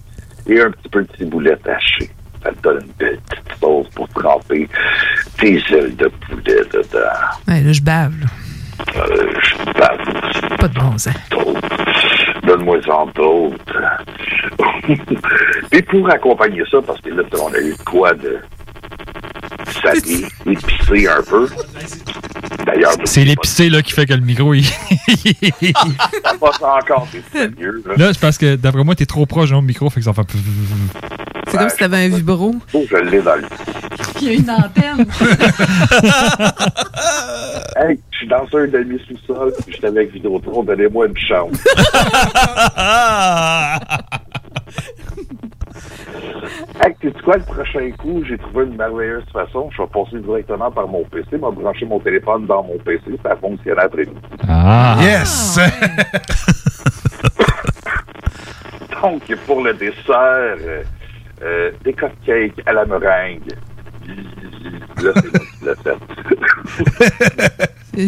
et un petit peu de ciboulette hachée. Ça te donne une belle petite sauce pour tremper tes ailes de poulet dedans. Ouais, là, je bave. là. Euh, je bave Pas de bon sens. Donne-moi en d'autres. Et pour accompagner ça, parce que là, on a eu quoi de salé, épicé un peu. D'ailleurs, C'est l'épicé là, qui fait que le micro, il... ça passe encore, c'est mieux. Là. Là, c'est parce que d'après moi, t'es trop proche du micro, fait que ça fait... C'est comme si t'avais un vibro. Oh, je l'ai dans le Il y a une antenne. Hey, je suis dans un demi-sous-sol, puis j'étais avec Vidéotron, donnez-moi une chambre. hey, tu quoi, le prochain coup, j'ai trouvé une merveilleuse façon. Je vais passer directement par mon PC, m'a branché mon téléphone dans mon PC, ça fonctionne après midi Ah! Yes! Donc, pour le dessert, euh, euh, des cupcakes à la meringue. Là, c'est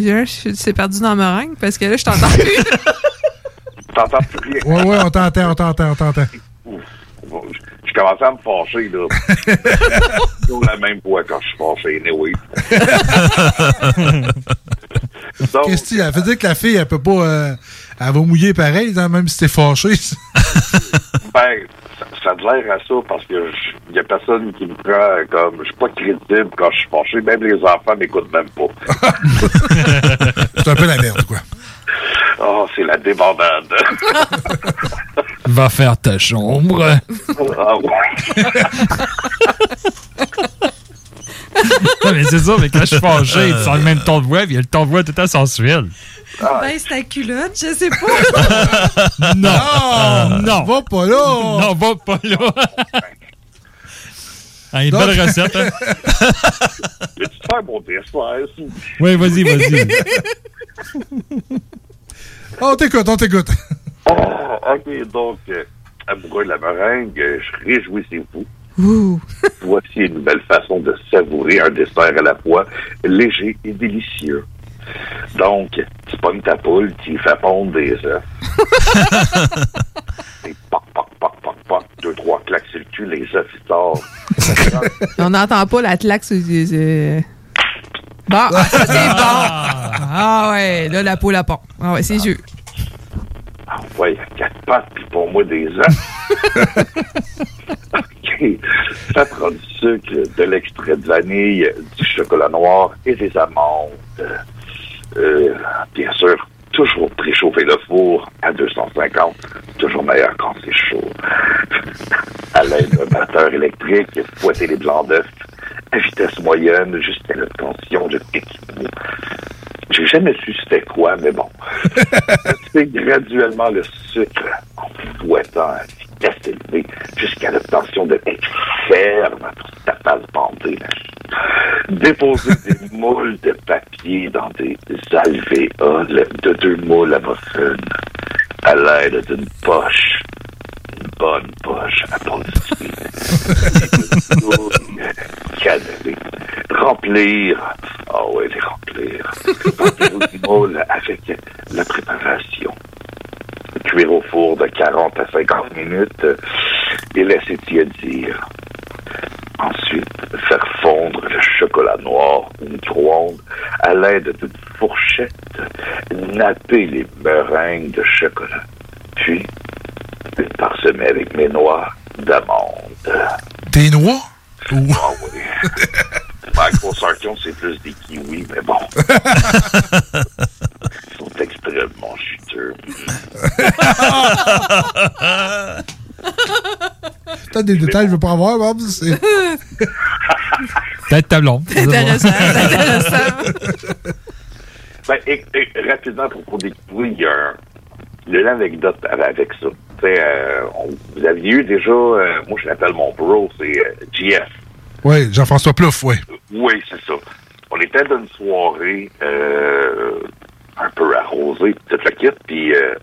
moi qui suis perdu dans ma meringue parce que là, je t'entends plus. T'entends plus rien? Ouais, ouais, on t'entend, on t'entend, on t'entend. Commençais à me fâcher, là. Toujours la même voix quand je suis fâché, anyway. Donc, Qu'est-ce que tu- Elle fait dire que la fille, elle peut pas. euh, elle va mouiller pareil, hein, même si t'es fâché. ben, ça, ça a l'air à ça parce que il y a personne qui me prend comme. Je suis pas crédible quand je suis fâché. Même les enfants m'écoutent même pas. C'est un peu la merde, quoi. Oh, c'est la débandade. Va faire ta chambre. ah ouais. Ouais, mais c'est ça, mais quand je suis fâché, tu sens le même ton de voix, puis il y a le ton de voix tout temps sensuel. Baisse ta culotte, je sais pas. Non! non! Va pas là! Non, va pas là! Ah, une Donc- belle recette, hein? Veux-tu faire mon dessert? plaît? Oui, vas-y, vas-y. On t'écoute, on t'écoute. Ah, ok, donc, euh, amoureux de la meringue, euh, je réjouissez-vous. Voici une nouvelle façon de savourer un dessert à la fois léger et délicieux. Donc, tu pognes ta poule, tu y fais pondre des œufs. et poc, deux, trois claques sur le cul, les œufs, ils sortent. On n'entend pas la claque sur les- Bon, ah, ça c'est bon. Ah ouais, là, la peau, la pont. Ah ouais, c'est sûr. Ah ouais, quatre pattes, puis pour moi des œufs. ok, ça prend du sucre, de l'extrait de vanille, du chocolat noir et des amandes. Euh, bien sûr, toujours préchauffer le four à 250, toujours meilleur quand c'est chaud. À l'aide d'un batteur électrique, fouetter les blancs d'œufs à vitesse moyenne jusqu'à l'obtention de piquement. J'ai jamais su c'était quoi, mais bon. C'est graduellement le sucre en fouettant à vitesse élevée jusqu'à l'obtention de ferme ta face bandée. Déposer des moules de papier dans des, alvéoles de deux moules à muffin à l'aide d'une poche. Une bonne poche à Cannelé. Remplir. Ah oui, les remplir. Remplir les moules avec la préparation. Cuire au four de 40 à 50 minutes et laisser tiédir. Ensuite, faire fondre le chocolat noir au micro-ondes à l'aide d'une fourchette, napper les meringues de chocolat, puis les parsemer avec mes noix d'amandes. Tes noix? Ah oui. Ma consortion, c'est plus des kiwis, mais bon. Ils sont extrêmement juteux. T'as des détails je veux pas avoir, Bob. c'est- Peut-être ta blonde. Intéressant, intéressant. Ben, et, et, rapidement, propos des kiwis, il y a un, il y a une anecdote avec ça. Euh, on- vous aviez eu déjà, euh, moi je l'appelle mon bro, c'est euh, GF. Oui, Jean-François Plouffe, oui. Oui, c'est ça. On était dans une soirée euh, un peu arrosée, toute la kit, puis euh,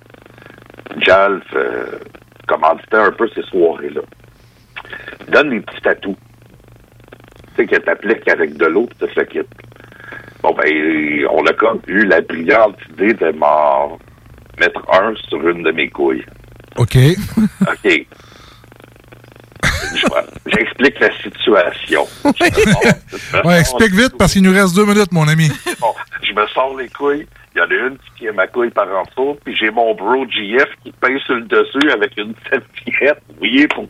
Jalf euh, commanditait un peu ces soirées-là. Donne des petits tatous. Tu sais, qu'elle t'applique avec de l'eau, toute la kit. Bon, ben, on a comme eu la brillante idée de m'en mettre un sur une de mes couilles. OK. OK. Je- J'explique la situation. Ouais, explique vite parce qu'il nous reste deux minutes, mon ami. Bon, je me sors les couilles. Il y en a une qui tient ma couille par en dessous, puis j'ai mon bro GF qui pince sur le dessus avec une serviette. Vous voyez, pour...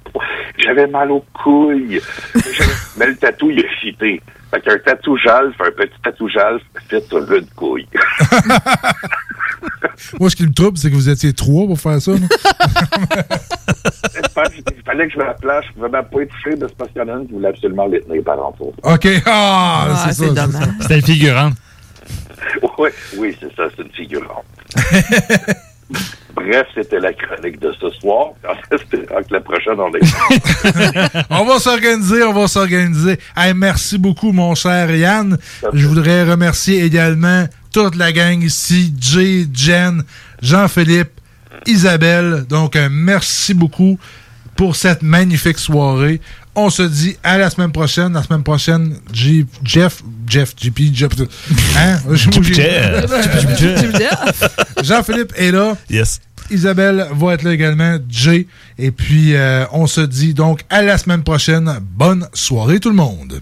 j'avais mal aux couilles. Mais le tatou, il a fité. Fait qu'un tatou jalf, un petit tatou jalf, fait sur une couille. Moi, ce qui me trouble, c'est que vous étiez trois pour faire ça. Il fallait que je me la place. Je pouvais même pas être touché de ce parce qu'il y en a une qui voulait absolument les tenir par en dessous. OK. Ah, c'est ça. c'est ça. C'était le figurant. Oui, oui, c'est ça, c'est une figurante. Bref, c'était la chronique de ce soir. En espérant que la prochaine, on est. on va s'organiser, on va s'organiser. Hey, merci beaucoup, mon cher Yann. Je voudrais remercier également toute la gang ici, Jay, Jen, Jean-Philippe, Isabelle. Donc, un merci beaucoup pour cette magnifique soirée. On se dit à la semaine prochaine. La semaine prochaine, J- Jeff, Jeff, JP, Jeff, hein? Jean-Philippe est là. Yes. Isabelle va être là également, Jay. Et puis, euh, on se dit donc à la semaine prochaine. Bonne soirée tout le monde.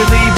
eventually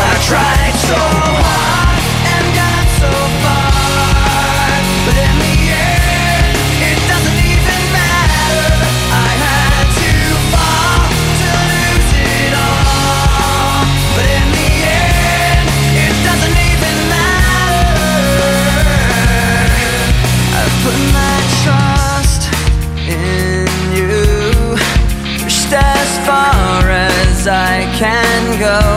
I tried so hard and got so far. But in the end, it doesn't even matter. I had to fall to lose it all. But in the end, it doesn't even matter. I put my trust in you. Pushed as far as I can go.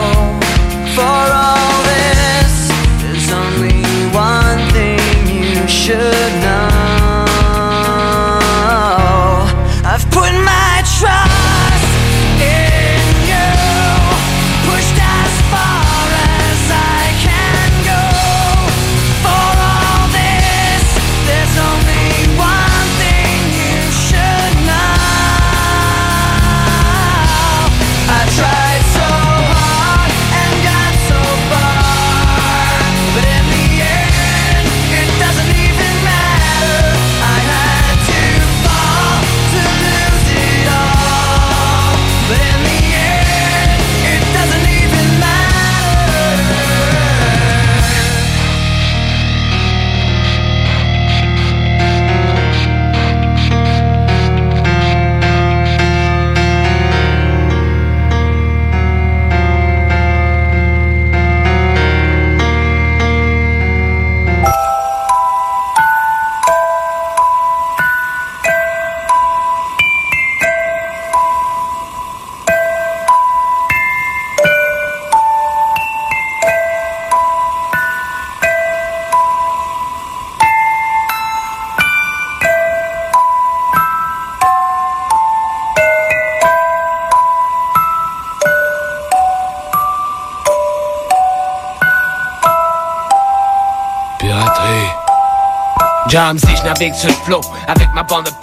Jamsy, je navigue sur le flot avec ma bande de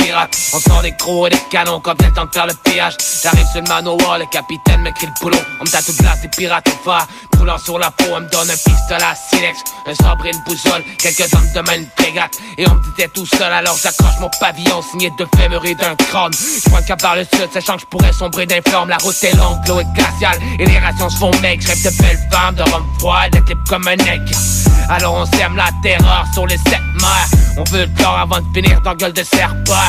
On sort des gros et des canons quand vient le temps de faire le pillage. J'arrive sur le manoir, le capitaine me crie le boulot. On me tatoue place des pirates au phare. Roulant sur la peau, on me donne un pistolet à silex, un sabre et une boussole. Quelques hommes de une frégate. Et on me disait tout seul, alors j'accroche mon pavillon signé de fémur et d'un crâne. Je cap vers le sud, sachant que je pourrais sombrer d'un flamme. La route est longue, l'eau est glaciale et les rations se font. Je rêve de belles femmes, de rhum froid, de clips comme un aigle. Alors on sème la terreur sur les sept mers. On veut le corps avant de finir dans gueule de serpent.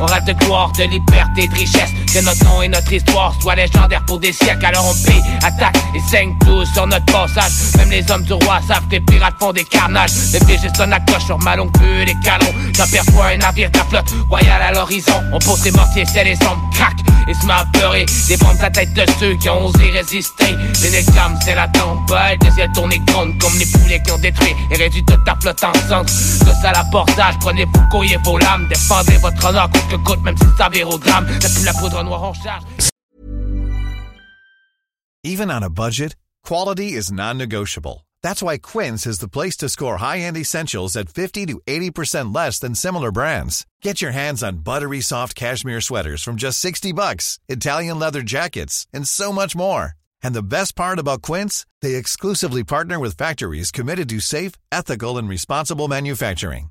On rêve de gloire, de liberté, de richesse. Que notre nom et notre histoire soient légendaires pour des siècles. Alors on paye, attaque et saigne tous sur notre passage. Même les hommes du roi savent que les pirates font des carnages. Les pièges sonnent à cloche sur ma longue queue des canons. J'aperçois un navire de la flotte royale à l'horizon. On pose des mortiers, c'est les sombres crack et se met à pleurer. Des à tête de ceux qui ont osé résister. Les négams, c'est la tempête. Les yeux tournés grandes comme les poulets qui ont détruit et réduit toute ta flotte en cendres. Tous à l'abordage, prenez vos courriers, vos lames. Défendez votre honneur même si ça vire au. T'as plus la poudre noire en charge. Even on a budget, quality is non-negotiable. That's why Quince is the place to score high-end essentials at 50 to 80% less than similar brands. Get your hands on buttery soft cashmere sweaters from just 60 bucks, Italian leather jackets, and so much more. And the best part about Quince, they exclusively partner with factories committed to safe, ethical, and responsible manufacturing.